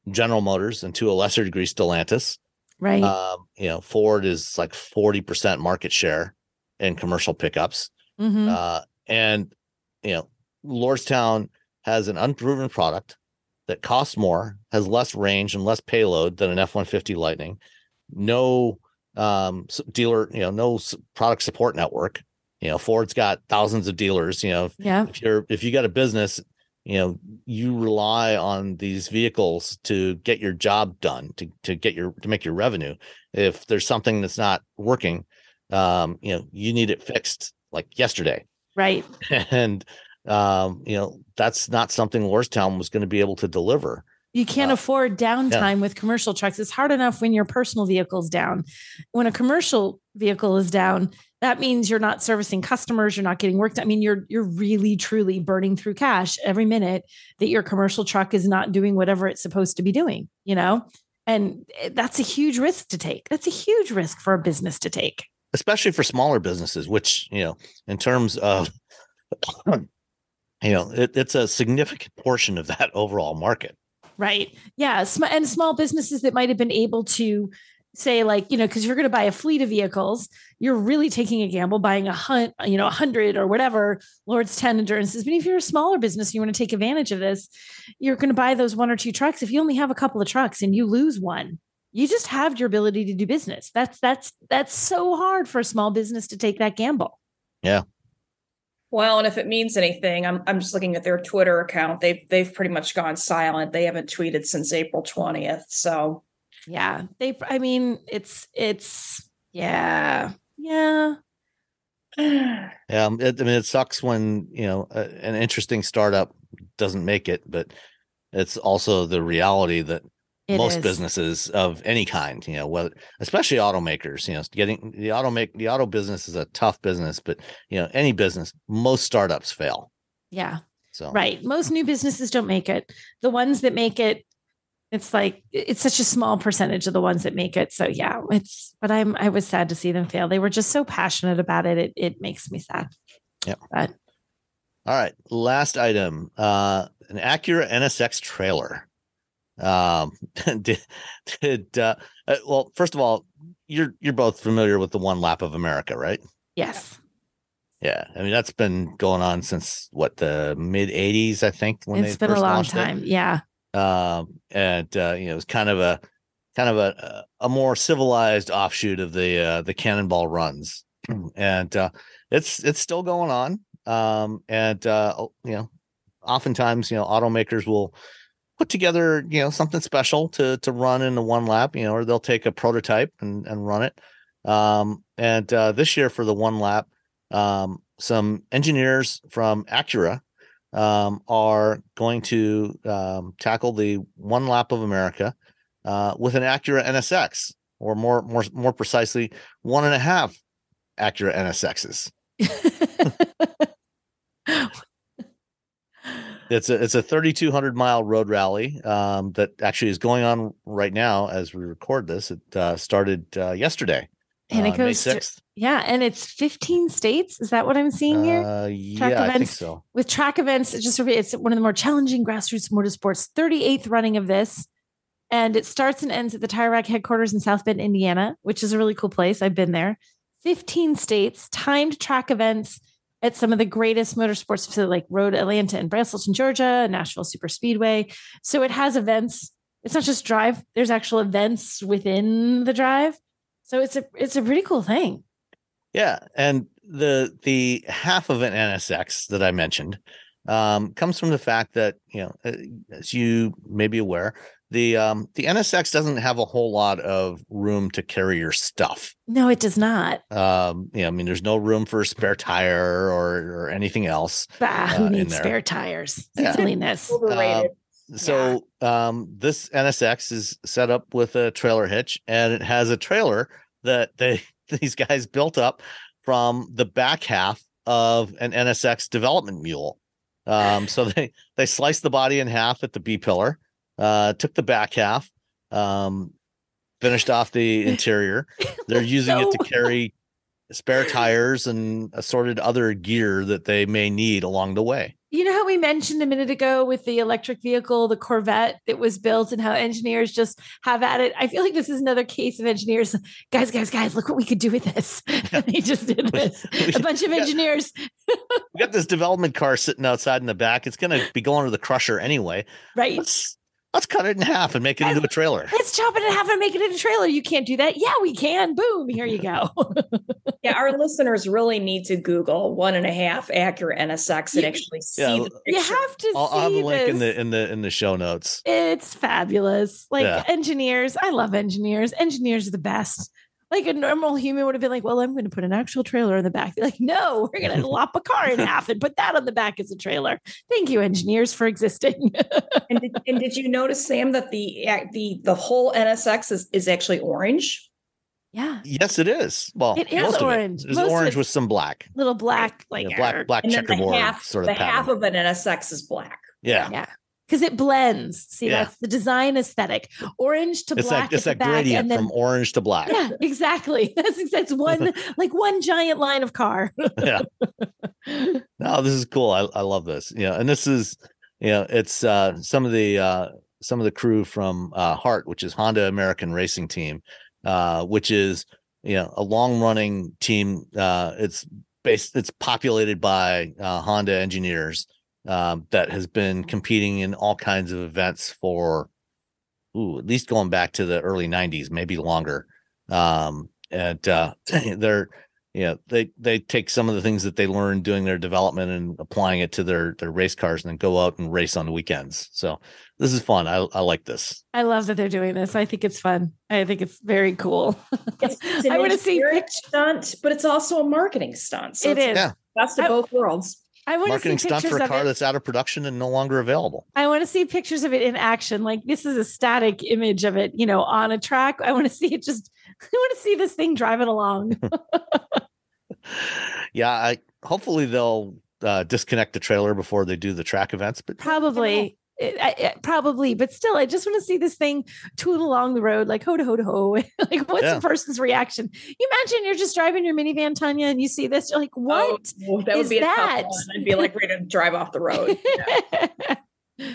[SPEAKER 1] General Motors, and to a lesser degree, Stellantis.
[SPEAKER 2] Right.
[SPEAKER 1] Um, you know, Ford is like 40% market share in commercial pickups.
[SPEAKER 2] Mm-hmm.
[SPEAKER 1] Uh, and, you know, Lordstown has an unproven product that costs more, has less range and less payload than an F 150 Lightning, no um, dealer, you know, no product support network you know ford's got thousands of dealers you know
[SPEAKER 2] yeah
[SPEAKER 1] if you're if you got a business you know you rely on these vehicles to get your job done to to get your to make your revenue if there's something that's not working um you know you need it fixed like yesterday
[SPEAKER 2] right
[SPEAKER 1] and um you know that's not something Lordstown was going to be able to deliver
[SPEAKER 2] you can't uh, afford downtime yeah. with commercial trucks. It's hard enough when your personal vehicle's down. When a commercial vehicle is down, that means you're not servicing customers, you're not getting work done. I mean, you're you're really truly burning through cash every minute that your commercial truck is not doing whatever it's supposed to be doing, you know? And eh, that's a huge risk to take. That's a huge risk for a business to take.
[SPEAKER 1] Especially for smaller businesses, which, you know, in terms of you know, it, it's a significant portion of that overall market.
[SPEAKER 2] Right. Yeah. And small businesses that might have been able to say like you know because you're going to buy a fleet of vehicles you're really taking a gamble buying a hunt you know a hundred or whatever Lordstown endurances but if you're a smaller business you want to take advantage of this you're going to buy those one or two trucks if you only have a couple of trucks and you lose one you just have your ability to do business that's that's that's so hard for a small business to take that gamble
[SPEAKER 1] yeah
[SPEAKER 3] well, and if it means anything, I'm I'm just looking at their Twitter account. They've they've pretty much gone silent. They haven't tweeted since April 20th. So
[SPEAKER 2] yeah they i mean it's it's yeah yeah.
[SPEAKER 1] Yeah um, it, i mean it sucks when you know a, an interesting startup doesn't make it but it's also the reality that it most is. businesses of any kind you know whether especially automakers you know getting the auto make the auto business is a tough business but you know any business most startups fail.
[SPEAKER 2] Yeah
[SPEAKER 1] so.
[SPEAKER 2] right most new businesses don't make it. The ones that make it it's like it's such a small percentage of the ones that make it. So yeah, it's but I'm I was sad to see them fail. They were just so passionate about it. It it makes me sad.
[SPEAKER 1] yeah
[SPEAKER 2] But
[SPEAKER 1] All right, last item, uh, an Acura NSX trailer. Um, did, did uh, uh, well, first of all, you're you're both familiar with the one lap of America, right?
[SPEAKER 2] yes,
[SPEAKER 1] Yeah, I mean that's been going on since what the mid '80s, I think. When
[SPEAKER 2] it's
[SPEAKER 1] they
[SPEAKER 2] been a long
[SPEAKER 1] launched it.
[SPEAKER 2] time. Yeah.
[SPEAKER 1] Um, and uh, you know, it was kind of a kind of a a more civilized offshoot of the uh, the cannonball runs, and uh, it's it's still going on. Um, and uh, you know, oftentimes you know automakers will put together you know something special to to run in the one lap, you know, or they'll take a prototype and and run it. Um, and uh, this year for the one lap, um, some engineers from Acura um, are going to um, tackle the one lap of America uh, with an Acura NSX, or more more more precisely, one and a half Acura NSXs. It's a it's a 3,200 mile road rally um, that actually is going on right now as we record this. It uh, started uh, yesterday,
[SPEAKER 2] and
[SPEAKER 1] uh,
[SPEAKER 2] it goes
[SPEAKER 1] May 6th.
[SPEAKER 2] Yeah, and it's 15 states. Is that what I'm seeing here?
[SPEAKER 1] Uh, yeah, I think so.
[SPEAKER 2] with track events, it's just it's one of the more challenging grassroots motorsports. 38th running of this, and it starts and ends at the Tire Rack headquarters in South Bend, Indiana, which is a really cool place. I've been there. 15 states, timed track events at some of the greatest motorsports facilities like Road Atlanta and Braselton, Georgia, Nashville Super Speedway. So it has events. It's not just drive. There's actual events within the drive. So it's a it's a pretty cool thing.
[SPEAKER 1] Yeah, and the the half of an NSX that I mentioned um, comes from the fact that you know, uh, as you may be aware, the um, the NSX doesn't have a whole lot of room to carry your stuff.
[SPEAKER 2] No, it does not.
[SPEAKER 1] Um, you know, I mean, there's no room for a spare tire or or anything else.
[SPEAKER 2] Bah,
[SPEAKER 1] uh,
[SPEAKER 2] who needs
[SPEAKER 1] there.
[SPEAKER 2] spare tires?
[SPEAKER 1] Yeah.
[SPEAKER 2] Silliness.
[SPEAKER 3] Overrated.
[SPEAKER 1] So um, this NSX is set up with a trailer hitch, and it has a trailer that they these guys built up from the back half of an NSX development mule. Um, so they they sliced the body in half at the B pillar, uh, took the back half, um, finished off the interior. They're using it to carry spare tires and assorted other gear that they may need along the way.
[SPEAKER 2] You know how we mentioned a minute ago with the electric vehicle, the Corvette that was built, and how engineers just have at it? I feel like this is another case of engineers. Guys, guys, guys, look what we could do with this. And they just did this. A bunch of
[SPEAKER 1] Yeah.
[SPEAKER 2] engineers.
[SPEAKER 1] we got this development car sitting outside in the back. It's going to be going to the crusher anyway.
[SPEAKER 2] Right.
[SPEAKER 1] Let's let's cut it in half and make it into a trailer.
[SPEAKER 2] Let's chop it in half and make it into a trailer. You can't do that. Yeah, we can. Boom. Here you go.
[SPEAKER 3] Yeah, our listeners really need to Google one and a half Acura NSX and
[SPEAKER 2] You-
[SPEAKER 3] actually see
[SPEAKER 1] Yeah,
[SPEAKER 3] the
[SPEAKER 2] you have to
[SPEAKER 1] I'll,
[SPEAKER 2] see
[SPEAKER 1] I'll have a link in the in the in the show notes.
[SPEAKER 2] It's fabulous. Like
[SPEAKER 1] Yeah.
[SPEAKER 2] engineers, I love engineers. Engineers are the best. Like a normal human would have been like, well, I'm going to put an actual trailer in the back. They're like, no, we're going to lop a car in half and put that on the back as a trailer. Thank you, engineers, for existing.
[SPEAKER 3] and, did, and did you notice, Sam, that the the the whole NSX is, is actually orange?
[SPEAKER 2] yeah.
[SPEAKER 1] Yes, it is. Well,
[SPEAKER 2] It is
[SPEAKER 1] most
[SPEAKER 2] orange.
[SPEAKER 1] It is orange with some black,
[SPEAKER 2] Little black, like
[SPEAKER 1] Yeah, black black
[SPEAKER 3] And then the
[SPEAKER 1] checkerboard
[SPEAKER 3] half,
[SPEAKER 1] sort of
[SPEAKER 3] the half
[SPEAKER 1] pattern.
[SPEAKER 3] of an NSX is black.
[SPEAKER 1] yeah.
[SPEAKER 2] Yeah. Because it blends. See,
[SPEAKER 1] Yeah.
[SPEAKER 2] that's the design aesthetic. Orange to
[SPEAKER 1] It's
[SPEAKER 2] black.
[SPEAKER 1] that it's
[SPEAKER 2] at
[SPEAKER 1] that gradient
[SPEAKER 2] then,
[SPEAKER 1] from orange to black.
[SPEAKER 2] Yeah, exactly. That's that's one like one giant line of car.
[SPEAKER 1] Yeah. No, this is cool. I, I love this. Yeah, and this is you know, it's uh some of the uh some of the crew from uh HART, which is Honda American Racing Team, uh, which is you know a long running team. Uh it's based it's populated by uh Honda engineers um that has been competing in all kinds of events for ooh, at least going back to the early 90s, maybe longer. Um and uh they're you know they they take some of the things that they learned doing their development and applying it to their their race cars and then go out and race on the weekends so this is fun i, I like this
[SPEAKER 2] I love that they're doing this. I think it's fun. I think it's very cool.
[SPEAKER 3] It's, it's an
[SPEAKER 2] I want to see
[SPEAKER 3] engineering stunt, but it's also a marketing stunt. So
[SPEAKER 2] It
[SPEAKER 3] it's
[SPEAKER 2] is.
[SPEAKER 1] Yeah.
[SPEAKER 3] best of
[SPEAKER 2] I-
[SPEAKER 3] both worlds.
[SPEAKER 2] I want to see
[SPEAKER 1] marketing stunt
[SPEAKER 2] pictures
[SPEAKER 1] for a car that's out of production and no longer available
[SPEAKER 2] I want to see pictures of it in action. Like this is a static image of it, you know, on a track. I want to see it just. I want to see this thing driving along.
[SPEAKER 1] yeah i hopefully they'll uh, disconnect the trailer before they do the track events but
[SPEAKER 2] Probably. It, I, it, probably, but still, I just want to see this thing toot along the road, like ho to ho to ho. like, what's
[SPEAKER 1] Yeah.
[SPEAKER 2] the person's reaction? You imagine you're just driving your minivan, Tanya, and you see this. You're like, what?
[SPEAKER 3] Oh, that would
[SPEAKER 2] is
[SPEAKER 3] be a
[SPEAKER 2] that?
[SPEAKER 3] I'd be like ready to drive off the road. Yeah.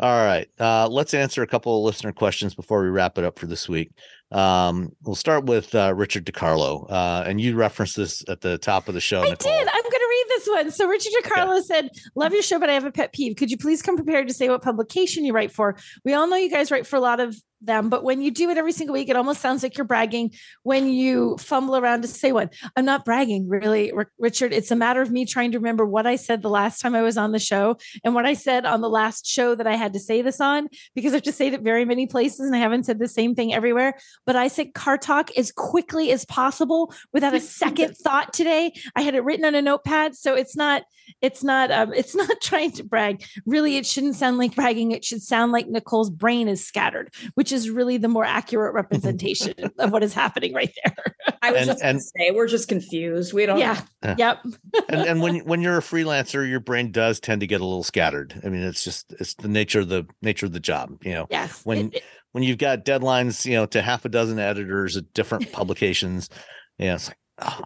[SPEAKER 1] All right. Uh, let's answer a couple of listener questions before we wrap it up for this week. Um, we'll start with uh, Richard DiCarlo. Uh, and you referenced this at the top of the show.
[SPEAKER 2] I
[SPEAKER 1] Nicole.
[SPEAKER 2] did. I'm going to read this one. So Richard DiCarlo said, "Love your show, but I have a pet peeve. Could you please come prepared to say what publication you write for? We all know you guys write for a lot of them, but when you do it every single week, it almost sounds like you're bragging when you fumble around to say one. I'm not bragging, really, Richard. It's a matter of me trying to remember what I said the last time I was on the show and what I said on the last show that I had to say this on, because I have to say it very many places and I haven't said the same thing everywhere. But I said car talk as quickly as possible without a second thought today. I had it written on a notepad, so it's not it's not um it's not trying to brag really it shouldn't sound like bragging it should sound like nicole's brain is scattered which is really the more accurate representation of what is happening right there
[SPEAKER 3] I was
[SPEAKER 1] And-
[SPEAKER 3] just going
[SPEAKER 1] and-
[SPEAKER 3] to say, we're just confused. We don't
[SPEAKER 2] yeah
[SPEAKER 1] Yeah.
[SPEAKER 2] yep
[SPEAKER 1] and, and when when you're a freelancer, your brain does tend to get a little scattered. I mean, it's just it's the nature of the nature of the job. You know,
[SPEAKER 2] yes
[SPEAKER 1] When-
[SPEAKER 2] It- it-
[SPEAKER 1] when you've got deadlines, you know, to half a dozen editors at different publications, yeah, it's like, oh,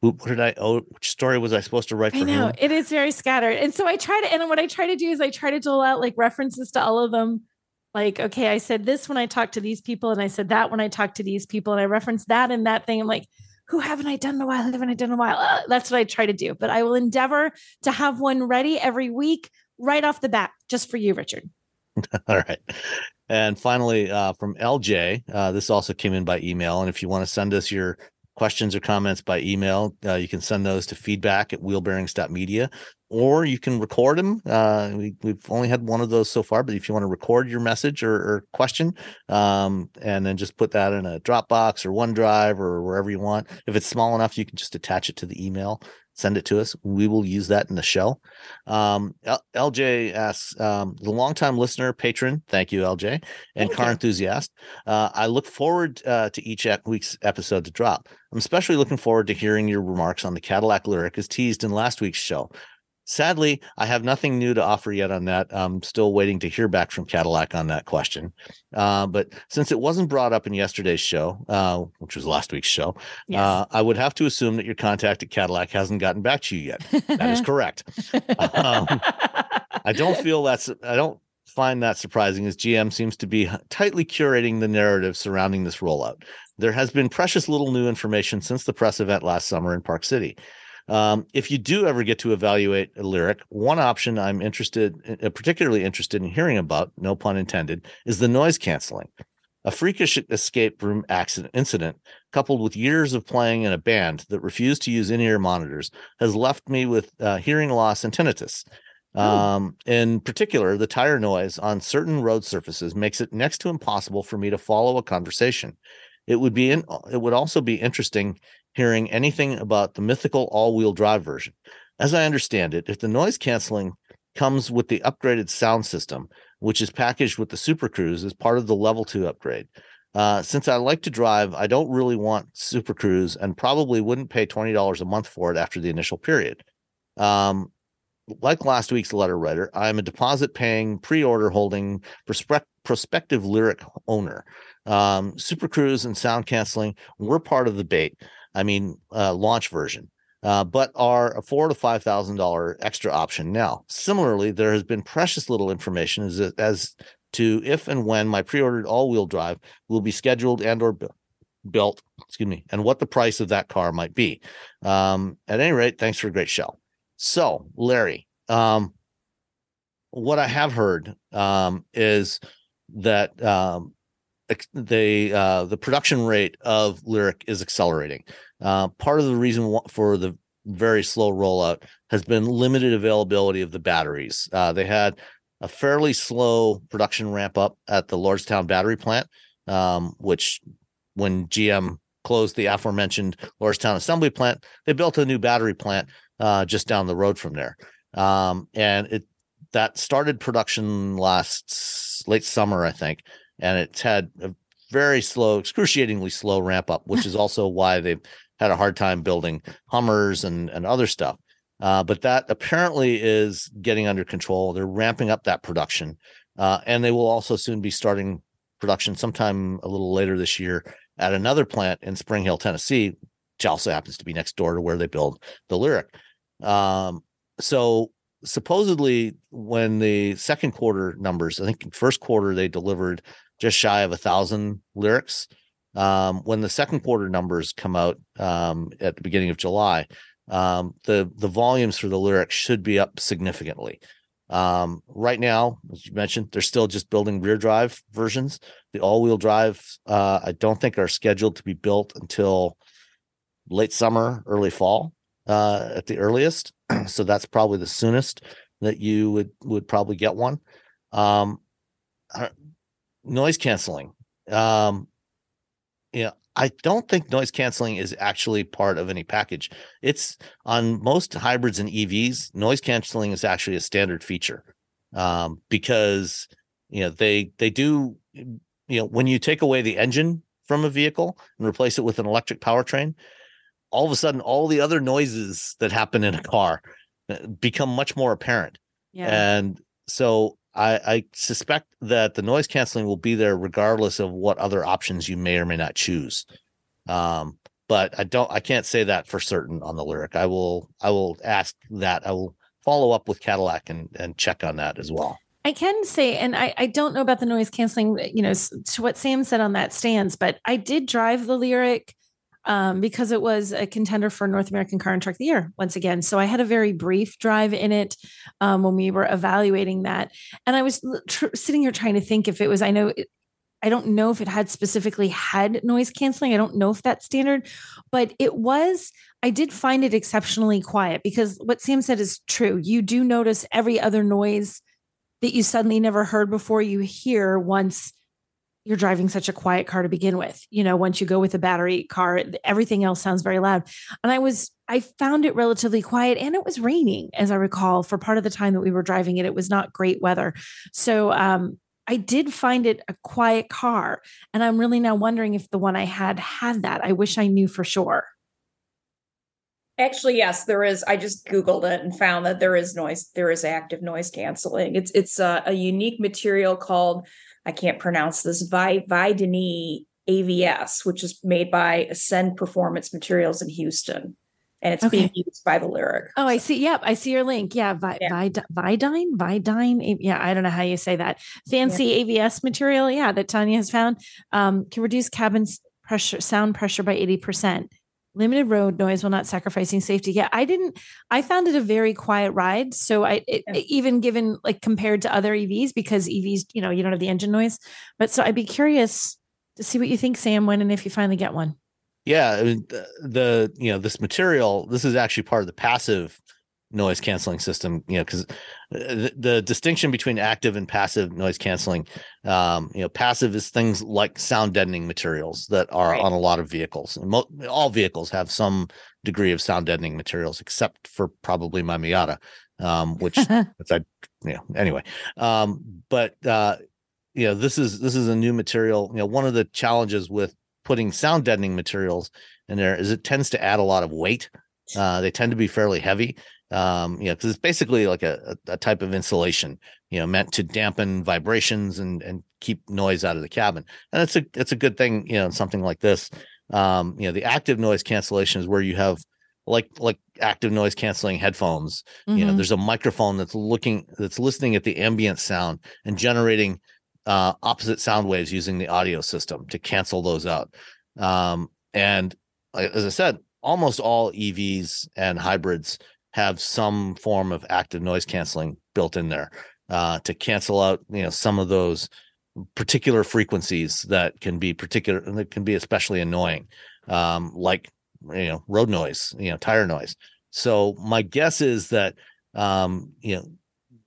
[SPEAKER 1] what did I? Oh, which story was I supposed to write for
[SPEAKER 2] I know
[SPEAKER 1] whom?
[SPEAKER 2] it is very scattered. And so I try to, and what I try to do is I try to dole out like references to all of them. Like, okay, I said this when I talked to these people, and I said that when I talked to these people, and I referenced that and that thing. I'm like, who haven't I done in a while? Who haven't I done in a while? Uh, that's what I try to do. But I will endeavor to have one ready every week, right off the bat, just for you, Richard.
[SPEAKER 1] All right. And finally, uh, from LJ, uh, this also came in by email. And if you want to send us your questions or comments by email, uh, you can send those to feedback at wheelbearings.media or you can record them. Uh, we, we've only had one of those so far, but if you want to record your message or, or question um, and then just put that in a Dropbox or OneDrive or wherever you want, if it's small enough, you can just attach it to the email. Send it to us. We will use that in the show. Um, L- LJ asks, um, the longtime listener, patron, thank you, LJ, and car enthusiast. Uh, I look forward uh, to each week's episode to drop. I'm especially looking forward to hearing your remarks on the Cadillac Lyriq as teased in last week's show. Sadly, I have nothing new to offer yet on that. I'm still waiting to hear back from Cadillac on that question. Uh, but since it wasn't brought up in yesterday's show, uh, which was last week's show,
[SPEAKER 2] Yes.
[SPEAKER 1] uh, I would have to assume that your contact at Cadillac hasn't gotten back to you yet. That is correct. um, I don't feel that's I don't find that surprising as GM seems to be tightly curating the narrative surrounding this rollout. There has been precious little new information since the press event last summer in Park City. Um, if you do ever get to evaluate a Lyriq, one option I'm interested, uh, particularly interested in hearing about, no pun intended, is the noise canceling. A freakish escape room accident incident, coupled with years of playing in a band that refused to use in-ear monitors, has left me with uh, hearing loss and tinnitus. Um, in particular, the tire noise on certain road surfaces makes it next to impossible for me to follow a conversation. It would be in, it would also be interesting hearing anything about the mythical all-wheel drive version. As I understand it, if the noise canceling comes with the upgraded sound system, which is packaged with the Super Cruise as part of the level 2 upgrade. Uh, since I like to drive, I don't really want Super Cruise and probably wouldn't pay $20 a month for it after the initial period. Um, like last week's letter writer, I'm a deposit paying, pre order holding, prospect- prospective Lyriq owner. Um, Super Cruise and sound canceling were part of the bait. I mean, uh, launch version, uh, but are a four to five thousand dollar extra option now. Similarly, there has been precious little information as as to if and when my pre-ordered all-wheel drive will be scheduled and or bu- built. Excuse me, and what the price of that car might be. Um, at any rate, thanks for a great show. So, Larry, um, what I have heard um, is that um, the uh, the production rate of Lyriq is accelerating. Uh, part of the reason for the very slow rollout has been limited availability of the batteries. Uh, they had a fairly slow production ramp up at the Lordstown battery plant, um, which when GM closed the aforementioned Lordstown assembly plant, they built a new battery plant uh, just down the road from there. Um, and it that started production last late summer, I think, and it's had a very slow, excruciatingly slow ramp up, which is also why they've had a hard time building Hummers and and other stuff. Uh, but that apparently is getting under control. They're ramping up that production, uh, and they will also soon be starting production sometime a little later this year at another plant in Spring Hill, Tennessee, which also happens to be next door to where they build the Lyriq. Um, so supposedly, when the second quarter numbers, I think first quarter they delivered just shy of a thousand Lyriqs. Um, when the second quarter numbers come out um, at the beginning of July, um, the the volumes for the Lyriq should be up significantly. Um, right now, as you mentioned, they're still just building rear drive versions. The all wheel drive, uh, I don't think are scheduled to be built until late summer, early fall uh, at the earliest. so that's probably the soonest that you would would probably get one. Um, uh, noise canceling. Um, yeah, I don't think noise canceling is actually part of any package. It's on most hybrids and EVs. Noise canceling is actually a standard feature um, because you know they they do you know when you take away the engine from a vehicle and replace it with an electric powertrain, all of a sudden all the other noises that happen in a car uh, become much more apparent. Yeah. And so I, I suspect that the noise canceling will be there regardless of what other options you may or may not choose. Um, but I don't I can't say that for certain on the Lyriq. I will I will ask that. I will follow up with Cadillac and and check on that as well.
[SPEAKER 2] I can say, and I, I don't know about the noise canceling, you know, to what Sam said on that stands, but I did drive the Lyriq um, because it was a contender for North American Car and Truck of the Year once again. So I had a very brief drive in it um, when we were evaluating that, and I was tr- sitting here trying to think if it was. I know. It, I don't know if it had specifically had noise canceling. I don't know if that's standard, but it was. I did find it exceptionally quiet because what Sam said is true. You do notice every other noise that you suddenly never heard before you hear once you're driving such a quiet car to begin with. You know, once you go with a battery car, everything else sounds very loud. And I was, I found it relatively quiet and it was raining, as I recall, for part of the time that we were driving it. It was not great weather. So, um, I did find it a quiet car. And I'm really now wondering if the one I had had that. I wish I knew for sure.
[SPEAKER 3] Actually, yes, there is. I just Googled it and found that there is noise, there is active noise canceling. It's it's a, a unique material called I can't pronounce this, Vi Vidini AVS, which is made by Ascend Performance Materials in Houston. And it's okay. being used by the Lyriq.
[SPEAKER 2] Oh, I see. Yep. I see your link. Yeah. Vi- yeah. Vydyne, Vydyne. Yeah. I don't know how you say that. Fancy yeah. AVS material. Yeah. That Tanya has found um, can reduce cabin pressure, sound pressure by 80% limited road noise while not sacrificing safety. Yeah, I didn't. I found it a very quiet ride. So I it, yeah. even given like compared to other EVs because EVs, you know, you don't have the engine noise. But so I'd be curious to see what you think, Sam, when and if you finally get one.
[SPEAKER 1] Yeah, I mean, the, the you know this material. This is actually part of the passive noise canceling system you know because the, the, distinction between active and passive noise canceling um you know passive is things like sound deadening materials that are right. on a lot of vehicles. Mo- all vehicles have some degree of sound deadening materials except for probably my miata um which it's i you know anyway um but uh you know this is this is a new material. You know one of the challenges with putting sound deadening materials in there is it tends to add a lot of weight. Uh, they tend to be fairly heavy um, you know, because it's basically like a, a, type of insulation, you know, meant to dampen vibrations and and keep noise out of the cabin. And it's a it's a good thing, you know, something like this. Um, you know, the active noise cancellation is where you have like like active noise canceling headphones. Mm-hmm. You know, mm-hmm. there's a microphone that's looking that's listening at the ambient sound and generating uh, opposite sound waves using the audio system to cancel those out. Um, and as I said, almost all EVs and hybrids have some form of active noise canceling built in there uh, to cancel out you know some of those particular frequencies that can be particular that can be especially annoying um, like you know road noise you know tire noise. So my guess is that um, you know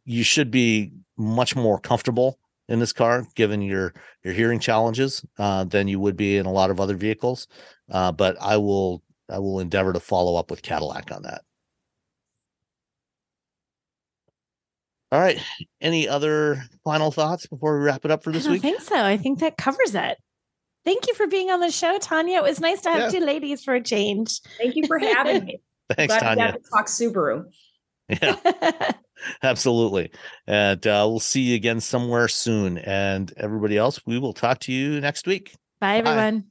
[SPEAKER 1] you should be much more comfortable in this car given your your hearing challenges uh, than you would be in a lot of other vehicles. Uh, but i will i will endeavor to follow up with cadillac on that All right. Any other final thoughts before we wrap it up for this
[SPEAKER 2] I
[SPEAKER 1] week?
[SPEAKER 2] I think so. I think that covers it. Thank you for being on the show, Tanya. It was nice to have yeah. two ladies for a change.
[SPEAKER 3] Thank you for having me.
[SPEAKER 1] Thanks,
[SPEAKER 3] Glad we
[SPEAKER 1] Tanya.
[SPEAKER 3] to talk Subaru.
[SPEAKER 1] Yeah, absolutely. And uh, we'll see you again somewhere soon. And everybody else, we will talk to you next week.
[SPEAKER 2] Bye, everyone.